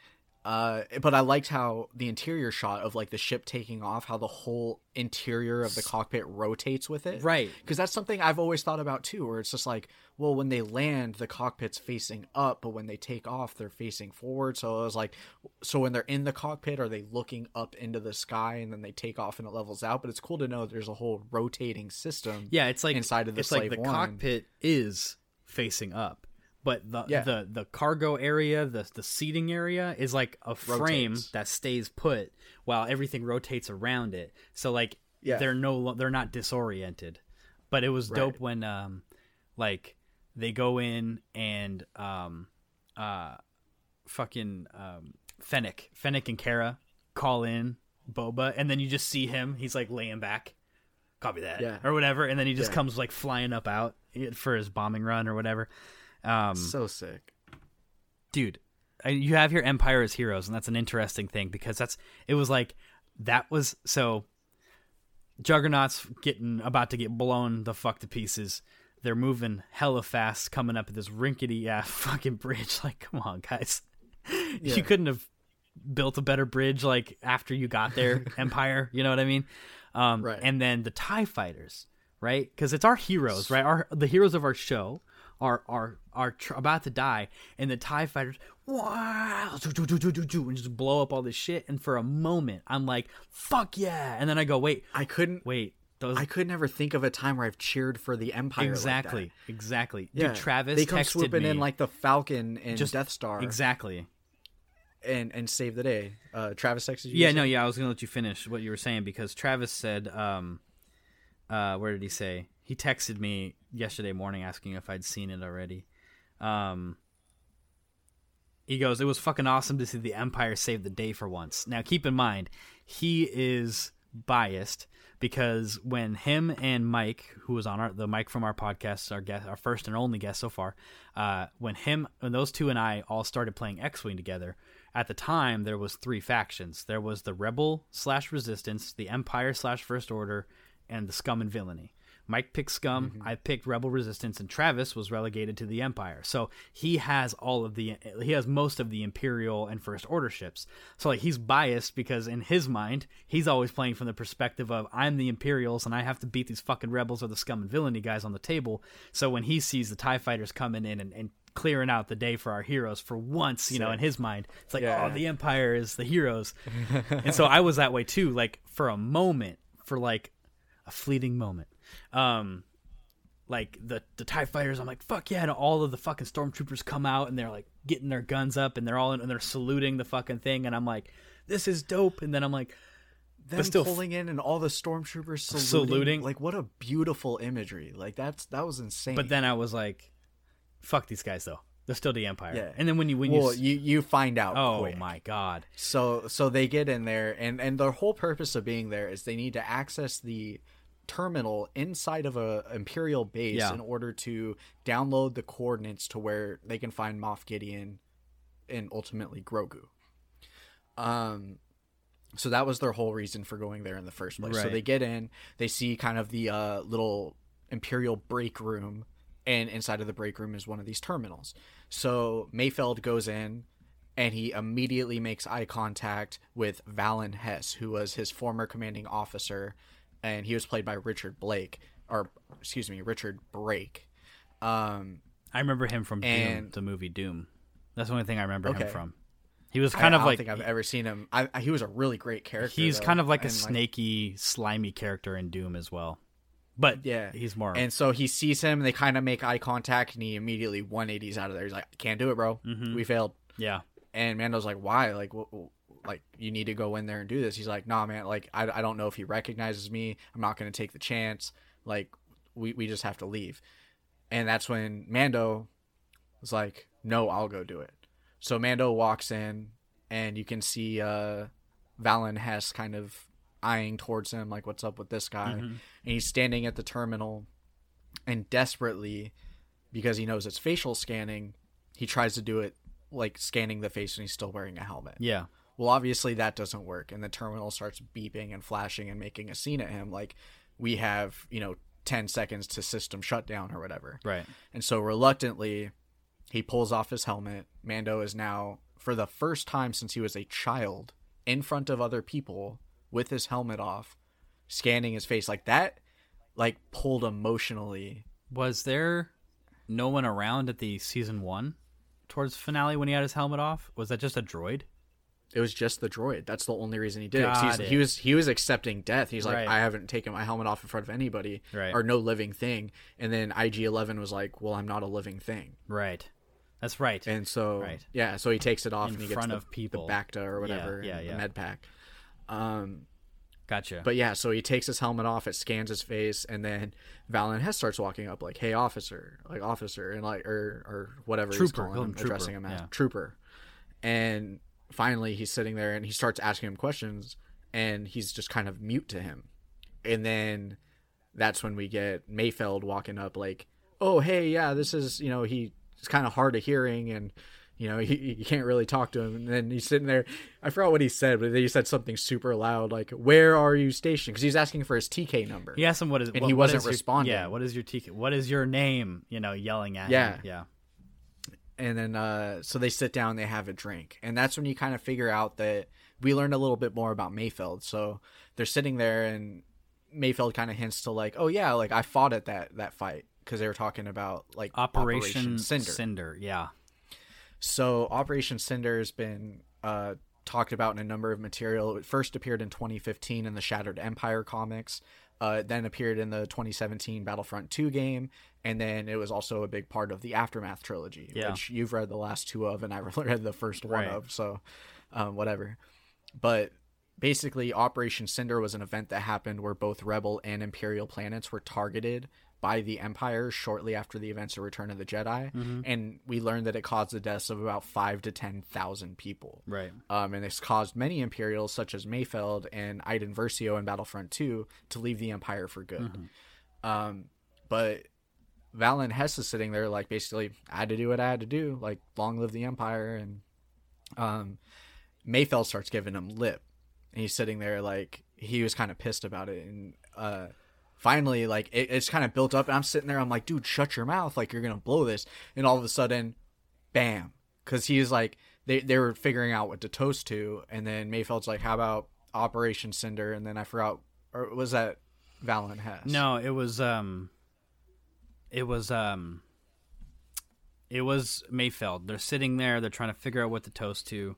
Uh, but I liked how the interior shot of like the ship taking off, how the whole interior of the cockpit rotates with it Right. because that's something I've always thought about too, where it's just like, well, when they land, the cockpit's facing up, but when they take off, they're facing forward. So I was like, so when they're in the cockpit, are they looking up into the sky and then they take off and it levels out? But it's cool to know there's a whole rotating system. Yeah, it's like inside of the it's like the One. cockpit is facing up, but the Yeah. the the cargo area, the the seating area is like a frame Rotates. that stays put while everything rotates around it. So like Yeah. they're no they're not disoriented. But it was dope when um like they go in and um uh fucking um Fennec, Fennec and Cara call in Boba and then you just see him, he's like laying back copy that Yeah. or whatever and then he just Yeah. comes like flying up out for his bombing run or whatever um So sick. dude you have your empire as heroes and that's an interesting thing because that's it was like that was so juggernaut's getting about to get blown the fuck to pieces. They're moving hella fast coming up at this rinkety ass fucking bridge. Like come on guys. You couldn't have built a better bridge like after you got there empire you know what i mean? Um Right. and then the tie fighters right? Because it's our heroes right? Our the heroes of our show are are are tr- about to die and the tie fighters wow do, do, do, do, do, do, and just blow up all this shit and for a moment i'm like fuck yeah and then i go wait I couldn't. wait those I could never think of a time where I've cheered for the Empire. like that. exactly exactly Yeah, dude travis They come swooping me in like the Falcon and Just- Death Star, exactly and and save the day. Uh, Travis texted you. Yeah, no, yeah, I was gonna let you finish what you were saying because Travis said, um, uh, where did he say? He texted me yesterday morning asking if I'd seen it already. Um, he goes, "It was fucking awesome to see the Empire save the day for once." Now, keep in mind, he is biased because when him and Mike, who was on our the Mike from our podcast, our guest, our first and only guest so far, uh, when him, when those two and I all started playing X Wing together, at the time there was three factions. There was the Rebel slash Resistance, the Empire slash First Order, and the Scum and Villainy. Mike picked Scum, mm-hmm. I picked Rebel Resistance, and Travis was relegated to the Empire. So he has all of the he has most of the Imperial and First Order ships. So like he's biased because in his mind he's always playing from the perspective of I'm the Imperials and I have to beat these fucking rebels or the Scum and Villainy guys on the table. So when he sees the Tie Fighters coming in and, and clearing out the day for our heroes for once, you know, in his mind, it's like Yeah. oh the Empire is the heroes. and so I was that way too. Like for a moment, for like a fleeting moment. Um, like the the Tie Fighters, I'm like fuck yeah, and all of the fucking stormtroopers come out and they're like getting their guns up and they're all in, and they're saluting the fucking thing, and I'm like, this is dope. And then I'm like, them still pulling in and all the stormtroopers saluting, Saluting. like what a beautiful imagery like that's that was insane But then I was like, fuck these guys though. They're still the Empire. Yeah. And then when you when well you, you you find out oh quick. my god, So so they get in there and and their whole purpose of being there is they need to access the terminal inside of a imperial base Yeah. in order to download the coordinates to where they can find Moff Gideon and ultimately Grogu. Um so that was their whole reason for going there in the first place. So they get in, they see kind of the uh, little imperial break room, and inside of the break room is one of these terminals. So Mayfeld goes in, and he immediately makes eye contact with Valen Hess, who was his former commanding officer, and he was played by Richard Blake, or excuse me, Richard Brake. Um, I remember him from Doom, the movie Doom. That's the only thing I remember Okay. him from. He was kind I, of don't like think I've ever seen him. I, I- he was a really great character. he's though, kind of like a and, snaky, slimy character in Doom as well. But Yeah, he's more And so he sees him. They kind of make eye contact, and he immediately 180s out of there. He's like, "Can't do it, bro. Mhm. We failed." yeah. And Mando's like, "Why? Like, wh- like you need to go in there and do this." He's like, "Nah, man. Like, I, I don't know if he recognizes me. I'm not going to take the chance. Like, we we just have to leave." And that's when Mando was like, "No, I'll go do it." So Mando walks in, and you can see uh, Valen Hess kind of eyeing towards him, like, "What's up with this guy?" Mhm. and he's standing at the terminal and desperately because he knows it's facial scanning he tries to do it like scanning the face and he's still wearing a helmet Yeah. Well obviously that doesn't work and the terminal starts beeping and flashing and making a scene at him like we have you know 10 seconds to system shutdown or whatever Right. and so reluctantly he pulls off his helmet mando is now for the first time since he was a child in front of other people with his helmet off scanning his face like that like pulled emotionally Was there no one around at the season one towards finale when he had his helmet off? Was that just a droid? It was just the droid that's the only reason he did it. 'Cause He's- it. he was he was accepting death he's like Right. i haven't taken my helmet off in front of anybody Right. or no living thing and then ig-11 was like well i'm not a living thing Right. That's right. and so Right. yeah so he takes it off In and he gets front the, of people. the bacta or whatever yeah, yeah. the med pack um gotcha. But yeah, so he takes his helmet off, it scans his face, and then Valen Hess starts walking up like, "Hey, officer!" Like officer, and like or or whatever he's calling him, him trooper, addressing him as yeah. trooper. And finally, he's sitting there, and he starts asking him questions, and he's just kind of mute to him. And then that's when we get Mayfeld walking up, like, "Oh, hey, yeah, this is you know he's kind of hard of hearing and." You know, he, you can't really talk to him. And then he's sitting there. I forgot what he said, but then he said something super loud, like, Where are you stationed? Because he's asking for his TK number. he asked him what is And what- he wasn't your- responding. yeah. What is your TK? What is your name? You know, yelling at Yeah. him. Yeah. And then uh so they sit down they have a drink and that's when you kind of figure out that we learned a little bit more about mayfeld so they're sitting there and mayfeld kind of hints to like oh yeah like i fought at that that fight because they were talking about like Operation, cinder Cinder. Yeah. so operation cinder has been uh talked about in a number of material it first appeared in 2015 in the shattered empire comics uh, it then appeared in the 2017 battlefront 2 game and then it was also a big part of the aftermath trilogy Yeah. which you've read the last two of and i've read the first one Right. of so um, whatever but basically operation cinder was an event that happened where both rebel and imperial planets were targeted by the empire shortly after the events of return of the jedi Mm-hmm. and we learned that it caused the deaths of about five to ten thousand people Right. um, and this caused many Imperials, such as Mayfeld and Iden Versio in Battlefront 2, to leave the Empire for good. Um, but Valen Hess is sitting there, like, basically, I had to do what I had to do. Like, long live the Empire. And um, Mayfeld starts giving him lip. And he's sitting there, like, he was kind of pissed about it. And uh, finally, like, it, it's kind of built up. And I'm sitting there, I'm like, dude, shut your mouth. Like, you're to blow this. And all of a sudden, bam. Because he's like, they, they were figuring out what to toast to. And then Mayfeld's like, how about Operation Cinder? And then I forgot, or was that Valen Hess? No, it was um it was um it was Mayfeld. They're sitting there, they're trying to figure out what to toast to,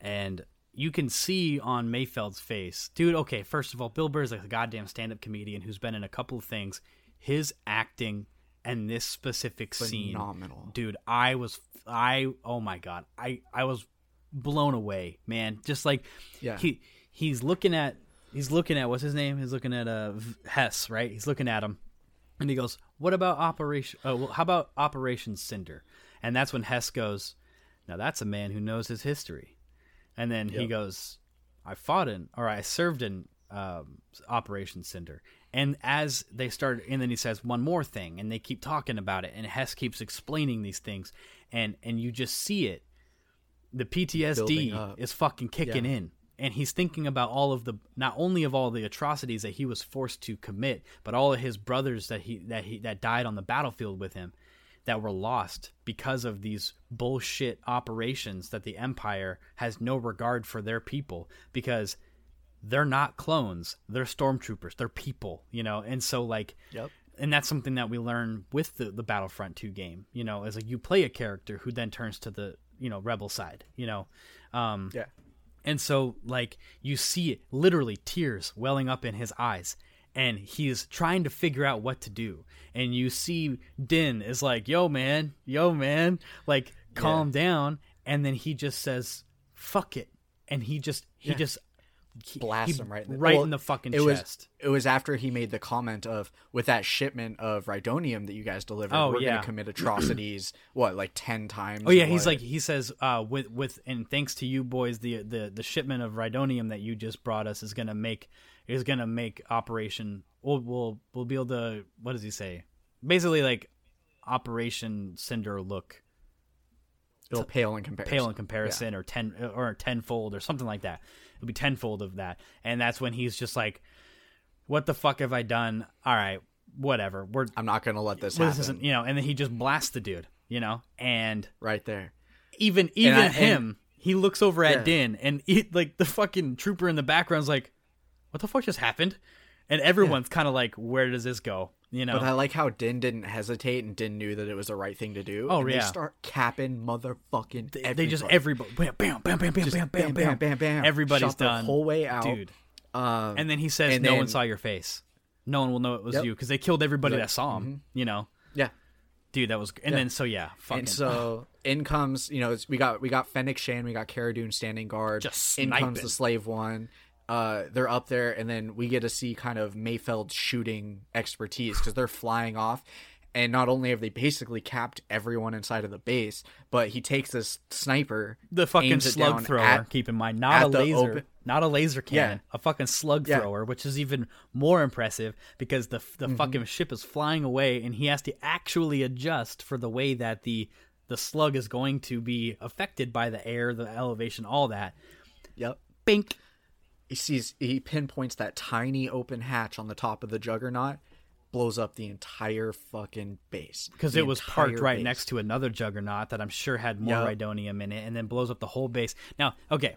and you can see on Mayfeld's face, dude, okay, first of all, Bill Burr is like a goddamn stand up comedian who's been in a couple of things. His acting and this specific scene Phenomenal. dude i was i oh my god i i was blown away man just like Yeah. he he's looking at he's looking at what's his name? He's looking at uh Hess, right? He's looking at him, and he goes, "What about Operation? Uh, well, how about Operation Cinder?" And that's when Hess goes, "Now that's a man who knows his history." And then he goes, "I fought in, or I served in um, Operation Cinder." And as they start, and then he says one more thing, and they keep talking about it, and Hess keeps explaining these things, and and you just see it the PTSD is fucking kicking Yeah. in. And he's thinking about all of the not only of all the atrocities that he was forced to commit, but all of his brothers that he that he that died on the battlefield with him that were lost because of these bullshit operations that the empire has no regard for their people because they're not clones, they're stormtroopers, they're people, you know. And so like Yep. and that's something that we learn with the, the Battlefront 2 game, you know, is like you play a character who then turns to the, you know, rebel side, you know. Um Yeah. and so like you see literally tears welling up in his eyes and he's trying to figure out what to do. And you see Din is like, "Yo man, yo man, like calm down." And then he just says, "Fuck it." And he just he Yeah. just he, Blast he- him right in the, right well, in the fucking it was, chest. It was after he made the comment of with that shipment of Rhydonium that you guys delivered, Oh, we're yeah. gonna commit atrocities. what, like ten times? Oh yeah, he's what? like he says uh, with with and thanks to you boys, the the the shipment of Rhydonium that you just brought us is gonna make is gonna make Operation. We'll we'll we'll be able to. What does he say? Basically, like Operation Cinder look it'll pale in comparison. pale in comparison, or ten or tenfold or something like that. It'll be tenfold of that, and that's when he's just like, "What the fuck have I done? All right, whatever. We're I'm not gonna let this this happen. isn't you know." And then he just blasts the dude, you know, and right there. even even I- and- him, he looks over at Yeah. Din, and he, like the fucking trooper in the background's like, "What the fuck just happened?" And everyone's kind of like, "Where does this go?" You know? But I like how Din didn't hesitate and Din knew that it was the right thing to do. Oh, and yeah. They start capping motherfucking. they, they just everybody. bam bam bam bam Just bam bam bam, bam, bam. Everybody's Shot the done whole way out. dude. Um, And then he says, "No one saw your face. No one will know it was Yep. you because they killed everybody Like, that saw him." You know, yeah. dude, that was. And Yeah. then so yeah, fucking. And so in comes, you know, we got we got Fennec Shand, we got Cara Dune standing guard. Just sniping. in comes the slave one. Uh, they're up there, and then we get to see kind of Mayfeld's shooting expertise because they're flying off. And not only have they basically capped everyone inside of the base, but he takes this sniper, the fucking slug thrower. at- keep in mind, not a laser, open- not a laser cannon, Yeah. a fucking slug Yeah. thrower, which is even more impressive because the the Mm-hmm. fucking ship is flying away and he has to actually adjust for the way that the the slug is going to be affected by the air, the elevation, all that. Yep. Bink. He sees he pinpoints that tiny open hatch on the top of the juggernaut blows up the entire fucking base because it was parked right base. next to another juggernaut that I'm sure had more rhydonium in it, and then blows up the whole base. Now, okay,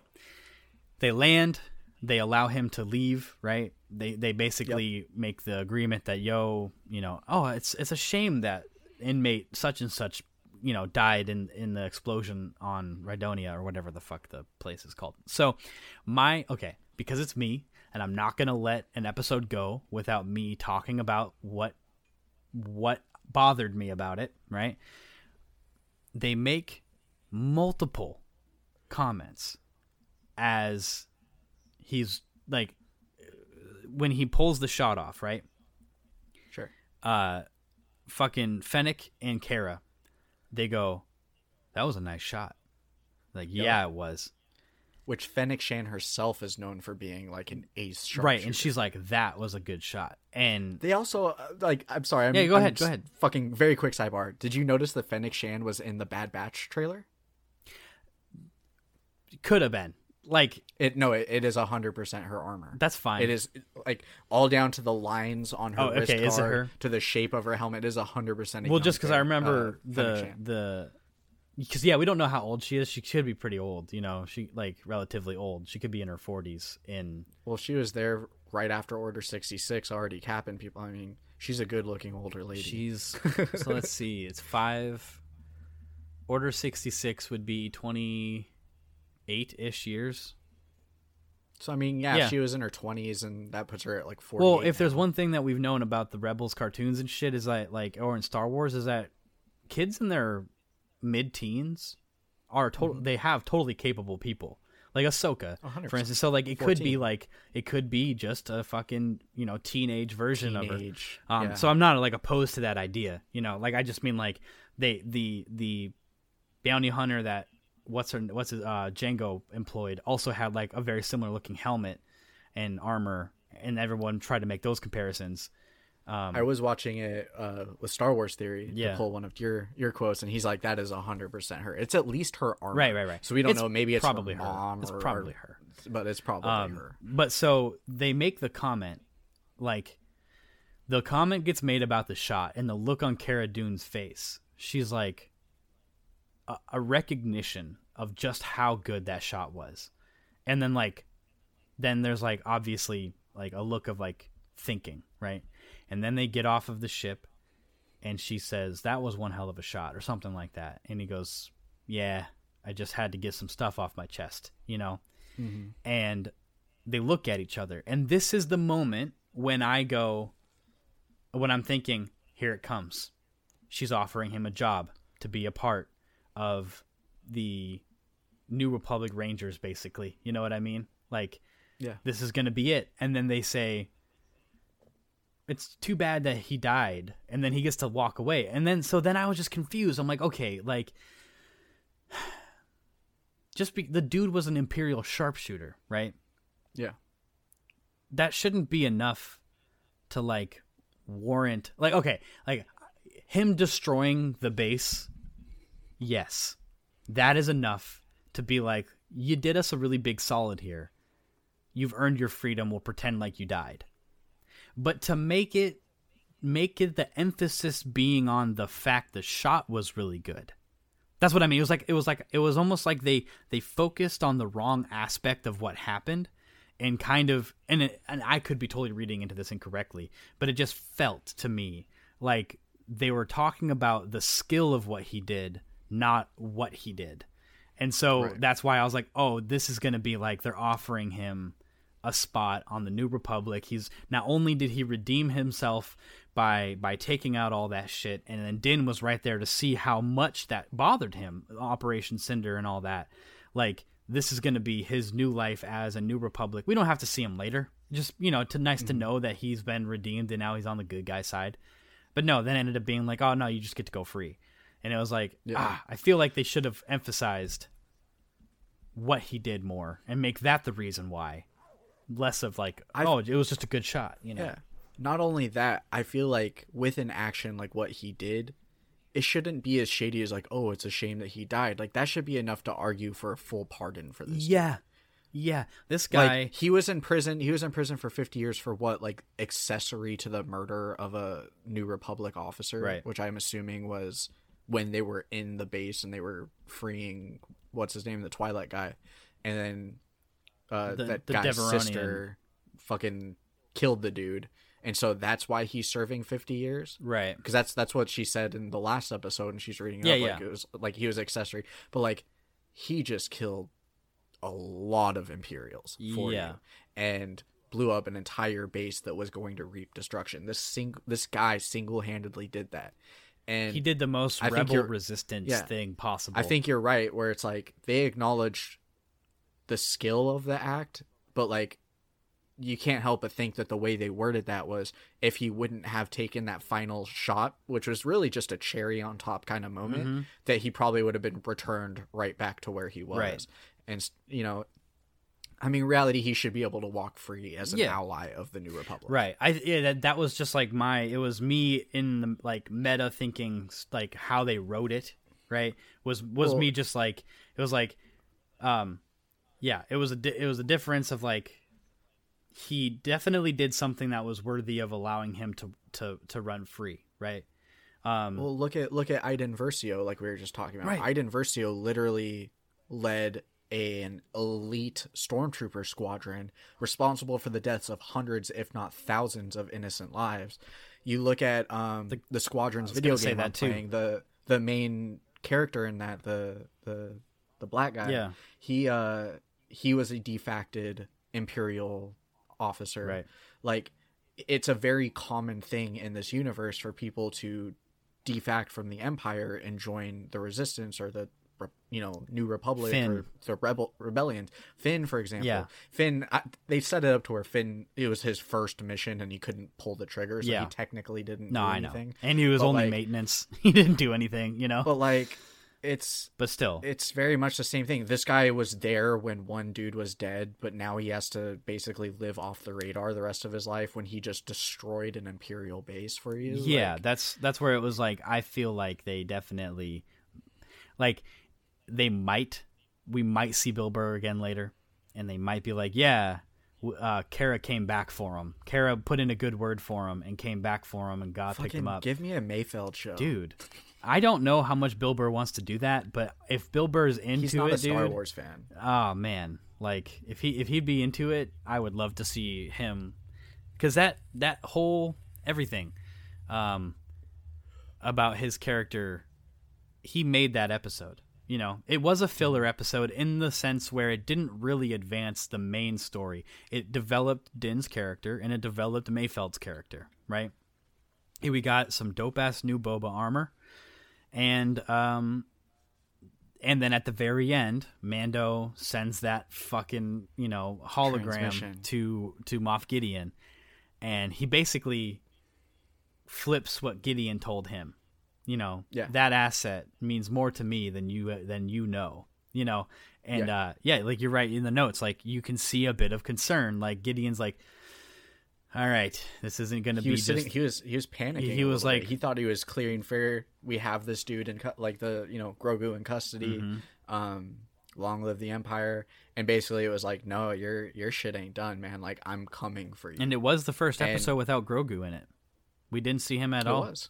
they land, they allow him to leave, right? They they basically make the agreement that yo, you know, oh, it's it's a shame that inmate such and such, you know, died in in the explosion on Rhydonia or whatever the fuck the place is called. So, my okay, because it's me, and I'm not gonna let an episode go without me talking about what what bothered me about it, right? They make multiple comments as he's like when he pulls the shot off, right? sure Uh fucking Fennec and Cara, they go, That was a nice shot. Like, yeah, it was. Which Fennec Shand herself is known for being like an ace sharpshooter. Right, and she's like, That was a good shot. And They also uh, like. I'm sorry. I'm, Yeah, go I'm ahead, go ahead. Fucking very quick sidebar. Did you notice that Fennec Shand was in the Bad Batch trailer? could have been. Like, It no. It, it is hundred percent her armor. that's fine. It is like all down to the lines on her Oh, wrist okay, is it her? to the shape of her helmet. It is hundred percent. well just because i remember uh, the the because yeah we don't know how old she is she could be pretty old you know she like relatively old she could be in her 40s in Well, she was there right after Order sixty six, already capping people. I mean, she's a good looking older lady. she's so let's see it's five order 66 would be 28-ish years so I mean, yeah, Yeah. she was in her twenties, and that puts her at like forty. well if there's one thing that we've known about the rebels cartoons and shit is that like or in star wars is that kids in their mid-teens are total they have totally capable people like Ahsoka, for instance. So like it could be like it could be just a fucking you know teenage version of Teenage, her. Um, yeah. So I'm not like opposed to that idea. You know, like I just mean like they the the bounty hunter that what's her what's his, uh Jango employed also had like a very similar looking helmet and armor, and everyone tried to make those comparisons. Um, I was watching it uh, with Star Wars Theory Yeah. to pull one of your your quotes, and he's like, "That is hundred percent her. It's at least her armor, Right, right, right. So we don't It's know. Maybe it's probably her her. mom. It's or- probably her. but it's probably Um, her. But so they make the comment, like, the comment gets made about the shot, and the look on Cara Dune's face. She's like, a, a recognition of just how good that shot was, and then like, then there's like obviously like a look of like thinking, right? And then they get off of the ship, and she says that was one hell of a shot or something like that, and he goes, yeah. I just had to get some stuff off my chest, you know? Mm-hmm. and they look at each other. And this is the moment when I go, when I'm thinking, here it comes. She's offering him a job to be a part of the New Republic Rangers, basically. You know what I mean? Like, Yeah. this is going to be it. And then they say, it's too bad that he died. And then he gets to walk away. And then, so then I was just confused. I'm like, okay, like, just be, the dude was an Imperial sharpshooter, right? Yeah. that shouldn't be enough to like warrant like okay like him destroying the base yes that is enough to be like you did us a really big solid here you've earned your freedom we'll pretend like you died but to make it make it the emphasis being on the fact the shot was really good. That's what I mean. It was like it was like it was almost like they they focused on the wrong aspect of what happened, and kind of and it, and I could be totally reading into this incorrectly, but it just felt to me like they were talking about the skill of what he did, not what he did, and so that's why I was like, oh, this is going to be like they're offering him a spot on the New Republic. He's not only did he redeem himself by by taking out all that shit, and then Din was right there to see how much that bothered him, Operation Cinder and all that. Like this is going to be his new life as a New Republic. We don't have to see him later. Just you know, to nice to know that he's been redeemed and now he's on the good guy side. But no, then ended up being like, oh no, you just get to go free, and it was like, ah, I feel like they should have emphasized what he did more and make that the reason why less of like oh it was just a good shot you know Yeah. Not only that, I feel like with an action like what he did, it shouldn't be as shady as like, oh, it's a shame that he died. Like that should be enough to argue for a full pardon for this. yeah yeah this guy Like he was in prison. He was in prison for 50 years for what? Like accessory to the murder of a New Republic officer, Right. Which I'm assuming was when they were in the base and they were freeing what's his name, the Twilight guy, and then uh, The- that the guy's Devaronian. sister fucking killed the dude, and so that's why he's serving 50 years right because that's that's what she said in the last episode and she's reading it Yeah, up yeah. like it was like he was accessory but like he just killed a lot of imperials for Yeah. you and blew up an entire base that was going to reap destruction this sing this guy single-handedly did that and he did the most I rebel resistance yeah. thing possible I think you're right where it's like they acknowledge the skill of the act, but like you can't help but think that the way they worded that was if he wouldn't have taken that final shot, which was really just a cherry on top kind of moment, Mm-hmm. that he probably would have been returned right back to where he was. Right. And you know, I mean, reality, he should be able to walk free as an Yeah. ally of the New Republic. right i yeah that, that was just like my it was me in the like meta thinking like how they wrote it right was was Well- me just like it was like um yeah it was a di- it was a difference of like he definitely did something that was worthy of allowing him to to to run free right um Well, look at look at Iden Versio, like we were just talking about. Right. Iden Versio literally led an elite stormtrooper squadron responsible for the deaths of hundreds, if not thousands, of innocent lives. You look at um the, squadron's video game that I'm too. playing. The the main character in that, the the the black guy. Yeah. He uh he was a defacted imperial officer. Right. Like it's a very common thing in this universe for people to defact from the empire and join the resistance or the you know, New Republic Finn. or the Rebel Rebellion. Finn, for example, Yeah. Finn. I, they set it up to where Finn it was his first mission and he couldn't pull the trigger, so Yeah. he technically didn't. No, do I know. anything. And he was But, only like- maintenance. He didn't do anything, you know. But like, it's But still, it's very much the same thing. This guy was there when one dude was dead, but now he has to basically live off the radar the rest of his life when he just destroyed an imperial base for you. yeah, Like, that's that's where it was like I feel like they definitely like they might we might see Bill Burr again later, and they might be like, yeah. Uh, Cara came back for him. Cara put in a good word for him and came back for him, and God picked him up. give me a Mayfeld show, Dude, I don't know how much Bill Burr wants to do that, but if Bill Burr's into it. He's not it, a Star dude, Wars fan. Oh man, like if he if he'd be into it, I would love to see him because that that whole everything um about his character, he made that episode. You know, it was a filler episode in the sense where it didn't really advance the main story. It developed Din's character and it developed Mayfeld's character, right? Here we got some dope ass new Boba armor, and um, and then at the very end, Mando sends that fucking you know hologram to to Moff Gideon, and he basically flips what Gideon told him. You know, Yeah. that asset means more to me than you than you know. You know, and Yeah. uh, yeah, like you're right in the notes. Like you can see a bit of concern. Like Gideon's like, "All right, this isn't going to be was sitting. just." He was he was panicking. He was little bit. like- he thought he was clearing fair. We have this dude in cu- like the you know Grogu in custody. Mm-hmm. Um, long live the Empire. And basically, it was like, no, your your shit ain't done, man. Like I'm coming for you. and it was the first And- episode without Grogu in it. We didn't see him at it all. was,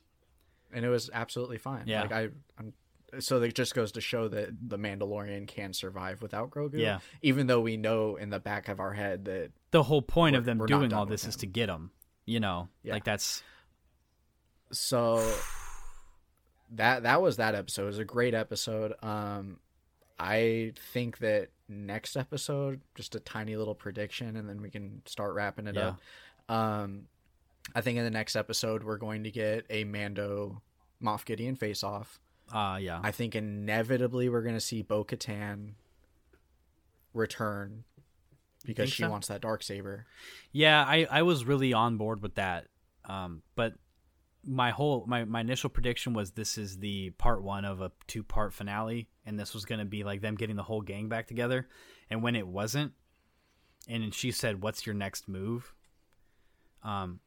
and it was absolutely fine. Yeah. Like I, I'm, so it just goes to show that the Mandalorian can survive without Grogu. Yeah. Even though we know in the back of our head that the whole point of them doing all this is to get him. You know, Yeah. like that's so that that was that episode. It was a great episode. Um I think that next episode, just a tiny little prediction and then we can start wrapping it Yeah. up. Um I think in the next episode we're going to get a Mando Moff Gideon face off. Uh yeah. I think inevitably we're going to see Bo Katan return because she so? wants that dark saber. Yeah, I, I was really on board with that. Um, but my whole my, my initial prediction was this is the part one of a two part finale, and this was gonna be like them getting the whole gang back together. And when it wasn't, and she said, "What's your next move?" Um,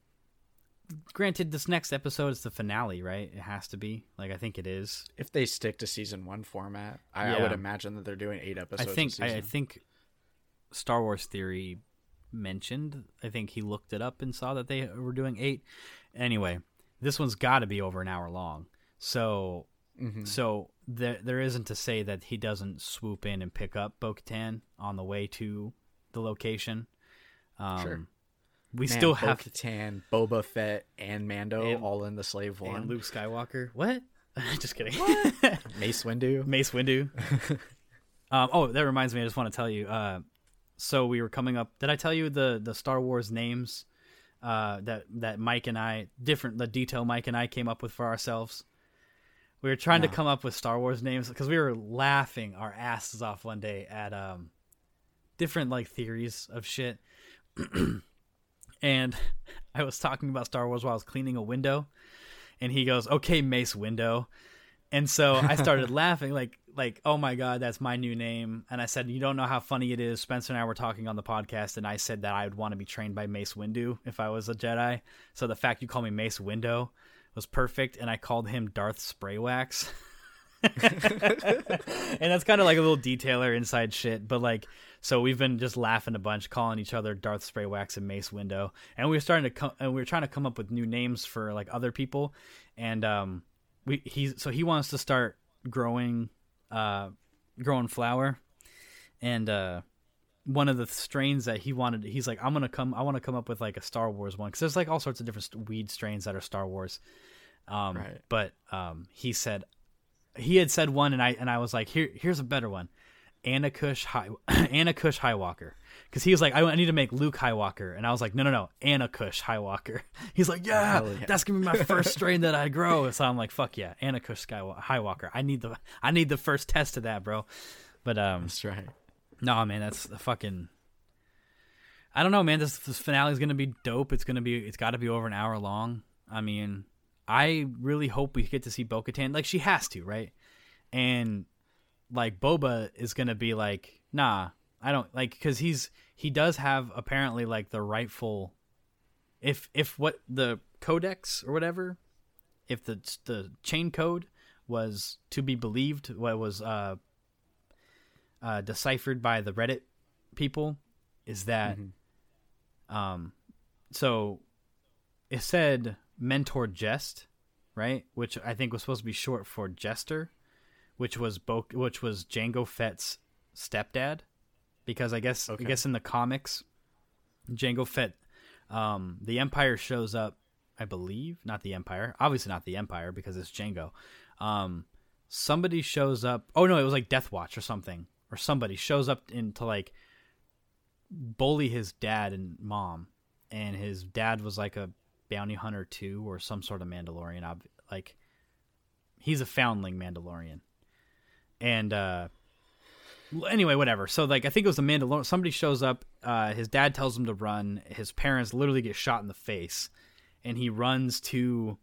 granted, this next episode is the finale, right? It has to be. Like I think it is. If they stick to season one format, I, I would imagine that they're doing eight episodes. I think I, I think Star Wars Theory mentioned. I think he looked it up and saw that they were doing eight. Anyway, this one's got to be over an hour long. So Mhm. so there there isn't to say that he doesn't swoop in and pick up Bo-Katan on the way to the location. Um, Sure. We Man, still have Bo-Katan, Boba Fett, and Mando And- all in the Slave One. and Luke Skywalker. What? Just kidding. Mace Windu. Mace Windu. um, oh, that reminds me. I just want to tell you. Uh, so we were coming up. Did I tell you the the Star Wars names uh, that that Mike and I different the detail Mike and I came up with for ourselves? We were trying to come up with Star Wars names because we were laughing our asses off one day at um different like theories of shit. and I was talking about Star Wars while I was cleaning a window, and he goes, "Okay, Mace Window." And so I started laughing, like, like, oh my god, that's my new name. And I said, you don't know how funny it is. Spencer and I were talking on the podcast, and I said that I would want to be trained by Mace Windu if I was a Jedi. So the fact you call me Mace Window was perfect, and I called him Darth Spraywax. and that's kind of like a little detailer inside shit, but like, so we've been just laughing a bunch, calling each other Darth Spray Wax and Mace Window, and we were starting to come, and we were trying to come up with new names for like other people, and um, we he's so he wants to start growing, uh, growing flower, and uh, one of the strains that he wanted, he's like, I'm gonna come, I want to come up with like a Star Wars one because there's like all sorts of different weed strains that are Star Wars, um, Right. but um, he said he had said one and I and I was like here here's a better one Anna Kush High Anna Kush Highwalker because he was like, I, I need to make Luke Highwalker, and I was like, no, no, no, Anna Kush Highwalker. He's like, yeah, yeah. that's gonna be my first strain that I grow. So I'm like, fuck yeah, Anna Kush Highwalker. I need the I need the first test of that, bro. But um, That's right. no, man, that's the fucking. I don't know, man. This, this finale is gonna be dope. It's gonna be. It's got to be over an hour long. I mean, I really hope we get to see Bo-Katan. Like she has to, right? And like Boba is gonna be like, nah, I don't like because he's he does have apparently like the rightful. If if what the codex or whatever, if the the chain code was to be believed, what was uh uh, deciphered by the Reddit people is that um so it said mentor jest, right? Which I think was supposed to be short for Jaster, which was Bo- which was Jango Fett's stepdad because I guess Okay. I guess in the comics Jango Fett um the Empire shows up I believe, not the Empire. Obviously not the Empire because it's Jango. Um somebody shows up. Oh no, it was like Death Watch or something, or somebody shows up into like bully his dad and mom, and his dad was like a bounty hunter too, or some sort of Mandalorian. ob- Like he's a foundling Mandalorian, and uh, anyway, whatever. So like I think it was the Mandalorian. Somebody shows up. Uh, his dad tells him to run. His parents literally get shot in the face, and he runs to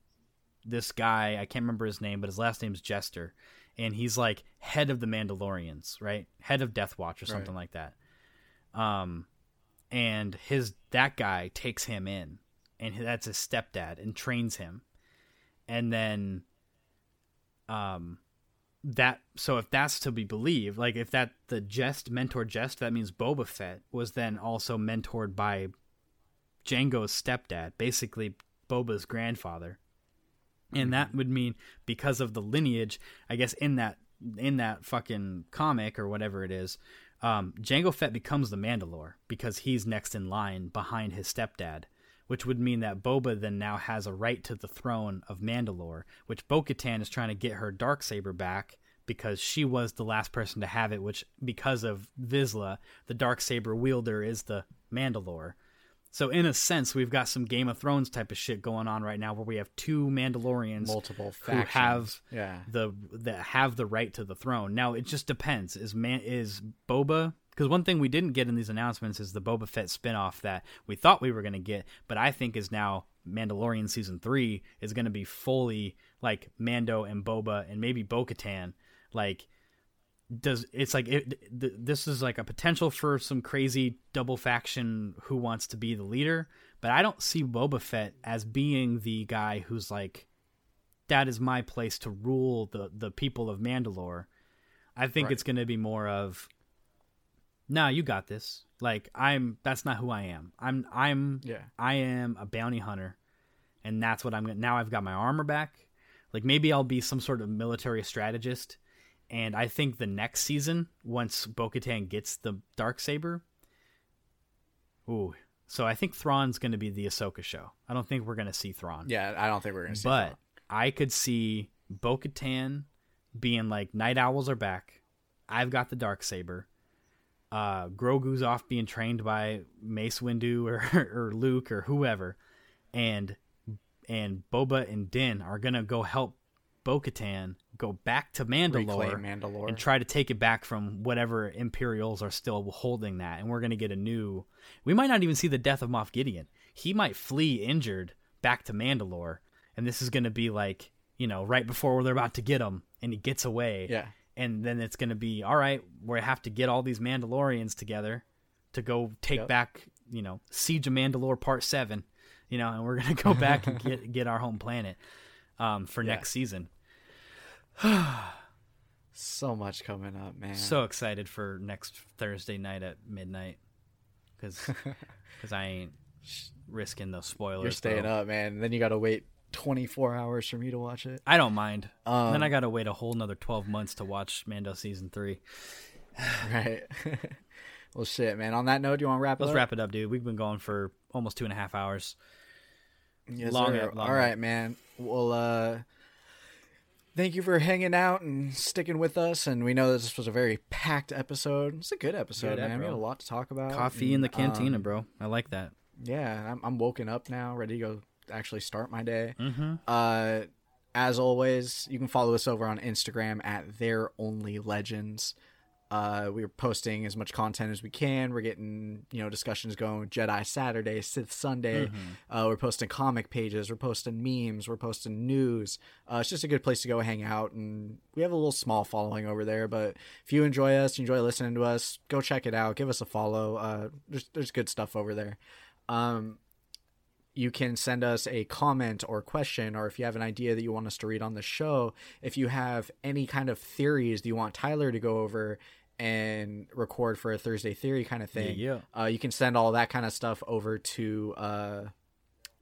this guy. I can't remember his name, but his last name's Jaster, and he's like head of the Mandalorians, right? Head of Death Watch or something like that. Um, and his that guy takes him in, and that's his stepdad, and trains him, and then, um, that so if that's to be believed, like if that the jest mentor jest, that means Boba Fett was then also mentored by Jango's stepdad, basically Boba's grandfather. And that would mean because of the lineage, I guess in that in that fucking comic or whatever it is, um, Jango Fett becomes the Mandalore because he's next in line behind his stepdad, which would mean that Boba then now has a right to the throne of Mandalore, which Bo-Katan is trying to get her dark saber back because she was the last person to have it, which because of Vizsla, the dark saber wielder is the Mandalore. So in a sense, we've got some Game of Thrones type of shit going on right now, where we have two Mandalorians Multiple who factions. have Yeah. the that have the right to the throne. Now it just depends. Is man is Boba? Because one thing we didn't get in these announcements is the Boba Fett spinoff that we thought we were going to get, but I think is now Mandalorian season three is going to be fully like Mando and Boba and maybe Bo-Katan. Like does it's like it, th- this is like a potential for some crazy double faction who wants to be the leader, but I don't see Boba Fett as being the guy who's like that is my place to rule the the people of Mandalore. I think Right. it's going to be more of nah, you got this. Like I'm that's not who I am. I'm I'm Yeah. I am a bounty hunter and that's what I'm going to now I've got my armor back. Like maybe I'll be some sort of military strategist and I think the next season once Bo-Katan gets the dark saber Ooh. So I think Thrawn's going to be the Ahsoka show. I don't think we're going to see Thrawn. Yeah, I don't think we're gonna see But Thrawn. I could see Bo Katan being like, Nite Owls are back. I've got the dark saber. Uh, Grogu's off being trained by Mace Windu or, or Luke or whoever, and and Boba and Din are gonna go help Bo Katan go back to Mandalore, Mandalore. and try to take it back from whatever Imperials are still holding that, and we're gonna get a new. We might not even see the death of Moff Gideon. He might flee injured back to Mandalore, and this is gonna be like you know right before they're about to get him, and he gets away. Yeah. And then it's gonna be all right. We have to get all these Mandalorians together to go take Yep. back you know Siege of Mandalore Part Seven, you know, and we're gonna go back and get get our home planet um, for Yeah. next season. So much coming up, man. So excited for next Thursday night at midnight because because I ain't risking those spoilers. you're staying bro. up, man. Then you got to wait 24 hours for me to watch it. I don't mind. Um, then I got to wait a whole another 12 months to watch Mando season three. Right. well, shit, man. On that note, do you want to wrap it up? Let's up? wrap it up, dude. We've been going for almost two and a half hours. Yes, Long sir. up, long All up. man. Well, uh, thank you for hanging out and sticking with us. And we know that this was a very packed episode. It's a good episode, Good man. We had a lot to talk about. Coffee in the cantina, um, bro. I like that. Yeah, I'm, I'm woken up now, ready to go actually start my day. Mm-hmm. Uh, as always, you can follow us over on Instagram at They're Only Legends. Uh, we're posting as much content as we can. We're getting you know discussions going. Jedi Saturday, Sith Sunday. Mm-hmm. Uh, we're posting comic pages. We're posting memes. We're posting news. Uh, it's just a good place to go hang out, and we have a little small following over there. But if you enjoy us, you enjoy listening to us, go check it out. Give us a follow. Uh, there's there's good stuff over there. Um, you can send us a comment or question, or if you have an idea that you want us to read on the show, if you have any kind of theories that you want Tyler to go over and record for a Thursday theory kind of thing, Yeah, Uh, you can send all that kind of stuff over to uh,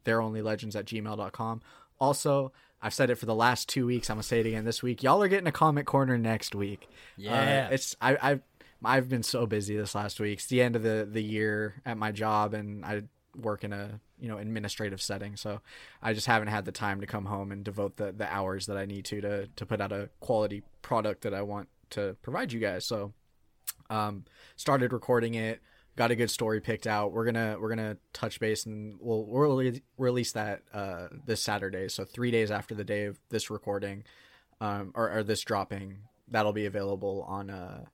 their only legends at gmail.com. Also, I've said it for the last two weeks. I'm gonna say it again this week. Y'all are getting a comment corner next week. Yeah. Uh, it's I, I've I've been so busy this last week. It's the end of the the year at my job, and I work in a you know administrative setting, so I just haven't had the time to come home and devote the the hours that I need to to to put out a quality product that I want to provide you guys. So um, started recording it got a good story picked out. We're gonna we're gonna touch base and we'll we'll re- release that uh this saturday. So three days after the day of this recording um or, or this dropping that'll be available on uh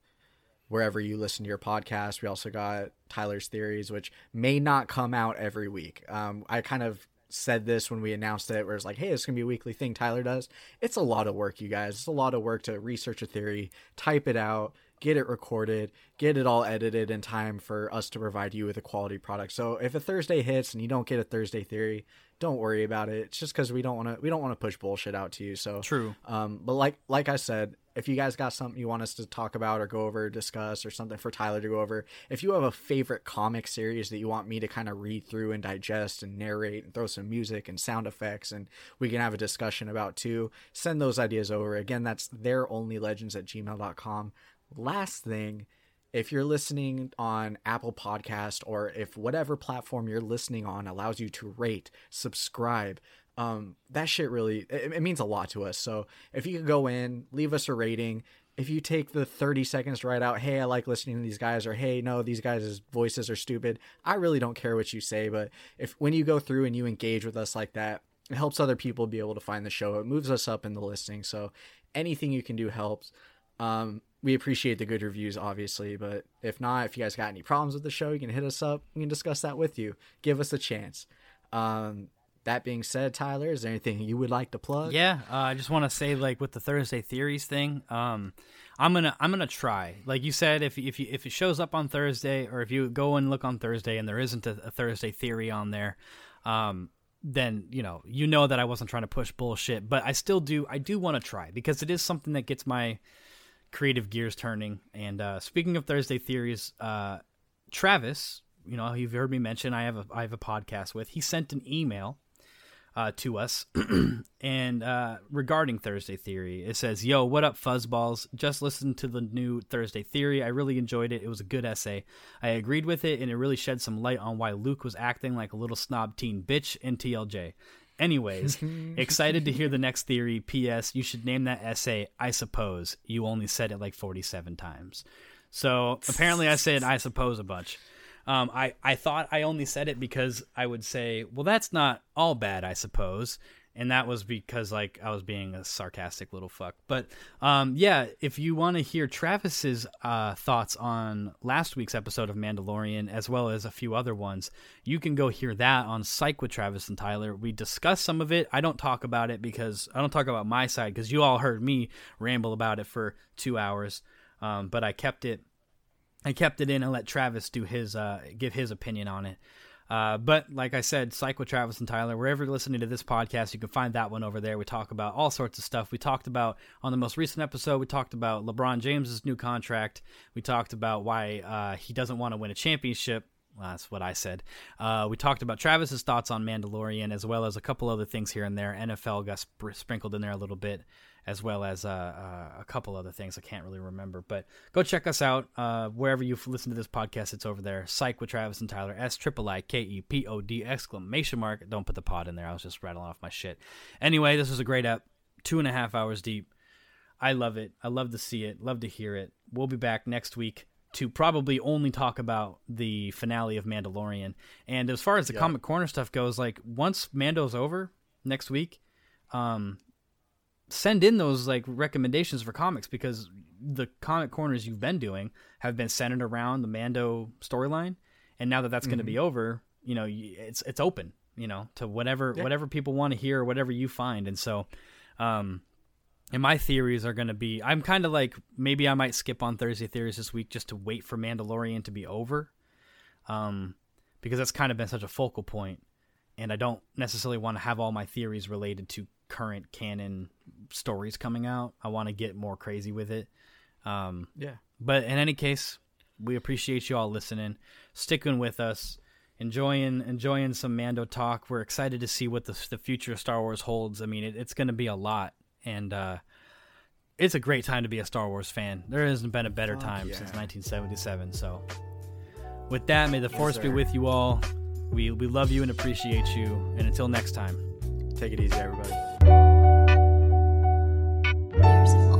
wherever you listen to your podcast we also got tyler's theories which may not come out every week um i kind of said this when we announced it where it's like hey it's gonna be a weekly thing tyler does it's a lot of work you guys it's a lot of work to research a theory type it out get it recorded, get it all edited in time for us to provide you with a quality product. So if a Thursday hits and you don't get a Thursday theory, don't worry about it. It's just because we don't want to we don't want to push bullshit out to you. So True. Um, but like like I said, if you guys got something you want us to talk about or go over, discuss, or something for Tyler to go over, if you have a favorite comic series that you want me to kind of read through and digest and narrate and throw some music and sound effects and we can have a discussion about too, send those ideas over. Again, that's they're only legends at gmail.com. Last thing, if you're listening on Apple Podcast or if whatever platform you're listening on allows you to rate, subscribe, um, that shit really it, it means a lot to us. So if you could go in, leave us a rating. If you take the 30 seconds to write out, hey, I like listening to these guys, or hey, no, these guys' voices are stupid. I really don't care what you say, but if when you go through and you engage with us like that, it helps other people be able to find the show. It moves us up in the listing. So anything you can do helps. Um, we appreciate the good reviews, obviously, but if not, if you guys got any problems with the show, you can hit us up. We can discuss that with you. Give us a chance. Um, that being said, Tyler, is there anything you would like to plug? Yeah, uh, I just want to say like with the Thursday theories thing, um, I'm gonna I'm gonna try. Like you said, if if you, if it shows up on Thursday, or if you go and look on Thursday and there isn't a, a Thursday theory on there, um, then you know you know that I wasn't trying to push bullshit. But I still do I do want to try because it is something that gets my creative gears turning. And uh, speaking of Thursday theories, uh, Travis, you know you've heard me mention I have a I have a podcast with. He sent an email uh, to us and uh, regarding Thursday Theory, it says, "Yo, what up, fuzzballs? Just listened to the new Thursday Theory. I really enjoyed it. It was a good essay. I agreed with it, and it really shed some light on why Luke was acting like a little snob teen bitch in TLJ." Anyways, excited to hear the next theory. P.S. You should name that essay. I suppose you only said it like forty-seven times. So apparently, I said I suppose a bunch. Um, I, I thought I only said it because I would say, well, that's not all bad, I suppose. And that was because like I was being a sarcastic little fuck. But um, yeah, if you want to hear Travis's uh, thoughts on last week's episode of Mandalorian, as well as a few other ones, you can go hear that on Psych with Travis and Tyler. We discuss some of it. I don't talk about it because I don't talk about my side because you all heard me ramble about it for two hours. Um, but I kept it I kept it in and let Travis do his uh, give his opinion on it. Uh, but like I said, Psych with Travis and Tyler, wherever you're listening to this podcast, you can find that one over there. We talk about all sorts of stuff. We talked about on the most recent episode, we talked about LeBron James's new contract. We talked about why uh, he doesn't want to win a championship. Well, that's what I said. Uh, we talked about Travis's thoughts on Mandalorian, as well as a couple other things here and there. NFL got sp- sprinkled in there a little bit, as well as uh, uh, a couple other things I can't really remember. But go check us out uh, wherever you listen to this podcast. It's over there. Psych with Travis and Tyler. S triple I K E P O D exclamation mark. Don't put the pod in there. I was just rattling off my shit. Anyway, this was a great app. Two and a half hours deep. I love it. I love to see it. Love to hear it. We'll be back next week to probably only talk about the finale of Mandalorian. And as far as the comic corner stuff goes, like once Mando's over next week, um, send in those like recommendations for comics because the comic corners you've been doing have been centered around the Mando storyline, and now that that's going to be over, you know, it's it's open, you know, to whatever whatever people want to hear, or whatever you find, and so, um, and my theories are going to be I'm kind of like maybe I might skip on Thursday theories this week just to wait for Mandalorian to be over, um, because that's kind of been such a focal point, and I don't necessarily want to have all my theories related to current canon stories coming out. I want to get more crazy with it. Um, Yeah. but in any case, we appreciate you all listening, sticking with us, enjoying enjoying some Mando talk. We're excited to see what the the future of Star Wars holds. I mean, it, it's going to be a lot, and uh, it's a great time to be a Star Wars fan. There hasn't been a better time yeah. since 1977. So, with that, may the Force be with you all. We we love you and appreciate you. And until next time. Take it easy, everybody. There's a